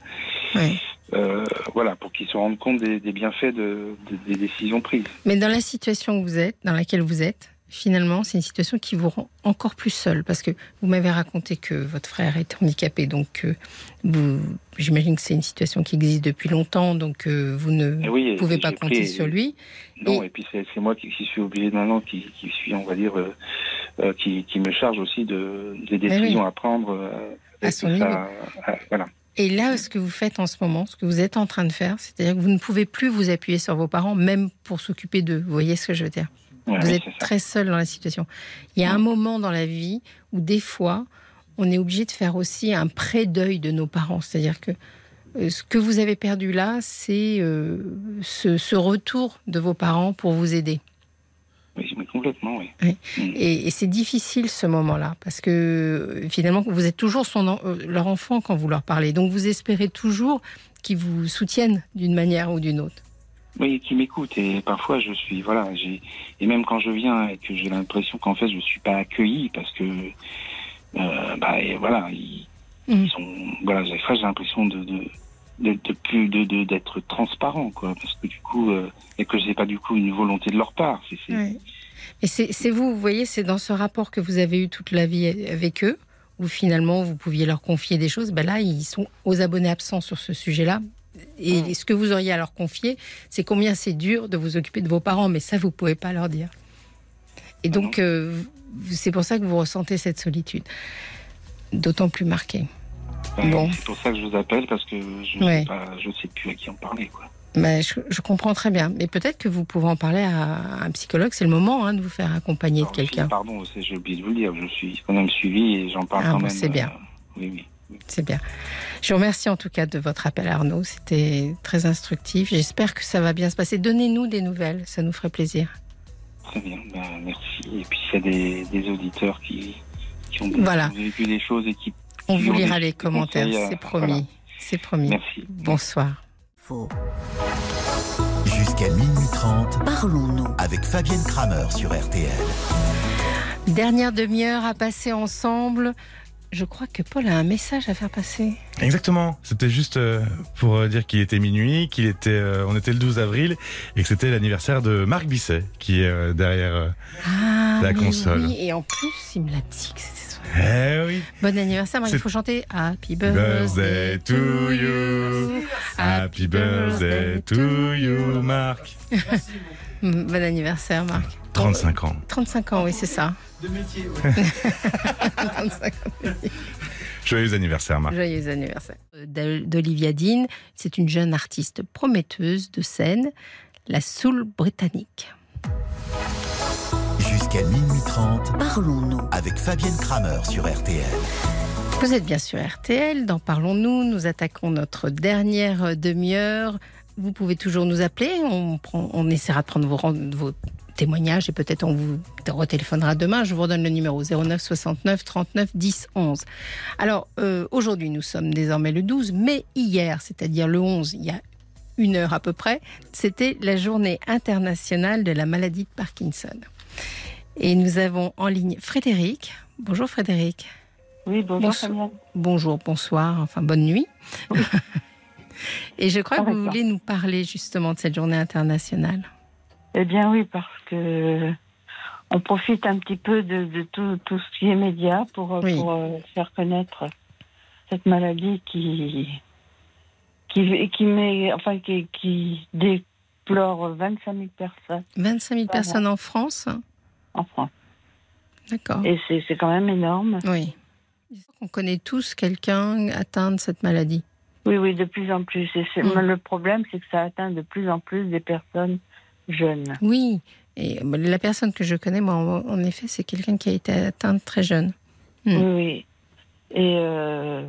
Euh, voilà, pour qu'ils se rendent compte des, bienfaits des décisions prises. Mais dans la situation que vous êtes, dans laquelle vous êtes, finalement, c'est une situation qui vous rend encore plus seul, parce que vous m'avez raconté que votre frère est handicapé, donc euh, j'imagine que c'est une situation qui existe depuis longtemps, donc euh, vous ne eh pouvez pas compter sur lui. Non, et, puis c'est moi qui, suis obligé maintenant, qui, qui, suis, on va dire, qui, me charge aussi de, des eh décisions à prendre. à son niveau. voilà. Et là, ce que vous faites en ce moment, ce que vous êtes en train de faire, c'est-à-dire que vous ne pouvez plus vous appuyer sur vos parents, même pour s'occuper d'eux. Vous voyez ce que je veux dire? Vous êtes très seul dans la situation. Il y a un moment dans la vie où des fois, on est obligé de faire aussi un pré-deuil de nos parents. C'est-à-dire que euh, ce que vous avez perdu là, c'est euh, ce, retour de vos parents pour vous aider. Oui, complètement, oui. Mm. Et, c'est difficile ce moment-là, parce que finalement, vous êtes toujours son, euh, leur enfant quand vous leur parlez. Donc vous espérez toujours qu'ils vous soutiennent d'une manière ou d'une autre. Oui, qu'ils m'écoutent. Et parfois, je suis, voilà, j'ai, et même quand je viens et que j'ai l'impression qu'en fait, je ne suis pas accueilli parce que, euh, bah, voilà, ils, mm. sont, voilà, j'ai l'impression de, de d'être plus de d'être transparent quoi parce que du coup euh, et que j'ai pas du coup une volonté de leur part c'est et c'est vous vous voyez c'est dans ce rapport que vous avez eu toute la vie avec eux où finalement vous pouviez leur confier des choses ben là ils sont aux abonnés absents sur ce sujet là et ce que vous auriez à leur confier c'est combien c'est dur de vous occuper de vos parents mais ça vous pouvez pas leur dire et donc euh, c'est pour ça que vous ressentez cette solitude d'autant plus marquée Bon. C'est pour ça que je vous appelle, parce que je ne sais, sais, plus à qui en parler. Quoi. Mais je, comprends très bien. Mais peut-être que vous pouvez en parler à un psychologue. C'est le moment hein, de vous faire accompagner de quelqu'un. Pardon, j'ai oublié de vous le dire. Je suis quand même suivi et j'en parle ah, quand même. C'est bien. Euh, oui, oui. C'est bien. Je vous remercie en tout cas de votre appel, Arnaud. C'était très instructif. J'espère que ça va bien se passer. Donnez-nous des nouvelles, ça nous ferait plaisir. Très bien, ben, merci. Et puis s'il y a des, auditeurs qui, qui ont voilà. vécu des choses et qui on vous lira les commentaires, c'est promis. C'est promis. Merci. Bonsoir. Jusqu'à minuit 30, parlons-nous avec Fabienne Kramer sur RTL. Dernière demi-heure à passer ensemble. Je crois que Paul a un message à faire passer. Exactement. C'était juste euh, pour euh, dire qu'il était minuit, qu'il était, euh, on était le 12 avril et que c'était l'anniversaire de Marc Bisset qui est derrière ah, la console. Oui, et en plus, il me l'a dit que eh oui. Bon anniversaire, il faut chanter Happy birthday, to you. Happy birthday to you, Marc. [laughs] bon anniversaire, Marc. 35 ans. 35 ans, oui, c'est ça. De métier, oui. [laughs] Joyeux anniversaire, Marc. Joyeux anniversaire. D'Olivia Dean, c'est une jeune artiste prometteuse de scène, la soul britannique jusqu'à minuit 30. Parlons-nous avec Fabienne Kramer sur RTL. Vous êtes bien sur RTL, dans Parlons-nous, nous attaquons notre dernière demi-heure. Vous pouvez toujours nous appeler, on, on essaiera de prendre vos, vos témoignages et peut-être on vous retéléphonera demain. Je vous redonne le numéro 09 69 39 10 11. Alors euh, aujourd'hui nous sommes désormais le 12, mais hier, c'est-à-dire le 11, il y a une heure à peu près, c'était la journée internationale de la maladie de Parkinson. Et nous avons en ligne Frédéric. Bonjour Frédéric. Oui, bonjour Bonjour, bonsoir, enfin bonne nuit. [laughs] Et je crois que vous voulez nous parler justement de cette journée internationale. Eh bien oui, parce que on profite un petit peu de, tout, ce qui est média pour, pour euh, faire connaître cette maladie qui qui, qui met, enfin qui, qui déplore 25 000 personnes. 25 000 personnes en France en France. D'accord. Et c'est quand même énorme. Oui. On connaît tous quelqu'un atteint de cette maladie. Oui, oui, de plus en plus. Mm. Le problème, c'est que ça atteint de plus en plus des personnes Oui. Et la personne que je connais, moi, en effet, c'est quelqu'un qui a été atteinte très jeune. Mm. Oui, oui. Et euh,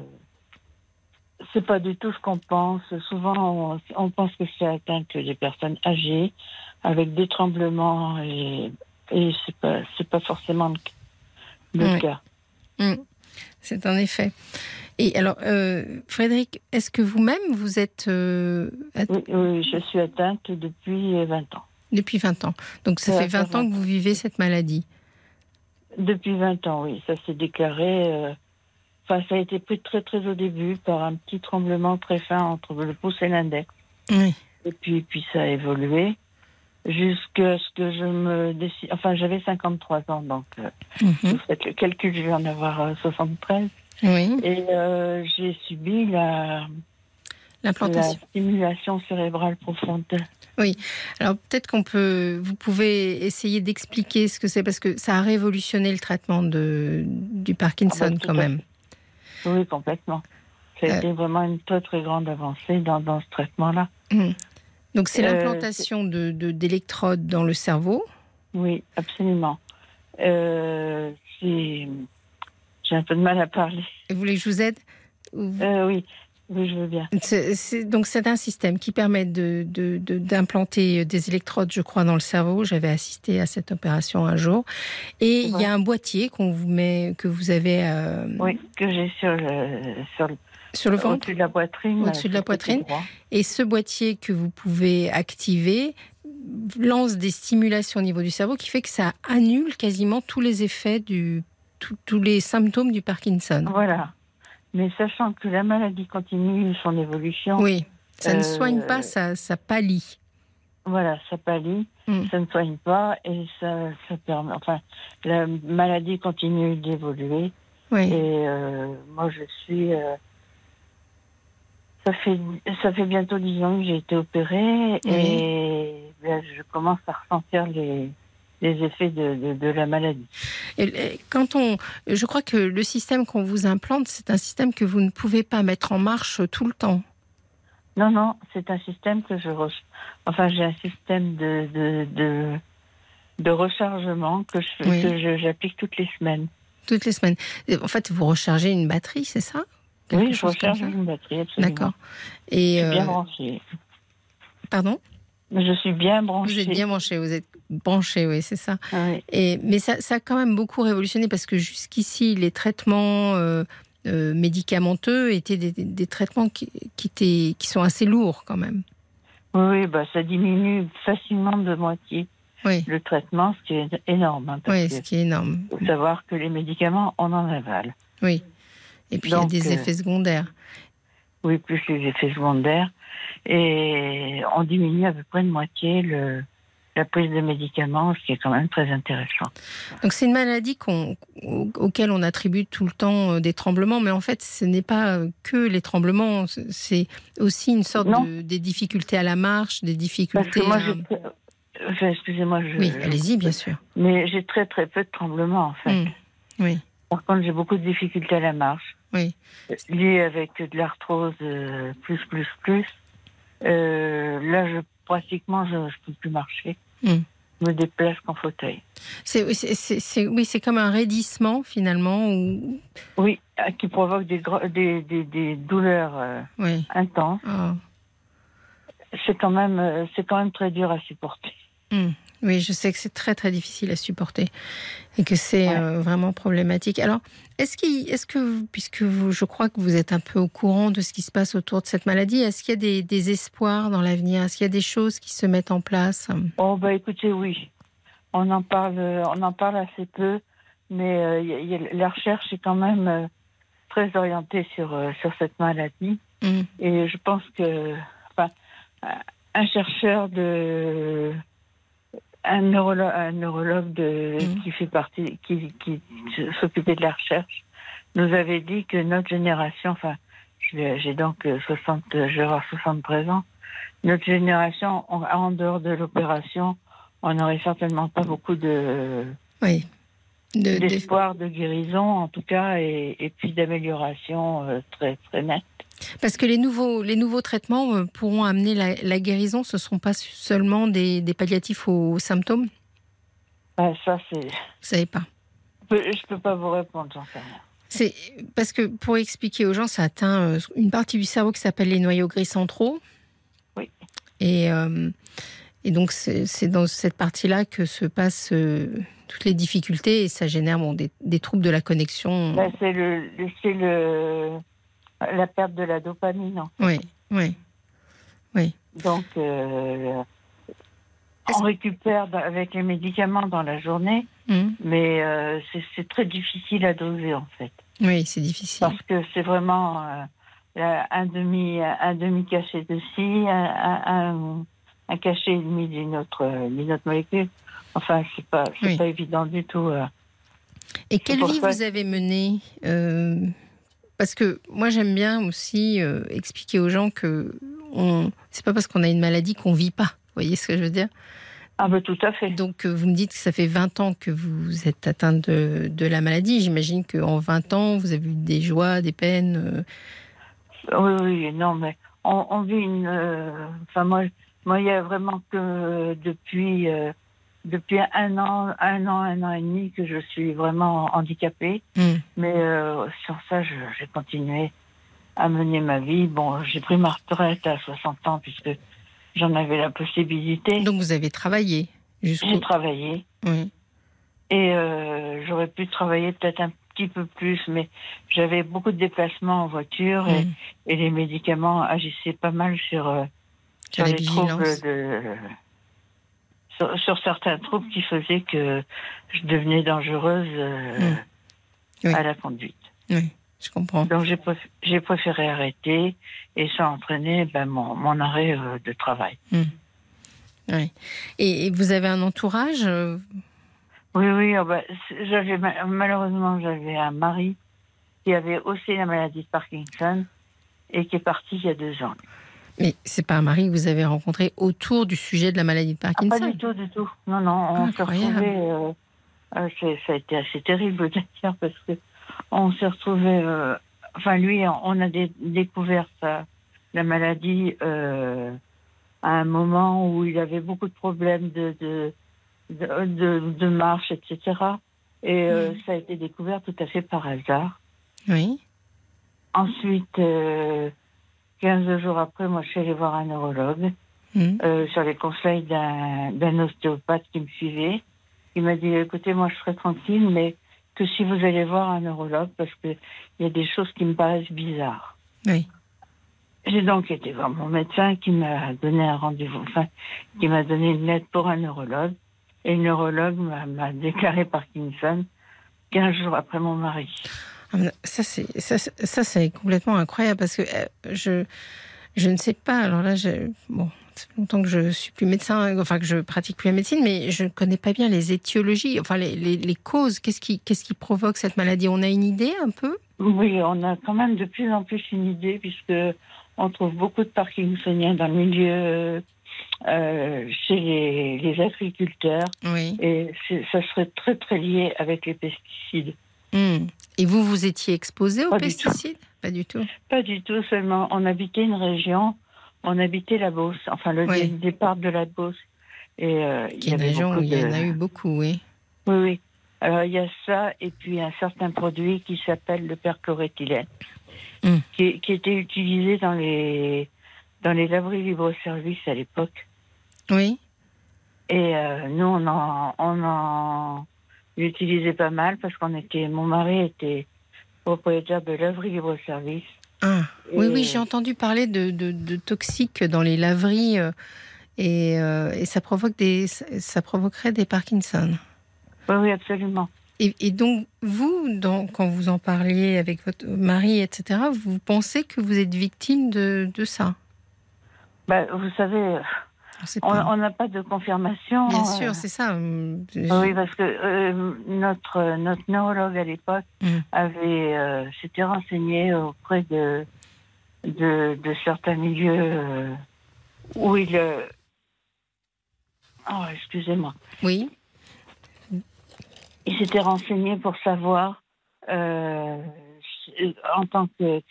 c'est pas du tout ce qu'on pense. Souvent, on, pense que c'est atteinte des personnes âgées avec des tremblements et, et c'est pas pas forcément le, cas. Mm. C'est un effet. Et alors, euh, Frédéric, est-ce que vous-même, vous êtes... Euh, oui, je suis atteinte depuis 20 ans. Depuis 20 ans. Donc ça fait 20 ans que vous vivez cette maladie Depuis 20 ans, oui. Ça s'est déclaré... Euh, enfin, ça a été pris très très au début par un petit tremblement très fin entre le pouce et l'index. Oui. Et puis, puis ça a évolué jusqu'à ce que je me décide. Enfin, j'avais 53 ans, donc mhm. vous faites le calcul, je vais en avoir 73. Oui. Et euh, j'ai subi la, l'implantation. La stimulation cérébrale profonde. Oui. Alors peut-être qu'on peut, vous pouvez essayer d'expliquer ce que c'est parce que ça a révolutionné le traitement de, du Parkinson ah bah, quand même. Oui, complètement. A été vraiment une très très grande avancée dans, dans ce traitement-là. Hum. Donc c'est euh, l'implantation de, d'électrodes dans le cerveau. Oui, absolument. Euh, c'est j'ai un peu de mal à parler. Vous voulez que je vous aide euh, Oui. Oui, je veux bien. donc, c'est un système qui permet d'implanter de, des électrodes, je crois, dans le cerveau. J'avais assisté à cette opération un jour. Et il y a un boîtier qu'on vous met, que vous avez. Euh, oui, que j'ai sur le, sur le, sur le ventre Au-dessus de la poitrine. Au-dessus de la poitrine. Et ce boîtier que vous pouvez activer lance des stimulations au niveau du cerveau qui fait que ça annule quasiment tous les effets du tous les symptômes du Parkinson. Voilà. Mais sachant que la maladie continue son évolution. Oui, ça ne soigne pas, ça, ça pâlit. Voilà, ça pâlit, hmm. ça ne soigne pas et ça, ça permet. Enfin, la maladie continue d'évoluer. Oui. Et euh, moi, je suis. Euh, ça fait, ça fait bientôt dix ans que j'ai été opérée et ben, je commence à ressentir les, les effets de, de, la maladie. Et quand on, je crois que le système qu'on vous implante, c'est un système que vous ne pouvez pas mettre en marche tout le temps. Non, non, c'est un système que je, enfin, j'ai un système de, de, de, rechargement que j'applique toutes les semaines. Toutes les semaines. En fait, vous rechargez une batterie, c'est ça? Oui, je recharge une batterie, absolument. D'accord. Et je suis bien euh, branché. Pardon? Je suis bien branché. Vous êtes bien branché, vous êtes branché, oui, c'est ça. Et, mais ça, ça, a quand même beaucoup révolutionné parce que jusqu'ici, les traitements euh, euh, médicamenteux étaient des, traitements qui, qui, sont assez lourds quand même. Oui, bah, ça diminue facilement de moitié. Oui. Le traitement, ce qui est énorme. Hein, oui, ce qui est énorme. Il faut savoir que les médicaments, on en avale. Oui. Et puis il y a des euh, effets secondaires. Oui, plus les effets secondaires. Et on diminue à peu près de moitié le, la prise de médicaments, ce qui est quand même très intéressant. Donc c'est une maladie auquel on attribue tout le temps euh, des tremblements, mais en fait ce n'est pas euh, que les tremblements, c'est aussi une sorte de des difficultés à la marche, des difficultés. Moi, enfin, excusez-moi. Je... Oui, allez-y, bien sûr. Mais j'ai très très peu de tremblements en fait. Hmm. Oui. Par contre, j'ai beaucoup de difficultés à la marche. Oui. Liées avec de l'arthrose euh, plus plus plus. là, je pratiquement, je ne peux plus marcher. Hmm. Je me déplace qu'en fauteuil. C'est, oui, c'est comme un raidissement finalement. Ou... Oui, euh, qui provoque des, des, des, des douleurs euh, intenses. Oh. C'est quand même, euh, c'est quand même très dur à supporter. Hmm. Oui, je sais que c'est très très difficile à supporter et que c'est euh, vraiment problématique. Alors, est-ce que, puisque vous, je crois que vous êtes un peu au courant de ce qui se passe autour de cette maladie, est-ce qu'il y a des, des espoirs dans l'avenir? Est-ce qu'il y a des choses qui se mettent en place? Oh bah écoutez, oui, on en parle, on en parle assez peu, mais euh, la recherche est quand même euh, très orientée sur sur cette maladie, mmh. et je pense que, enfin, un chercheur de un neurologue, un neurologue de, mm. qui fait partie, qui, qui s'occupait de la recherche, nous avait dit que notre génération, enfin, j'ai donc 60, je vais avoir 73 ans, notre génération, en, dehors de l'opération, on n'aurait certainement pas beaucoup de, oui. d'espoir de, guérison, en tout cas, et, et puis d'amélioration euh, très, très nette. Parce que les nouveaux, les nouveaux traitements euh, pourront amener la, guérison, ce ne sont pas seulement des, palliatifs aux symptômes? Ah, Ça, c'est. Vous savez pas Je ne peux pas vous répondre, j'en sais rien. C'est parce que pour expliquer aux gens, ça atteint euh, une partie du cerveau qui s'appelle les noyaux gris centraux. Oui. Et, euh, et donc, c'est dans cette partie-là que se passent euh, toutes les difficultés et ça génère bon, des, des troubles de la connexion. Ben, c'est le, le, la perte de la dopamine. Oui, oui. Oui. Donc, on récupère avec les médicaments dans la journée, mmh. mais euh, c'est très difficile à doser en fait. Oui, c'est difficile. Parce que c'est vraiment euh, un demi un demi cachet de ci, un, un, cachet et demi d'une autre d'une autre molécule. Enfin, c'est pas c'est pas évident du tout. Euh. Et quelle vie vous avez menée Parce que moi j'aime bien aussi expliquer aux gens que on c'est pas parce qu'on a une maladie qu'on vit pas. Vous voyez ce que je veux dire? Ah ben tout à fait. Donc euh, vous me dites que ça fait 20 ans que vous êtes atteinte de, de la maladie. J'imagine qu'en 20 ans, vous avez eu des joies, des peines. Euh. Oui, oui, non, mais on, vit une... Euh, enfin, moi, moi, il y a vraiment que depuis, depuis un an, un an, un an et demi que je suis vraiment handicapée. Hmm. Mais sur ça, j'ai continué à mener ma vie. Bon, j'ai pris ma retraite à 60 ans puisque j'en avais la possibilité. Donc vous avez travaillé J'ai travaillé. Oui. Et euh, j'aurais pu travailler peut-être un petit peu plus, mais j'avais beaucoup de déplacements en voiture et, mm. les médicaments agissaient pas mal sur, euh, sur, les troubles de. Sur, certains troubles qui faisaient que je devenais dangereuse euh, mm. à la conduite. Oui. Je comprends. Donc j'ai préféré, arrêter et ça a entraîné ben, mon, arrêt euh, de travail. Hmm. Oui. Et, vous avez un entourage euh? Oui, oui. Oh, ben, j'avais malheureusement j'avais un mari qui avait aussi la maladie de Parkinson et qui est parti il y a deux ans. Mais c'est pas un mari que vous avez rencontré autour du sujet de la maladie de Parkinson Pas du tout, du tout. Non, non. On s'est retrouvés. Euh, ça a été assez terrible [laughs] d'ailleurs parce que on s'est retrouvé, euh, enfin lui, on a découvert la maladie euh, à un moment où il avait beaucoup de problèmes de, de, marche, etc. Et euh, ça a été découvert tout à fait par hasard. Oui. Ensuite, 15 jours après, moi, je suis allée voir un neurologue mmh. sur les conseils d'un ostéopathe qui me suivait. Il m'a dit, écoutez, moi, je serai tranquille, mais que si vous allez voir un neurologue parce qu'il y a des choses qui me paraissent bizarres. Oui. J'ai donc été voir mon médecin qui m'a donné un rendez-vous, enfin, qui m'a donné une lettre pour un neurologue. Et le neurologue m'a déclaré Parkinson 15 jours après mon mari. Ah, ça, c'est ça, ça c'est complètement incroyable parce que euh, je, je ne sais pas. Alors là, je, bon, ça fait longtemps que je suis plus médecin, enfin que je pratique plus la médecine, mais je ne connais pas bien les étiologies, enfin les, les, causes. Qu'est-ce qui, qu'est-ce qui provoque cette maladie? On a une idée un peu? Oui, on a quand même de plus en plus une idée, puisque on trouve beaucoup de parkinsoniens dans le milieu euh, chez les, les, agriculteurs. Oui. Et ça serait très très lié avec les pesticides. Hmm. Et vous, vous étiez exposé aux pesticides? Pas du tout. Pas du tout, seulement on habitait une région on habitait la Beauce, enfin le départ de la Beauce. Et, euh, il y, a des gens où il y en a eu beaucoup, oui. Oui, oui. Alors il y a ça, et puis un certain produit qui s'appelle le perchloréthylène, hum. qui, était utilisé dans les, dans les laveries libre-service à l'époque. Oui. Et euh, nous, on en, on en utilisait pas mal parce qu'on était, mon mari était propriétaire de laverie libre-service. Ah, oui, oui, j'ai entendu parler de, toxiques dans les laveries euh, euh, et, ça, provoque des, ça provoquerait des Parkinson. Oui, oui, absolument. Et, donc, vous, quand vous en parliez avec votre mari, etc., vous pensez que vous êtes victime de, ça? Bah, Vous savez, on n'a pas de confirmation. Bien sûr, euh. c'est ça. Oui, parce que notre, notre neurologue à l'époque mm. avait s'était renseigné auprès de, de, certains milieux euh, où il. Euh, oh, excusez-moi. Oui. Il s'était renseigné pour savoir, euh, en tant que,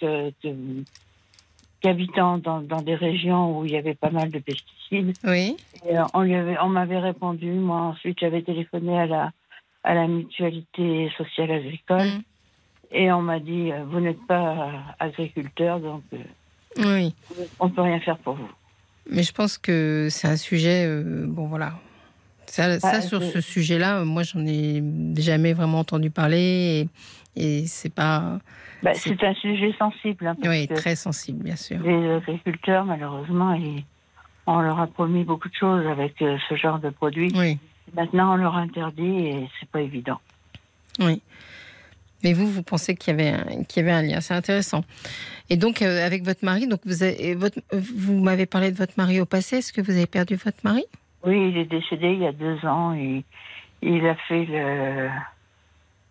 qu'habitant dans, des régions où il y avait pas mal de pesticides. Oui. on lui avait, on m'avait répondu. Moi, ensuite, j'avais téléphoné à la, à la mutualité sociale agricole. Mm. Et on m'a dit, vous n'êtes pas agriculteur, donc oui. on ne peut rien faire pour vous. Mais je pense que c'est un sujet, bon voilà, ça, bah, sur ce sujet-là, moi, j'en ai jamais vraiment entendu parler et, et c'est pas. Bah, c'est un sujet sensible. Hein, oui, très sensible, bien sûr. Les agriculteurs, malheureusement, on leur a promis beaucoup de choses avec euh, ce genre de produit. Oui. Maintenant, on leur interdit et c'est pas évident. Oui. Mais vous, vous pensez qu'il y avait un, qu'il y avait un lien. C'est intéressant. Et donc, euh, avec votre mari, donc vous, avez, votre, vous m'avez parlé de votre mari au passé. Est-ce que vous avez perdu votre mari? Oui, il est décédé il y a deux ans. Et il a fait le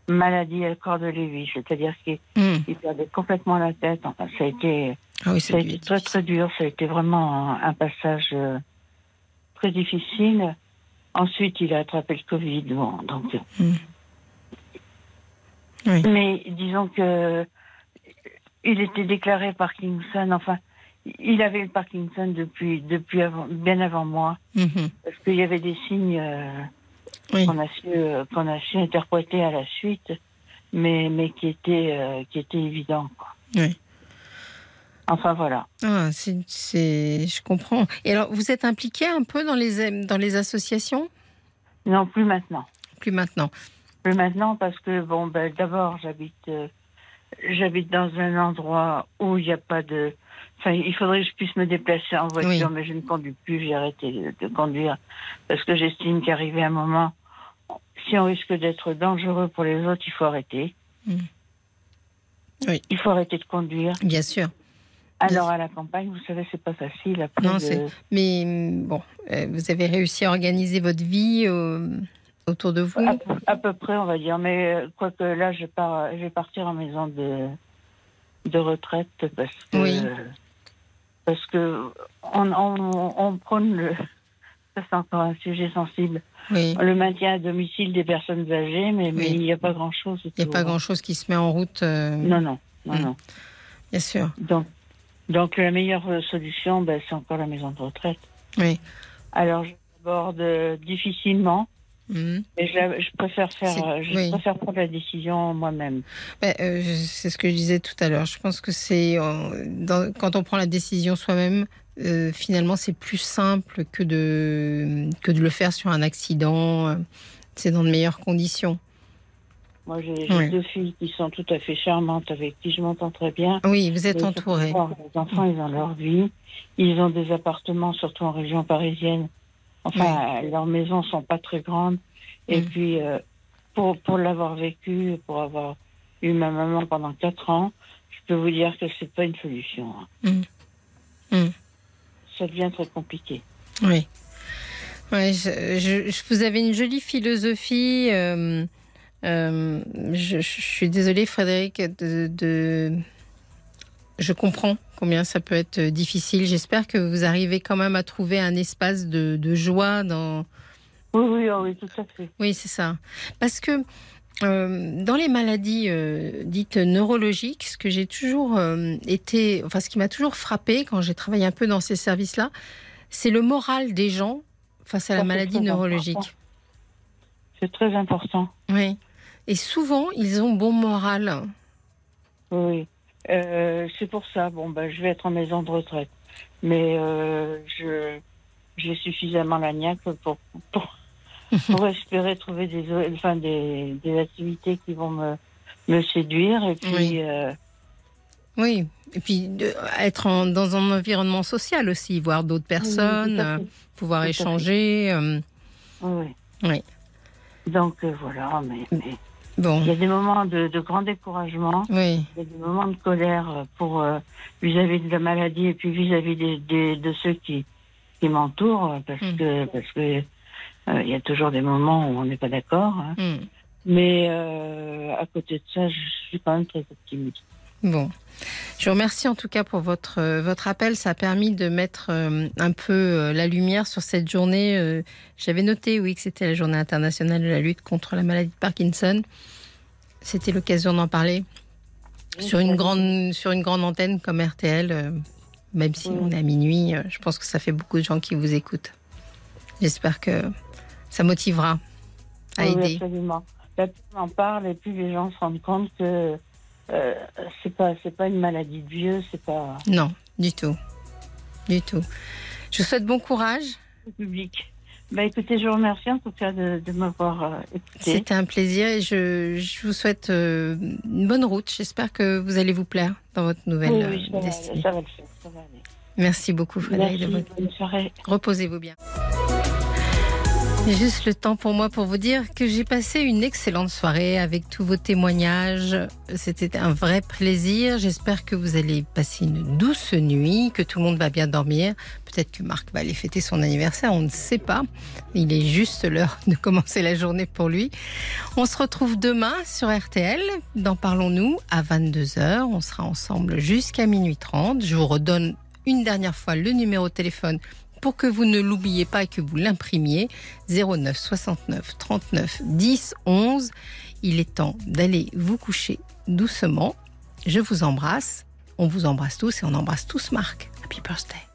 maladie à corps de Lévis, c'est-à-dire qu'il hmm. perdait complètement la tête. Enfin, ça a été, ah très très dur. Ça a été vraiment un, passage euh, très difficile. Ensuite, il a attrapé le Covid. Bon, donc. Hmm. Mais disons que il était déclaré Parkinson. Enfin, il avait le Parkinson depuis, depuis bien avant moi, mhm. parce qu'il y avait des signes euh, qu'on a, su, euh, qu'on a su interpréter à la suite, mais, mais qui, étaient, euh, qui étaient évidents. Oui. Enfin voilà. Ah, c'est, je comprends. Et alors, vous êtes impliqué un peu dans les, dans les associations? Non, plus maintenant. Plus maintenant. Plus maintenant parce que, bon, ben, d'abord, j'habite, j'habite dans un endroit où il n'y a pas de il faudrait que je puisse me déplacer en voiture, mais je ne conduis plus. J'ai arrêté de, conduire parce que j'estime qu'arrivé un moment, si on risque d'être dangereux pour les autres, il faut arrêter. Hmm. Oui. Il faut arrêter de conduire. Bien sûr. Alors à la campagne, vous savez, c'est pas facile. non, c'est. Mais hmm, bon, euh, vous avez réussi à organiser votre vie euh, autour de vous? À, peu près, on va dire. Mais euh, quoique là, je pars, je vais partir en maison de de retraite parce que oui parce que on, on, on prône le. Ça, c'est encore un sujet sensible. Le maintien à domicile des personnes âgées, mais, mais il n'y a pas grand-chose. Il n'y a pas grand-chose qui se met en route. Euh, non, non, non, non. Bien sûr. Donc, donc la meilleure solution, ben, c'est encore la maison de retraite. Oui. Alors, j'aborde difficilement Mhm. je, préfère faire, je préfère prendre la décision moi-même. Ben, euh, c'est ce que je disais tout à l'heure. Je pense que c'est euh, quand on prend la décision soi-même, euh, finalement, c'est plus simple que de que de le faire sur un accident. C'est dans de meilleures conditions. Moi, j'ai deux filles qui sont tout à fait charmantes, avec qui je m'entends très bien. Oui, vous êtes entouré. Les enfants, ils ont leur vie. Ils ont des appartements, surtout en région parisienne, Enfin, leurs maisons sont pas très grandes. Et mm. puis, euh, pour, pour l'avoir vécu, pour avoir eu ma maman pendant quatre ans, je peux vous dire que c'est pas une solution. Hein. Mm. Mm. Ça devient très compliqué. Oui. Ouais, je, vous avez une jolie philosophie. Euh, euh, je, suis désolée, Frédéric, de, je comprends combien ça peut être difficile. J'espère que vous arrivez quand même à trouver un espace de, joie dans. Oui, oui, oh oui, tout à fait. Oui, c'est ça. Parce que euh, dans les maladies euh, dites neurologiques, ce que j'ai toujours euh, été, enfin, ce qui m'a toujours frappé quand j'ai travaillé un peu dans ces services-là, c'est le moral des gens face à la maladie neurologique. C'est très important. Oui. Et souvent, ils ont bon moral. Oui. Euh, c'est pour ça. Bon, ben, je vais être en maison de retraite. Mais euh, je j'ai suffisamment la niaque pour, pour, [laughs] espérer trouver des, enfin, des, des, activités qui vont me, me séduire. Et puis. Oui. Euh, oui. Et puis être dans un environnement social aussi, voir d'autres personnes, pouvoir échanger. Oui. Oui. Donc voilà, mais, mais il y a des moments de, grand découragement, oui. il y a des moments de colère pour euh, vis-à-vis de la maladie et puis vis-à-vis de ceux qui, qui m'entourent, parce mm. que parce que euh, il y a toujours des moments où on n'est pas d'accord. Hein. Mm. Mais euh, à côté de ça, je suis quand même très optimiste. Bon. Je vous remercie en tout cas pour votre, votre appel. Ça a permis de mettre un peu la lumière sur cette journée. J'avais noté, oui, que c'était la journée internationale de la lutte contre la maladie de Parkinson. C'était l'occasion d'en parler sur une, grande, sur une grande antenne comme RTL. même si on est à minuit, je pense que ça fait beaucoup de gens qui vous écoutent. J'espère que ça motivera à aider. Absolument. Plus on en parle et plus les gens se rendent compte que euh, c'est pas, c'est pas une maladie de vieux, c'est pas. Non, du tout, du tout. Je vous souhaite bon courage. Public. Bah écoutez, je vous remercie en tout cas de, m'avoir euh, écouté. C'était un plaisir et je, je vous souhaite euh, une bonne route. J'espère que vous allez vous plaire dans votre nouvelle oui, oui, destinée. Ça va, le faire, ça va aller. Merci beaucoup Frédéric. Merci, bonne soirée. Reposez-vous bien. Juste le temps pour moi pour vous dire que j'ai passé une excellente soirée avec tous vos témoignages. C'était un vrai plaisir. J'espère que vous allez passer une douce nuit, que tout le monde va bien dormir. Peut-être que Marc va aller fêter son anniversaire, on ne sait pas. Il est juste l'heure de commencer la journée pour lui. On se retrouve demain sur RTL, dans Parlons-nous, à 22h. On sera ensemble jusqu'à minuit 30. Je vous redonne une dernière fois le numéro de téléphone pour que vous ne l'oubliez pas et que vous l'imprimiez. 09 69 39 10 11. Il est temps d'aller vous coucher doucement. Je vous embrasse. On vous embrasse tous et on embrasse tous Marc. Happy birthday.